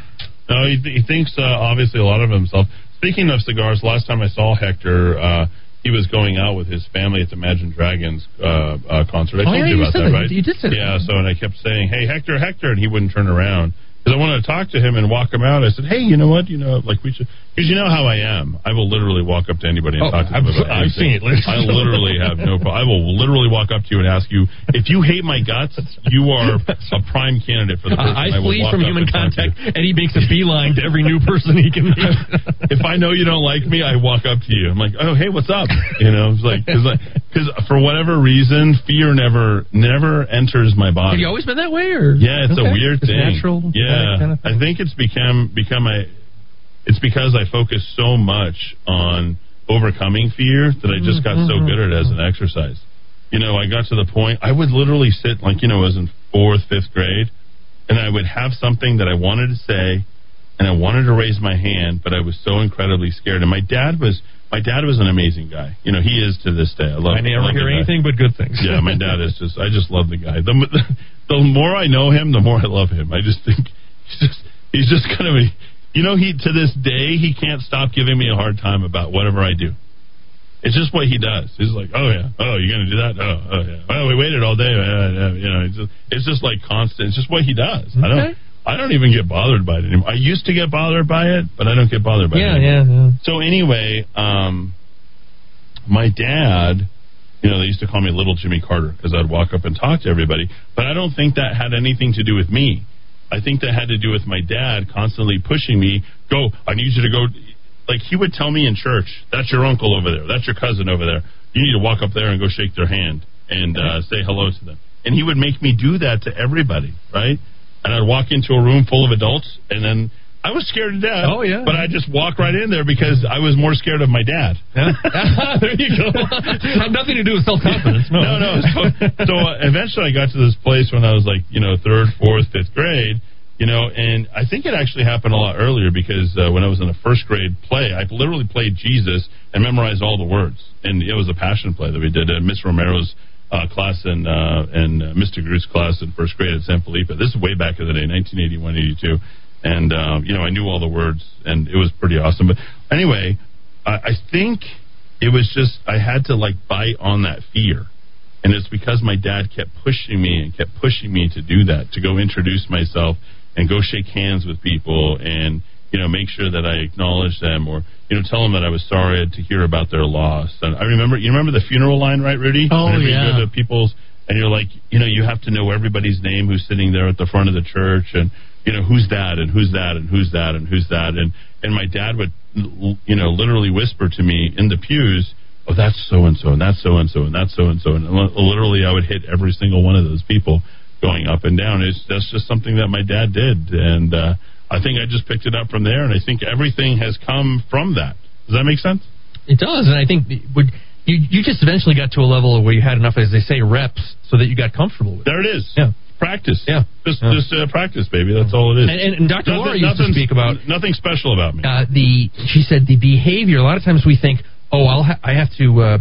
No, he, he thinks uh, obviously a lot of himself. Speaking of cigars, last time I saw Hector, uh, he was going out with his family at the Imagine Dragons uh, uh, concert. I Oh, told yeah, you about that, that. right? You did say that. Yeah. So, and I kept saying, "Hey, Hector, Hector," and he wouldn't turn around because I wanted to talk to him and walk him out. I said, "Hey, you know what? You know, like we should." Because you know how I am. I will literally walk up to anybody and Oh, talk to them I've- about I've anything. seen it, I literally have no problem. I will literally walk up to you and ask you if you hate my guts. You are a prime candidate for the person I, I I flee from human contact, and he makes a beeline to every new person he can meet. *laughs* if I know you don't like me, I walk up to you. I'm like, oh, hey, what's up? You know, it's like because for whatever reason, fear never never enters my body. Have you always been that way, or Yeah, it's a weird Just thing. Natural, yeah, kind of I think it's become become a. It's because I focus so much on overcoming fear that I just got so mm-hmm. good at it as an exercise. You know, I got to the point I would literally sit like you know, I was in fourth, fifth grade, and I would have something that I wanted to say, and I wanted to raise my hand, but I was so incredibly scared. And my dad was my dad was an amazing guy. You know, he is to this day. I love. I never hear anything but good things. Yeah, my dad is just. I just love the guy. The, *laughs* the more I know him, the more I love him. I just think he's just he's just kind of a. You know, he to this day he can't stop giving me a hard time about whatever I do. It's just what he does. He's like, oh yeah, oh you're gonna do that, oh oh yeah, well we waited all day, uh, you know. It's just, it's just like constant. It's just what he does. I don't. I don't even get bothered by it anymore. I used to get bothered by it, but I don't get bothered by Yeah, it. yeah, yeah. So anyway, um, my dad, you know, they used to call me Little Jimmy Carter because I'd walk up and talk to everybody. But I don't think that had anything to do with me. I think that had to do with my dad constantly pushing me. Go, I need you to go. Like he would tell me in church, "That's your uncle over there. That's your cousin over there. You need to walk up there and go shake their hand and uh, say hello to them." And he would make me do that to everybody, right? And I'd walk into a room full of adults, and then I was scared to death. Oh, yeah. But I just walk right in there because I was more scared of my dad. *laughs* *laughs* there you go. *laughs* Had nothing to do with self confidence. No, no, no. So, so uh, eventually, I got to this place when I was like, you know, third, fourth, fifth grade, You know, and I think it actually happened a lot earlier because uh, when I was in a first grade play, I literally played Jesus and memorized all the words. And it was a passion play that we did at Miss Romero's uh, class and uh, and uh, Mr. Groot's class in first grade at San Felipe. This is way back in the day, 1981, 82. And, um, you know, I knew all the words and it was pretty awesome. But anyway, I, I think it was just, I had to like bite on that fear. And it's because my dad kept pushing me and kept pushing me to do that, to go introduce myself and go shake hands with people and you know make sure that I acknowledge them or you know tell them that I was sorry to hear about their loss. And I remember you remember the funeral line, right, Rudy? Oh, Whenever yeah. You go to people's and you're like, you know, you have to know everybody's name who's sitting there at the front of the church and you know who's that and who's that and who's that and who's that? And and my dad would you know literally whisper to me in the pews oh that's so and so and that's so and so and that's so and so and li- literally I would hit every single one of those people going up and down. It's that's just something that my dad did. And uh I think I just picked it up from there. And I think everything has come from that. Does that make sense? It does, and I think would you you just eventually got to a level where you had enough, as they say, reps, so that you got comfortable with it. there it is. Yeah. Practice Yeah. just Yeah. just uh, practice baby that's all it is And, and, and Dr. Laura Nothing- used to speak about nothing special about me uh, the. She said the behavior. A lot of times we think, oh, I'll ha- I have to uh,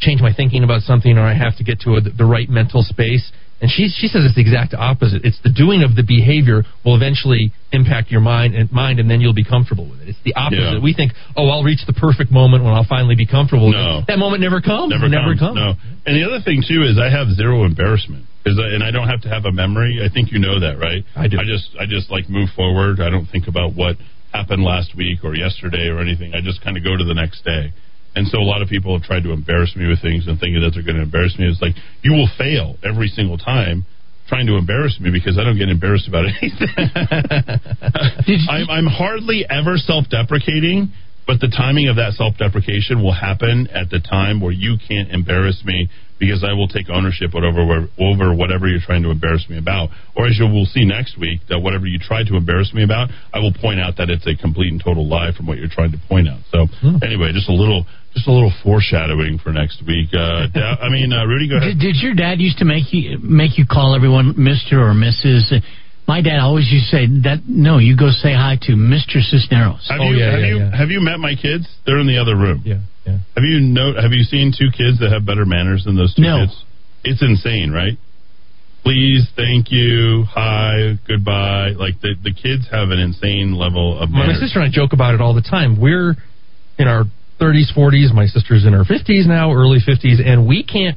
change my thinking about something, or I have to get to a, the right mental space. And she she says it's the exact opposite. It's the doing of the behavior will eventually impact your mind and mind, and then you'll be comfortable with it. It's the opposite. Yeah. We think, oh, I'll reach the perfect moment when I'll finally be comfortable. No. That moment never comes. Never, It never comes, comes. No. And the other thing too is I have zero embarrassment because and I don't have to have a memory. I think you know that, right? I do. I just I just like move forward. I don't think about what happened last week or yesterday or anything. I just kind of go to the next day. And so a lot of people have tried to embarrass me with things and thinking that they're going to embarrass me. It's like you will fail every single time trying to embarrass me because I don't get embarrassed about *laughs* anything. *laughs* I'm, I'm hardly ever self-deprecating, but the timing of that self-deprecation will happen at the time where you can't embarrass me because I will take ownership over over whatever you're trying to embarrass me about. Or as you will see next week, that whatever you try to embarrass me about, I will point out that it's a complete and total lie from what you're trying to point out. So hmm. anyway, just a little just a little foreshadowing for next week. Uh, *laughs* Da- I mean, uh, Rudy, go ahead. Did, did your dad used to make you make you call everyone Mister or Mrs. My dad always used to say that. No, you go say hi to Mister Cisneros. Have you have you have you met my kids? They're in the other room. Yeah, yeah. Have you know have you seen two kids that have better manners than those two No. kids? It's insane, right? Please, thank you, hi, goodbye. Like the the kids have an insane level of My, my sister and I joke about it all the time. We're in our 30s, 40s. My sister's in her 50s now, early 50s, and we can't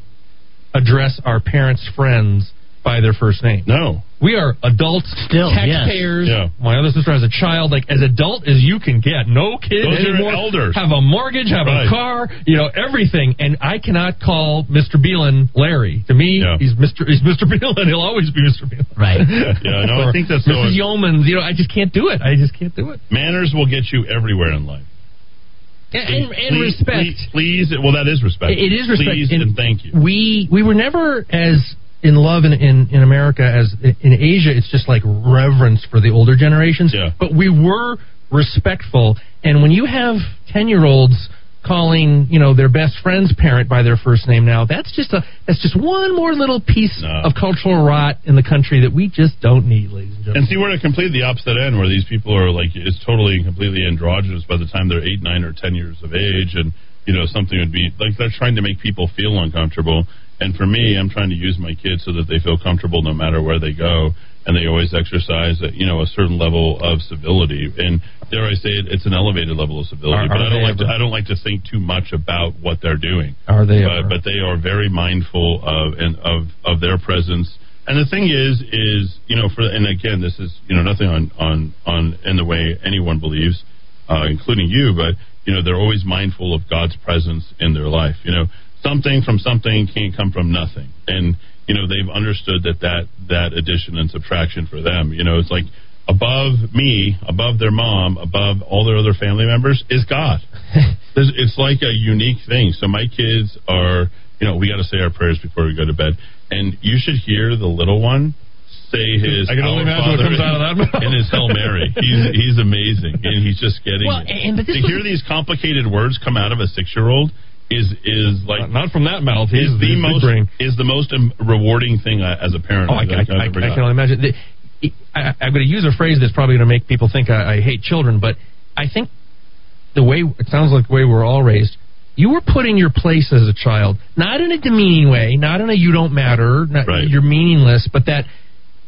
address our parents' friends by their first name. No. We are adults, Still, yes. taxpayers. Yeah. My other sister has a child, like as adult as you can get. No kids Those are anymore. elders. Have a mortgage, have Right. a car, you know, everything. And I cannot call Mr. Beelan Larry. To me, Yeah. he's Mr. He's Mr. *laughs* Beelan. He'll always be Mr. Beelan. Right. *laughs* Yeah, no, I think that's so. Mrs. Yeomans. You know, I just can't do it. I just can't do it. Manners will get you everywhere in life. And, and, and Please- respect. Please, please, well, that is respect. It is respect. Please and, thank you. We we were never as in love in, in, in America as in Asia. It's just like reverence for the older generations. Yeah. But we were respectful. And when you have ten year olds calling you know their best friend's parent by their first name now, that's just a that's just one more little piece No. of cultural rot in the country that we just don't need, ladies and gentlemen. And see, we're at a completely the opposite end where these people are like, it's totally and completely androgynous by the time they're eight, nine, or ten years of age. And, you know, something would be like they're trying to make people feel uncomfortable. And for me, I'm trying to use my kids so that they feel comfortable no matter where they go. And they always exercise, a, you know, a certain level of civility. And dare I say it, it's an elevated level of civility. Are- but are I don't like to, I don't like to think too much about what they're doing Are they? but, ever? but they are very mindful of and of of their presence. And the thing is, is you know, for and again, this is you know nothing on on on in the way anyone believes, uh, including you, but you know they're always mindful of God's presence in their life. You know, something from something can't come from nothing, and you know they've understood that that that addition and subtraction for them. You know, it's like above me, above their mom, above all their other family members is God. *laughs* It's like a unique thing. So my kids are, you know, we got to say our prayers before we go to bed, and you should hear the little one say his I can only imagine what Father comes out of that mouth. *laughs* and his Hail Mary. He's he's amazing, and he's just getting Well, and- but this to was- hear these complicated words come out of a six year old is is like not from that mouth. is the he's most brain. is the most um, rewarding thing I, as a parent. Oh, I, I, I, I can only imagine. The- I, I'm going to use a phrase that's probably going to make people think I, I hate children, but I think the way it sounds like the way we're all raised. You were put in your place as a child, not in a demeaning way, not in a you don't matter, not, you're meaningless, but that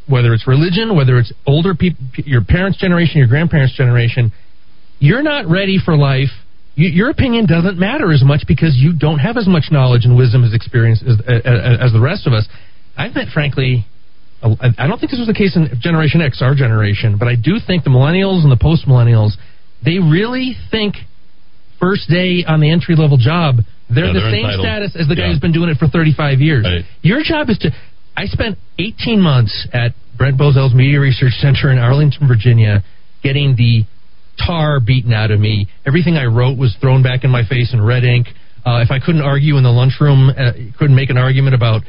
whether it's religion, whether it's older people, your parents' generation, your grandparents' generation, you're not ready for life. You, your opinion doesn't matter as much because you don't have as much knowledge and wisdom as experience as, as, as the rest of us. I've met, frankly, I don't think this was the case in Generation X, our generation, but I do think the millennials and the post millennials, they really think first day on the entry level job, they're Yeah, the they're same entitled. status as the guy Yeah. who's been doing it for 35 years. Your job is to. I spent 18 months at Brent Bozell's Media Research Center in Arlington, Virginia, getting the tar beaten out of me. Everything I wrote was thrown back in my face in red ink. Uh, if I couldn't argue in the lunchroom, uh, couldn't make an argument about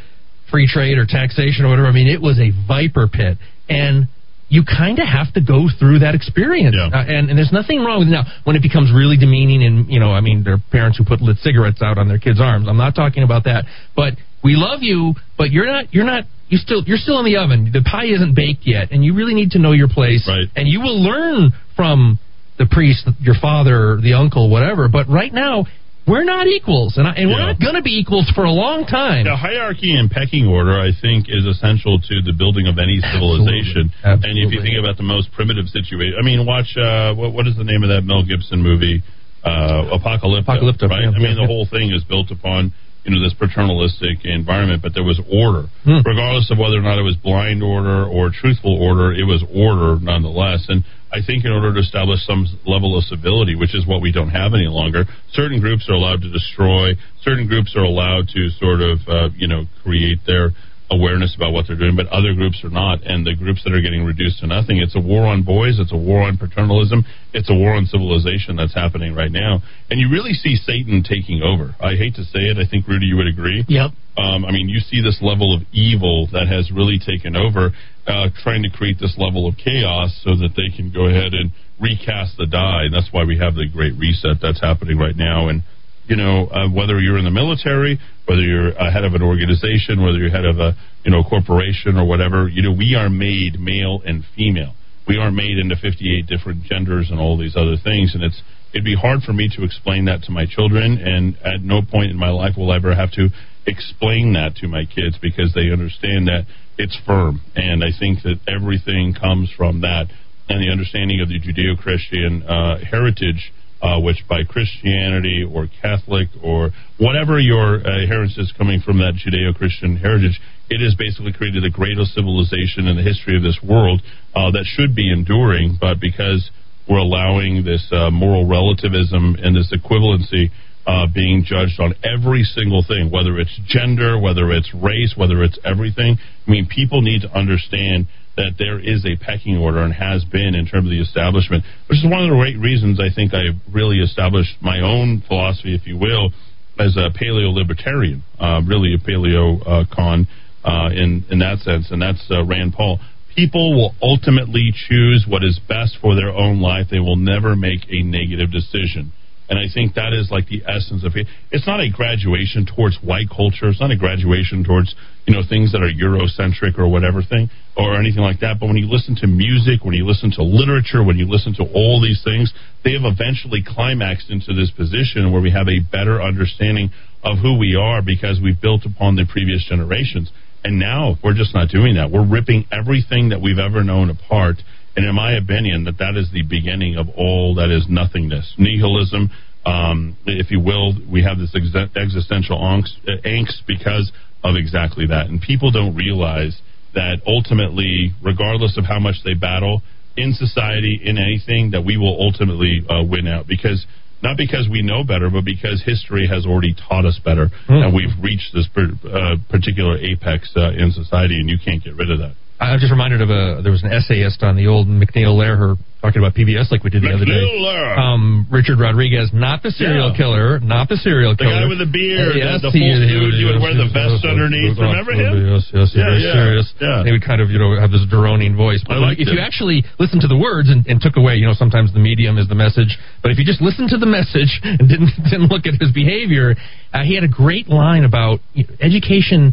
free trade or taxation or whatever. I mean, it was a viper pit, and you kind of have to go through that experience. Uh, and, and there's nothing wrong with it. now when it becomes really demeaning. And you know, I mean, there are parents who put lit cigarettes out on their kids' arms. I'm not talking about that, but we love you, but you're not. You're not. You still. You're still in the oven. The pie isn't baked yet, and you really need to know your place. Right. And you will learn from the priest, your father, the uncle, whatever. But right now. We're not equals, and, I, and we're not going to be equals for a long time. The hierarchy and pecking order, I think, is essential to the building of any civilization. Absolutely, And if you think about the most primitive situation, I mean, watch uh, what, what is the name of that Mel Gibson movie, uh, Apocalypto? Apocalypto, right? yeah, I mean, yeah, the yeah. whole thing is built upon you know this paternalistic environment, but there was order, regardless of whether or not it was blind order or truthful order. It was order nonetheless, and. I think in order to establish some level of civility, which is what we don't have any longer, certain groups are allowed to destroy. Certain groups are allowed to sort of, uh, you know, create their awareness about what they're doing, but other groups are not. And the groups that are getting reduced to nothing, it's a war on boys, it's a war on paternalism, it's a war on civilization that's happening right now. And you really see Satan taking over. I hate to say it. I think Rudy, you would agree. Yep. Um, I mean, you see this level of evil that has really taken over, uh, trying to create this level of chaos so that they can go ahead and recast the die. And that's why we have the great reset that's happening right now. And you know, uh, whether you're in the military, whether you're a head of an organization, whether you're head of a you know corporation or whatever, you know, we are made male and female. We are made into 58 different genders and all these other things, and it's it'd be hard for me to explain that to my children. And at no point in my life will I ever have to explain that to my kids because they understand that it's firm. And I think that everything comes from that and the understanding of the Judeo-Christian uh, heritage uh, which by Christianity or Catholic or whatever your uh, heritage is coming from that Judeo Christian heritage, it has basically created the greatest civilization in the history of this world uh, that should be enduring, but because we're allowing this uh, moral relativism and this equivalency uh, being judged on every single thing, whether it's gender, whether it's race, whether it's everything. I mean, people need to understand that there is a pecking order and has been in terms of the establishment, which is one of the great reasons I think I really established my own philosophy, if you will, as a paleo libertarian, uh, really a paleo uh, con uh, in in that sense, and that's uh, Rand Paul. People will ultimately choose what is best for their own life. They will never make a negative decision. And I think that is like the essence of it. It's not a graduation towards white culture. It's not a graduation towards, you know, things that are Eurocentric or whatever thing or anything like that. But when you listen to music, when you listen to literature, when you listen to all these things, they have eventually climaxed into this position where we have a better understanding of who we are because we've built upon the previous generations. And now we're just not doing that. We're ripping everything that we've ever known apart. And in my opinion, that that is the beginning of all that is nothingness, nihilism. Um, if you will, we have this ex- existential angst, uh, angst because of exactly that. And people don't realize that ultimately, regardless of how much they battle in society, in anything, that we will ultimately uh, win out because not because we know better, but because history has already taught us better, and we've reached this per, uh, particular apex uh, in society, and you can't get rid of that. I'm just reminded of a there was an essayist on the old MacNeil Lehrer talking about PBS like we did the other day. Lehrer. Um, Richard Rodriguez, not the serial Yeah. killer, not the serial The killer. The guy with the beard, yes, the, the he- full he- suit, you would wear the vest yes, underneath. Remember him? Yes, yes, Yeah, very yeah, serious. yeah. He would kind of, you know, have this droning voice. But I liked if it. you actually listen to the words and, and took away, you know, sometimes the medium is the message, but if you just listened to the message and didn't *laughs* didn't look at his behavior, uh, he had a great line about you know, education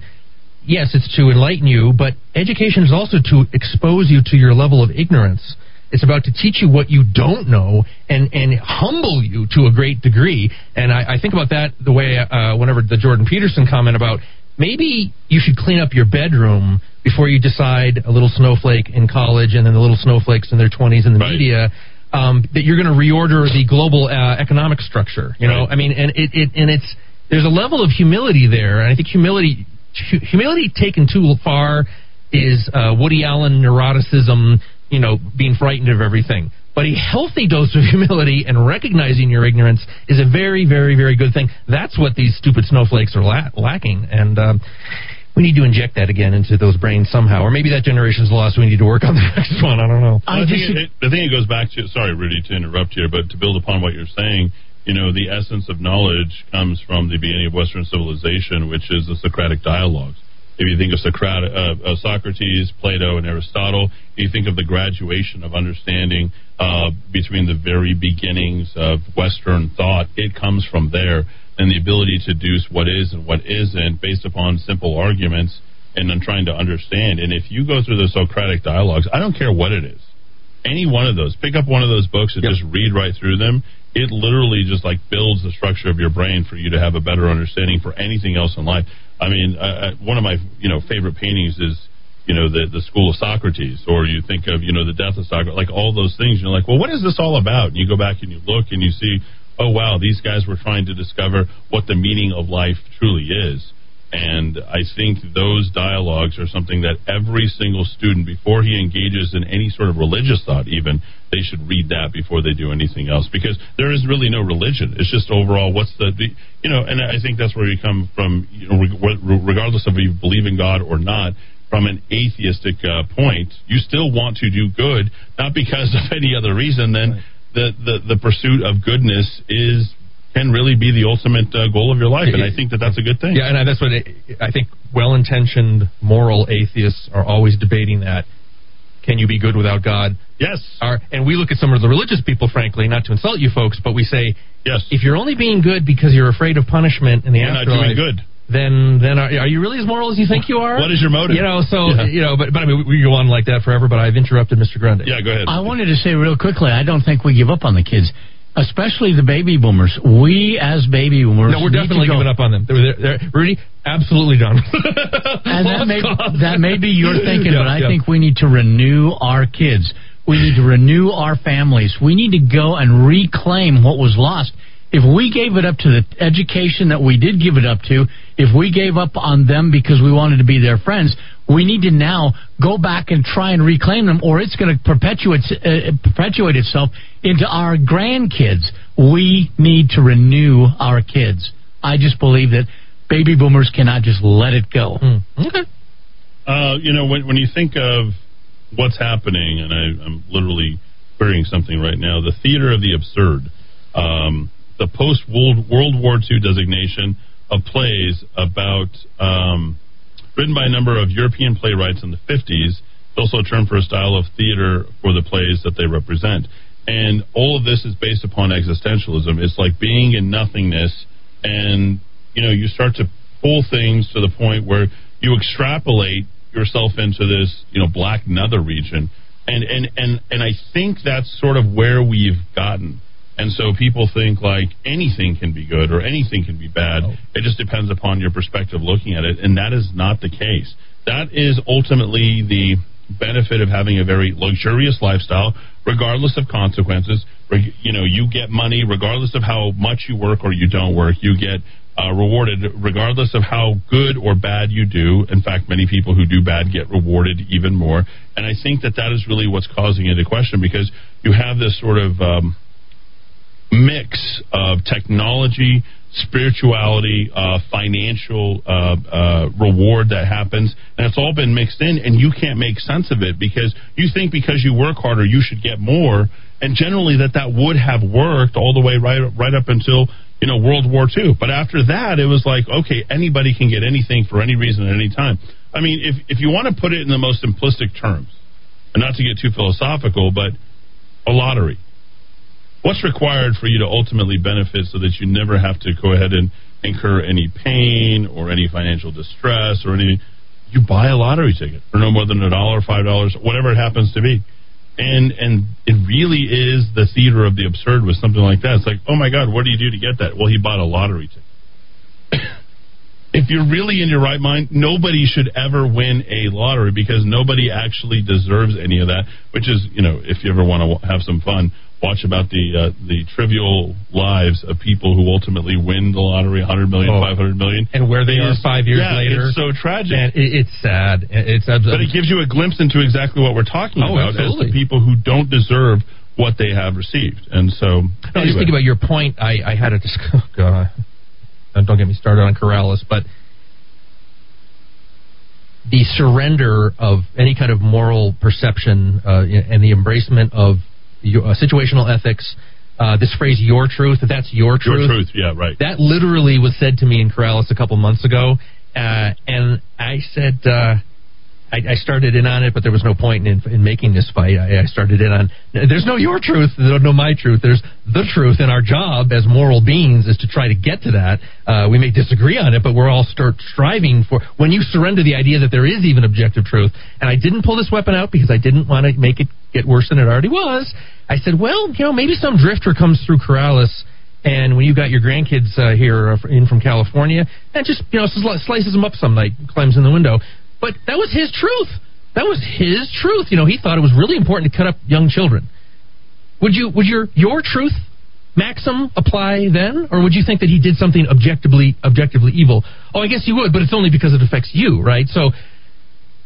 yes, it's to enlighten you, but education is also to expose you to your level of ignorance. It's about to teach you what you don't know and, and humble you to a great degree. And I, I think about that the way uh, whenever the Jordan Peterson comment about maybe you should clean up your bedroom before you decide a little snowflake in college and then the little snowflakes in their 20s in the media um, that you're going to reorder the global uh, economic structure. You know, I mean, and it, it and it's there's a level of humility there, and I think humility hu- humility taken too far is uh, Woody Allen neuroticism. You know, being frightened of everything. But a healthy dose of *laughs* humility and recognizing your ignorance is a very, very, very good thing. That's what these stupid snowflakes are la- lacking, and. Um, we need to inject that again into those brains somehow, or maybe that generation's lost. We need to work on *laughs* the next one. I don't know. I, think it, it, I think it goes back to sorry, Rudy, to interrupt here, but to build upon what you're saying, you know, the essence of knowledge comes from the beginning of Western civilization, which is the Socratic dialogues. If you think of Socrates, uh, uh, Socrates, Plato, and Aristotle, you think of the graduation of understanding uh, between the very beginnings of Western thought. It comes from there, and the ability to deduce what is and what isn't based upon simple arguments and then trying to understand. And if you go through the Socratic dialogues, I don't care what it is, any one of those, pick up one of those books and just read right through them. It literally just like builds the structure of your brain for you to have a better understanding for anything else in life. I mean, uh, one of my you know favorite paintings is you know the the School of Socrates, or you think of you know the death of Socrates, like all those things. You're like, well, what is this all about? And you go back and you look and you see, oh wow, these guys were trying to discover what the meaning of life truly is. And I think those dialogues are something that every single student, before he engages in any sort of religious thought, even, they should read that before they do anything else. Because there is really no religion. It's just overall, what's the, you know, and I think that's where we come from, you know, regardless of if you believe in God or not, from an atheistic uh, point, you still want to do good, not because *laughs* of any other reason than the, the, the pursuit of goodness is can really be the ultimate uh, goal of your life, and I think that that's a good thing. Yeah, and that's what it, I think. Well-intentioned, moral atheists are always debating that. Can you be good without God? Yes. Are, and we look at some of the religious people, frankly, not to insult you folks, but we say, yes. If you're only being good because you're afraid of punishment in the You're not afterlife, doing good. Then, then are, are you really as moral as you think you are? What is your motive? You know, so Yeah. you know, but but I mean, we we go on like that forever. But I've interrupted Mr. Grundy. Yeah, go ahead. I wanted to say real quickly, I don't think we give up on the kids, especially the baby boomers. We as baby boomers, No, we're definitely giving up on them. They're, they're, they're, Rudy, absolutely done. *laughs* and that may that may be your thinking, Yeah, but I yeah. think we need to renew our kids. We need to renew our families. We need to go and reclaim what was lost. If we gave it up to the education that we did give it up to, if we gave up on them because we wanted to be their friends, we need to now go back and try and reclaim them, or it's going to perpetuate uh, perpetuate itself into our grandkids. We need to renew our kids. I just believe that baby boomers cannot just let it go. Okay. Uh, you know, when, when you think of what's happening, and I, I'm literally querying something right now, the theater of the absurd, um, the post World World War II designation of plays about um, written by a number of European playwrights in the 50s. It's also a term for a style of theater for the plays that they represent. And all of this is based upon existentialism. It's like being in nothingness, and you know, you start to pull things to the point where you extrapolate yourself into this, you know, black nether region. And and and and I think that's sort of where we've gotten. And so people think like anything can be good or anything can be bad. It just depends upon your perspective looking at it, and that is not the case. That is ultimately the benefit of having a very luxurious lifestyle, regardless of consequences. You know, you get money regardless of how much you work or you don't work. You get uh, rewarded regardless of how good or bad you do. In fact, many people who do bad get rewarded even more. And I think that that is really what's causing it to question because you have this sort of um, mix of technology, spirituality, uh, financial uh, uh, reward that happens, and it's all been mixed in, and you can't make sense of it because you think because you work harder you should get more, and generally that that would have worked all the way right right up until you know World War II. But after that, it was like okay, anybody can get anything for any reason at any time. I mean, if if you want to put it in the most simplistic terms, and not to get too philosophical, but a lottery. What's required for you to ultimately benefit so that you never have to go ahead and incur any pain or any financial distress or anything? you buy a lottery ticket for no more than a dollar, five dollars, whatever it happens to be. And and it really is the theater of the absurd with something like that. It's like, oh my God, what do you do to get that? Well, he bought a lottery ticket. *coughs* if you're really in your right mind, nobody should ever win a lottery because nobody actually deserves any of that. Which is, you know, if you ever want to have some fun, watch about the uh, the trivial lives of people who ultimately win the lottery, 100 million, Oh. 500 million, and where they are five years yeah, later. It's so tragic. Man, it, it's sad. It's abs- but it gives you a glimpse into exactly what we're talking Oh, about as absolutely. the people who don't deserve what they have received. And so, No, just anyway. think about your point. I, I had a dis- *laughs* oh don't get me started on Corrales, but the surrender of any kind of moral perception uh, and the embracement of your, uh, situational ethics. Uh, this phrase "your truth" that's your truth. Your truth, yeah, right. That literally was said to me in Corrales a couple months ago, uh, and I said uh, I, I started in on it, but there was no point in, in making this fight. I, I started in on there's no your truth, there's no my truth. There's the truth, and our job as moral beings is to try to get to that. Uh, we may disagree on it, but we're all start striving for. When you surrender the idea that there is even objective truth, and I didn't pull this weapon out because I didn't want to make it get worse than it already was. I said, well, you know, maybe some drifter comes through Corrales and when you got your grandkids uh, here uh, in from California, and just you know slices them up some night, climbs in the window. But that was his truth. That was his truth. You know, he thought it was really important to cut up young children. Would you? Would your your truth maxim apply then, or would you think that he did something objectively objectively evil? Oh, I guess you would, but it's only because it affects you, right? So.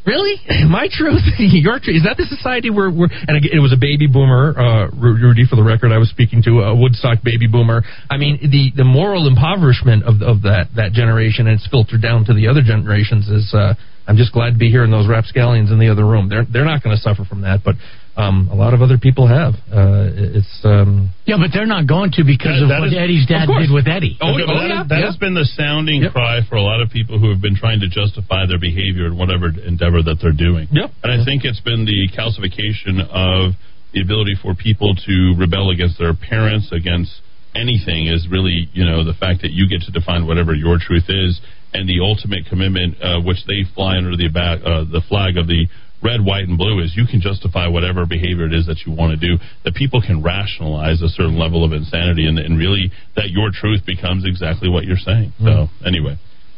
Really, *laughs* my truth, *laughs* your truth. Is that the society where we're? And it was a baby boomer, uh, Rudy, for the record. I was speaking to a Woodstock baby boomer. I mean, the the moral impoverishment of of that that generation, and it's filtered down to the other generations. Is uh, I'm just glad to be here in those rapscallions in the other room. They're they're not going to suffer from that, but um, a lot of other people have. Uh, it's um, Yeah, but they're not going to because That- of that what is- Eddy's dad did with Eddy. Okay, but that, that has been the sounding cry for a lot of people who have been trying to justify their behavior in whatever endeavor that they're doing. Yep. And I think it's been the calcification of the ability for people to rebel against their parents, against anything, is really, you know, the fact that you get to define whatever your truth is, and the ultimate commitment, uh, which they fly under the back, uh, the flag of the red, white, and blue is you can justify whatever behavior it is that you want to do. That people can rationalize a certain level of insanity, and, and really that your truth becomes exactly what you're saying. So anyway.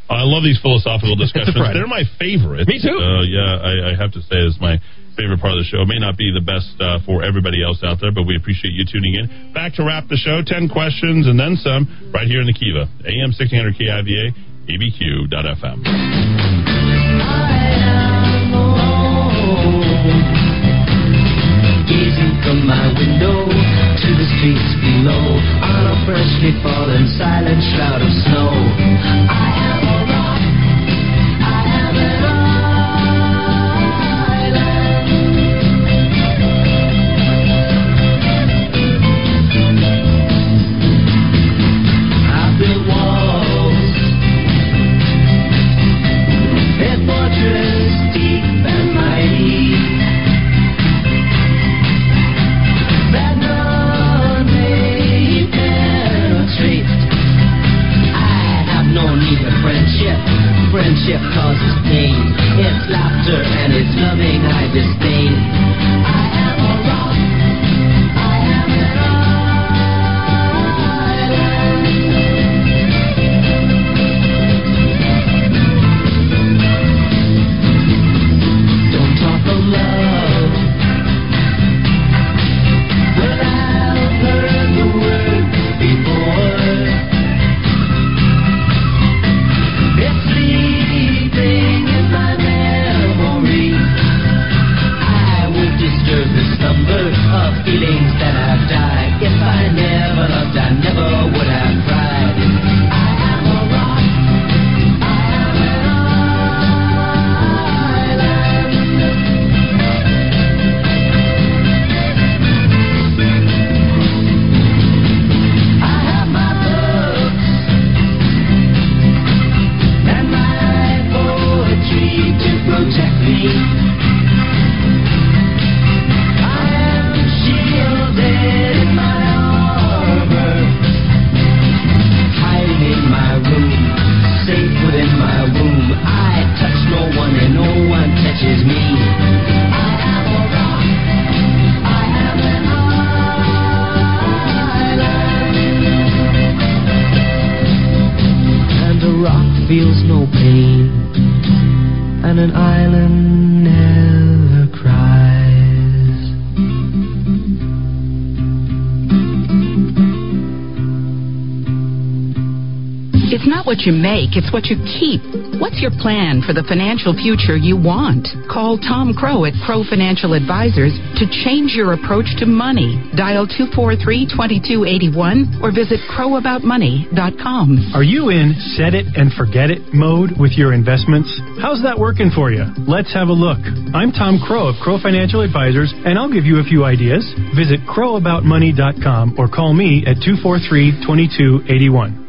I love these philosophical discussions. They're my favorite. Me too. Uh, yeah, I, I have to say it's my favorite part of the show. It may not be the best uh, for everybody else out there, but we appreciate you tuning in. Back to wrap the show. Ten questions and then some right here in the Kiva. AM 1600 KIVA, ABQ.FM. Gazing from my window to the streets below on a freshly fallen silent shroud of snow. I am what you make, it's what you keep. What's your plan for the financial future you want? Call Tom Crow at Crow Financial Advisors to change your approach to money. Dial 243-2281 or visit crowaboutmoney.com. Are you in set it and forget it mode with your investments? How's that working for you? Let's have a look. I'm Tom Crow of Crow Financial Advisors, and I'll give you a few ideas. Visit crowaboutmoney.com or call me at 243 2281.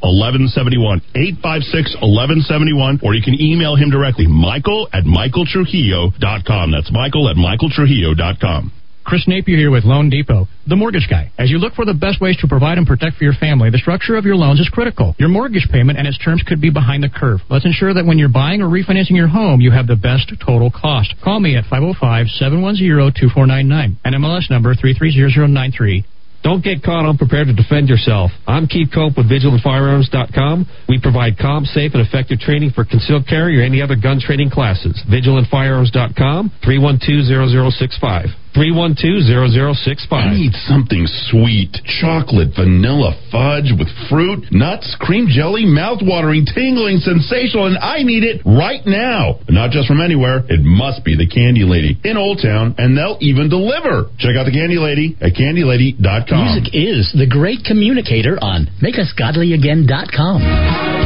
1171 856 1171 or you can email him directly michael at michaeltrujillo.com that's michael at michaeltrujillo.com Chris Napier here with Loan Depot, the mortgage guy. As you look for the best ways to provide and protect for your family, the structure of your loans is critical. Your mortgage payment and its terms could be behind the curve. Let's ensure that when you're buying or refinancing your home, you have the best total cost. Call me at 505-710-2499 and MLS number 330093. Don't get caught unprepared to defend yourself. I'm Keith Cope with VigilantFirearms.com. We provide calm, safe, and effective training for concealed carry or any other gun training classes. VigilantFirearms.com, 312-0065. 312-0065. I need something sweet. Chocolate, vanilla, fudge with fruit, nuts, cream jelly, mouth-watering, tingling, sensational, and I need it right now. But not just from anywhere. It must be the Candy Lady in Old Town, and they'll even deliver. Check out the Candy Lady at candylady.com. Music is the great communicator on makeusgodlyagain.com.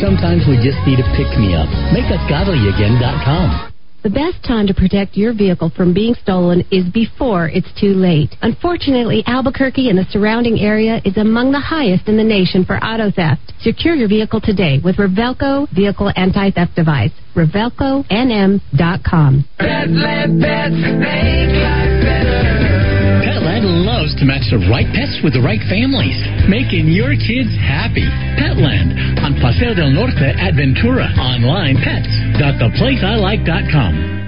Sometimes we just need a pick me up. MakeUsGodlyAgain.com. The best time to protect your vehicle from being stolen is before it's too late. Unfortunately, Albuquerque and the surrounding area is among the highest in the nation for auto theft. Secure your vehicle today with Revelco Vehicle Anti-Theft Device. RevelcoNM.com. Loves to match the right pets with the right families, making your kids happy. Petland on Paseo del Norte at Ventura. Online pets.theplaceilike.com.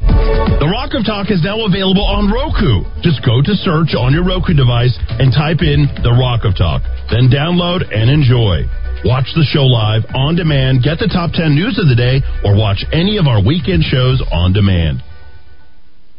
The Rock of Talk is now available on Roku. Just go to search on your Roku device and type in The Rock of Talk. Then download and enjoy. Watch the show live, on demand, get the top 10 news of the day, or watch any of our weekend shows on demand.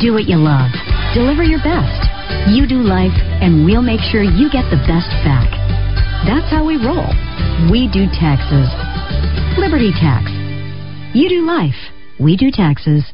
Do what you love. Deliver your best. You do life, and we'll make sure you get the best back. That's how we roll. We do taxes. Liberty Tax. You do life. We do taxes.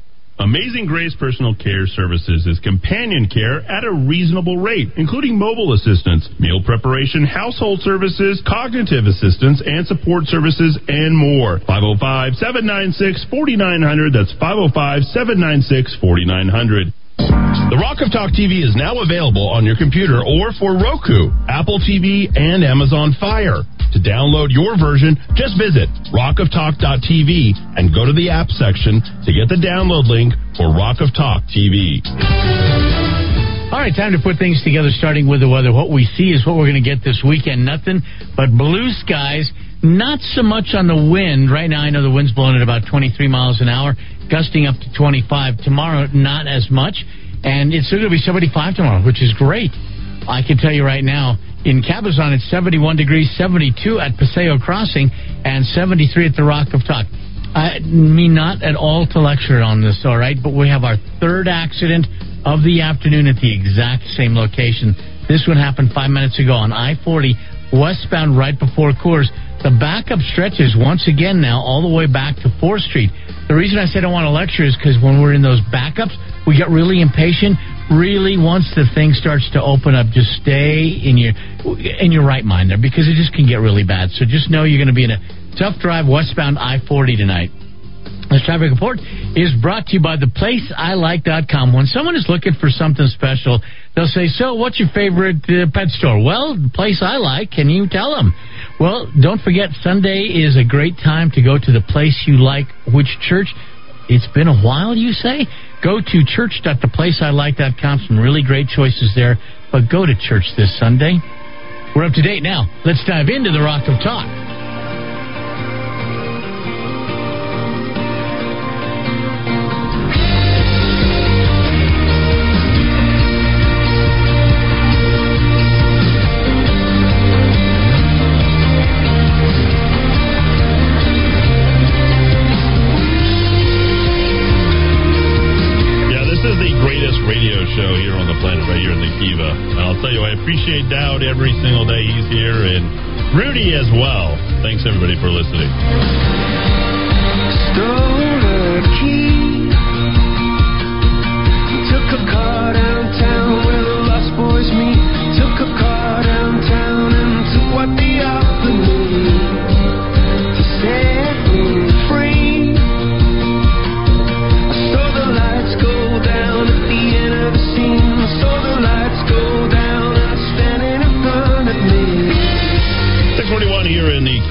Amazing Grace Personal Care Services is companion care at a reasonable rate, including mobile assistance, meal preparation, household services, cognitive assistance, and support services, and more. 505 796 4900. That's 505 796 4900. The Rock of Talk TV is now available on your computer or for Roku, Apple TV, and Amazon Fire. To download your version, just visit rockoftalk.tv and go to the app section to get the download link for Rock of Talk TV. All right, time to put things together, starting with the weather. What we see is what we're going to get this weekend. Nothing but blue skies. Not so much on the wind. Right now, I know the wind's blowing at about 23 miles an hour, gusting up to 25. Tomorrow, not as much. And it's going to be 75 tomorrow, which is great. I can tell you right now, in Cabazon, it's 71 degrees, 72 at Paseo Crossing, and 73 at the Rock of Talk. I mean, not at all to lecture on this, all right, but we have our third accident of the afternoon at the exact same location. This one happened five minutes ago on I 40, westbound right before Coors. The backup stretches once again now all the way back to 4th Street. The reason I said I don't want to lecture is because when we're in those backups, we get really impatient. Really, once the thing starts to open up, just stay in your in your right mind there because it just can get really bad. So just know you're going to be in a tough drive westbound I 40 tonight. This traffic report is brought to you by theplaceilike.com. When someone is looking for something special, they'll say, So, what's your favorite uh, pet store? Well, the place I like. Can you tell them? Well, don't forget, Sunday is a great time to go to the place you like. Which church? It's been a while, you say? Go to church.theplaceilike.com. Some really great choices there. But go to church this Sunday. We're up to date now. Let's dive into the Rock of Talk. Dowd every single day he's here, and Rudy as well. Thanks everybody for listening. Key.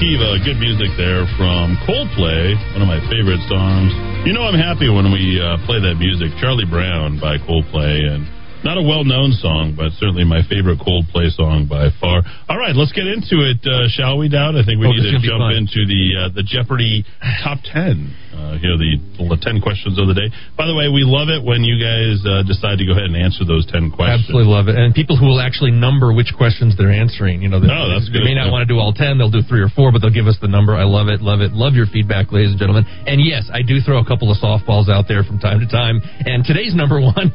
Here in the Kiva. Good music there from Coldplay, one of my favorite songs. You know I'm happy when we uh, play that music. Charlie Brown by Coldplay, and not a well-known song, but certainly my favorite Coldplay song by far. All right, let's get into it, uh, shall we, Dowd? I think we Oh, need to is gonna be jump into the uh, the Jeopardy top 10. Uh, here are the, the 10 questions of the day. By the way, we love it when you guys uh, decide to go ahead and answer those 10 questions. Absolutely love it. And people who will actually number which questions they're answering. You know, they, Oh, that's they good. may not want to do all 10. They'll do three or four, but they'll give us the number. I love it. Love it. Love your feedback, ladies and gentlemen. And yes, I do throw a couple of softballs out there from time to time. And today's number one, *laughs*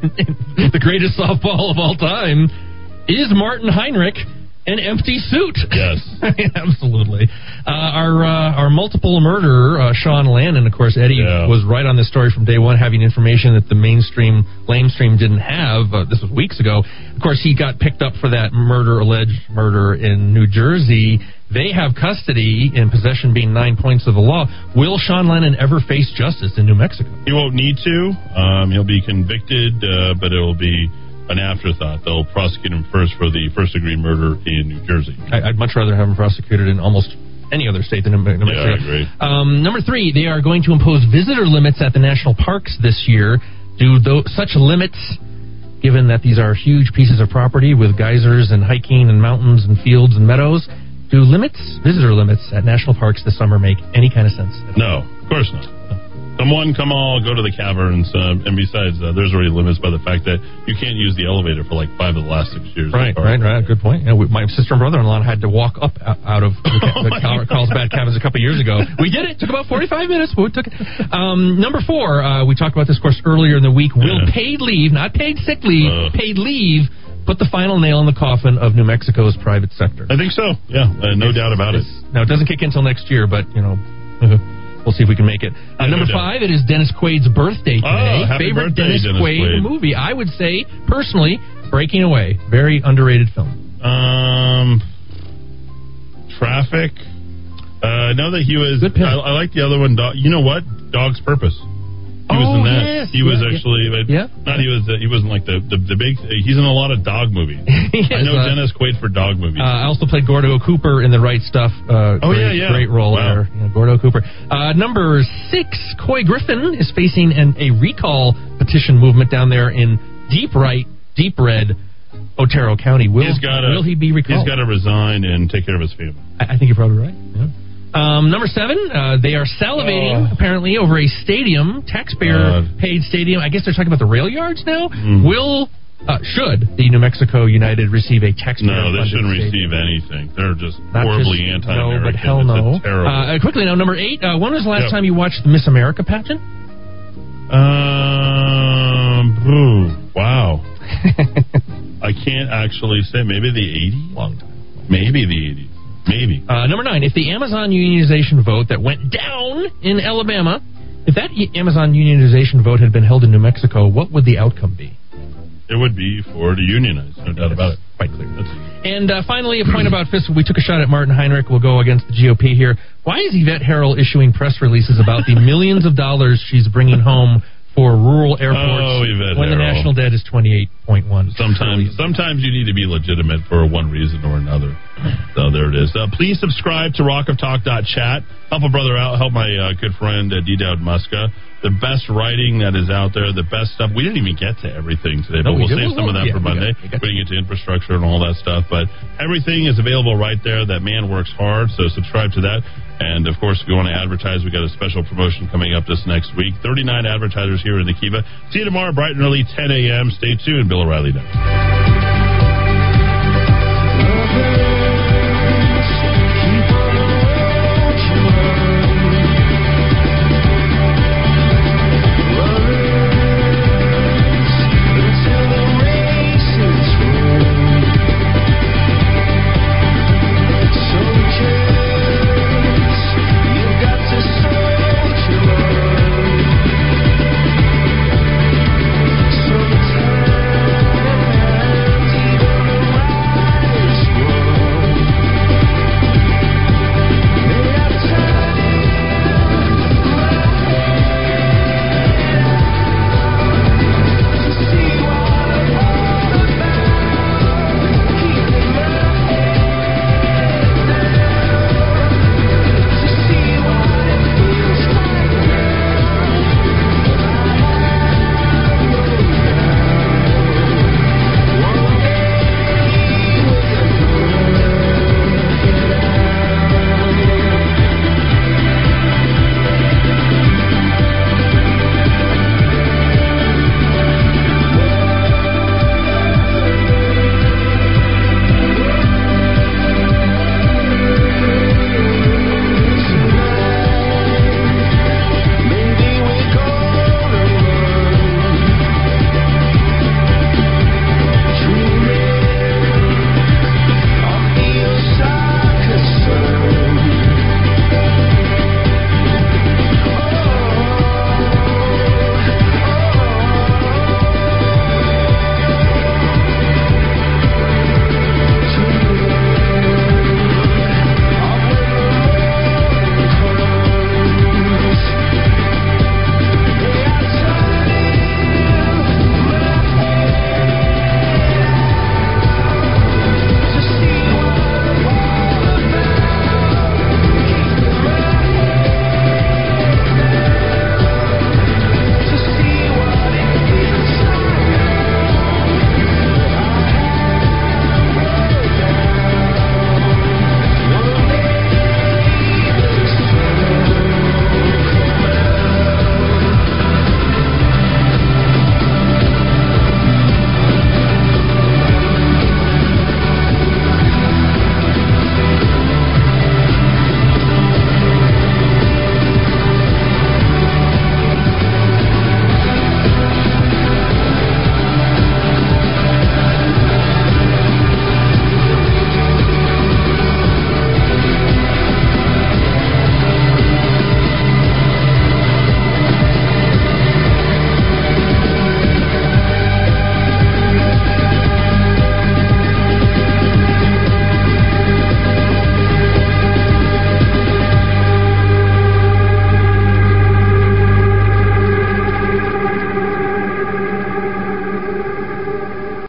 the greatest softball of all time, is Martin Heinrich. An empty suit. Yes. *laughs* Absolutely. Uh, our uh, our multiple murderer, uh, Sean Lannon, of course, Eddy was right on this story from day one, having information that the mainstream, lamestream didn't have. Uh, this was weeks ago. Of course, he got picked up for that murder, alleged murder in New Jersey. They have custody and possession being nine points of the law. Will Sean Lannon ever face justice in New Mexico? He won't need to. Um, he'll be convicted, uh, but it will be an afterthought. They'll prosecute him first for the first degree murder in New Jersey. I, I'd much rather have him prosecuted in almost any other state than New New Yeah, I agree. Um, number three, they are going to impose visitor limits at the national parks this year. Do such limits, given that these are huge pieces of property with geysers and hiking and mountains and fields and meadows, do limits, visitor limits at national parks this summer make any kind of sense? No, of course not. Come one, come all, go to the caverns. Uh, and besides, uh, there's already limits by the fact that you can't use the elevator for like five of the last six years. Right, right, right. Good point. Yeah, we, my sister and brother-in-law had to walk up out of the, ca- *laughs* the Carl- Carlsbad Caverns a couple years ago. We did it. Took about forty-five minutes. but We took it. Um, number four. Uh, we talked about this course earlier in the week. Will paid leave, not paid sick leave, paid leave, put the final nail in the coffin of New Mexico's private sector? I think so. Yeah, uh, no doubt about it. Now it doesn't kick in until next year, but you know. *laughs* *laughs* we'll see if we can make it. Uh, number five, it is Dennis Quaid's birthday Oh, today. happy Favorite birthday, Dennis, Dennis Quaid, Quaid. movie? I would say, personally, Breaking Away. Very underrated film. Um, traffic. Uh, I know that he was. I, I like the other one. Dog, you know what? Dog's Purpose. He was Oh, in that. Yes. He was Yeah, yeah. actually. Yeah. Not he was. Uh, he wasn't like the, the the big. He's in a lot of dog movies. *laughs* I know uh, Dennis Quaid for dog movies. Uh, I also played Gordo Cooper in the right stuff. Uh, Oh, great, yeah, yeah. great role Wow. there. Gordo Cooper. Uh, number six, Couy Griffin is facing an, a recall petition movement down there in deep right, deep red, Otero County. Will he's got to. will he be recalled? He's got to resign and take care of his family. I, I think you're probably right. Yeah. Um, number seven, uh, they are salivating Oh. apparently over a stadium, taxpayer-paid stadium. I guess they're talking about the rail yards now. Hmm. Will uh, should the New Mexico United receive a taxpayer? No, they shouldn't receive anything. They're just Not horribly just- anti-American. No, but hell no. terrible. Uh, quickly now, number eight. Uh, when was the last Yep. time you watched the Miss America pageant? Um. Ooh, wow. *laughs* I can't actually say. Maybe the 80s. Long time. Maybe the 80s. Maybe. Uh, number nine. If the Amazon unionization vote that went down in Alabama, if that Amazon unionization vote had been held in New Mexico, what would the outcome be? It would be for to unionize, no doubt about it. Quite clear. And uh, finally, a point about fiscal. We took a shot at Martin Heinrich. We'll go against the GOP here. Why is Yvette Herrell issuing press releases about the *laughs* millions of dollars she's bringing home for rural airports Oh, when the national debt is twenty eight point one? Sometimes, sometimes you need to be legitimate for one reason or another. So there it is. Uh, please subscribe to rockoftalk.chat. Help a brother out. Help my uh, good friend uh, D. Dowd Muska. The best writing that is out there, the best stuff. We didn't even get to everything today, No, but we we'll did. save some of that Yeah, for we got- Monday. we got- Putting it to infrastructure and all that stuff. But everything is available right there. That man works hard, so subscribe to that. And of course, if you want to advertise, we got a special promotion coming up this next week. 39 advertisers here in the Kiva. See you tomorrow, bright and early, 10 a.m. Stay tuned. Bill O'Reilly. Next.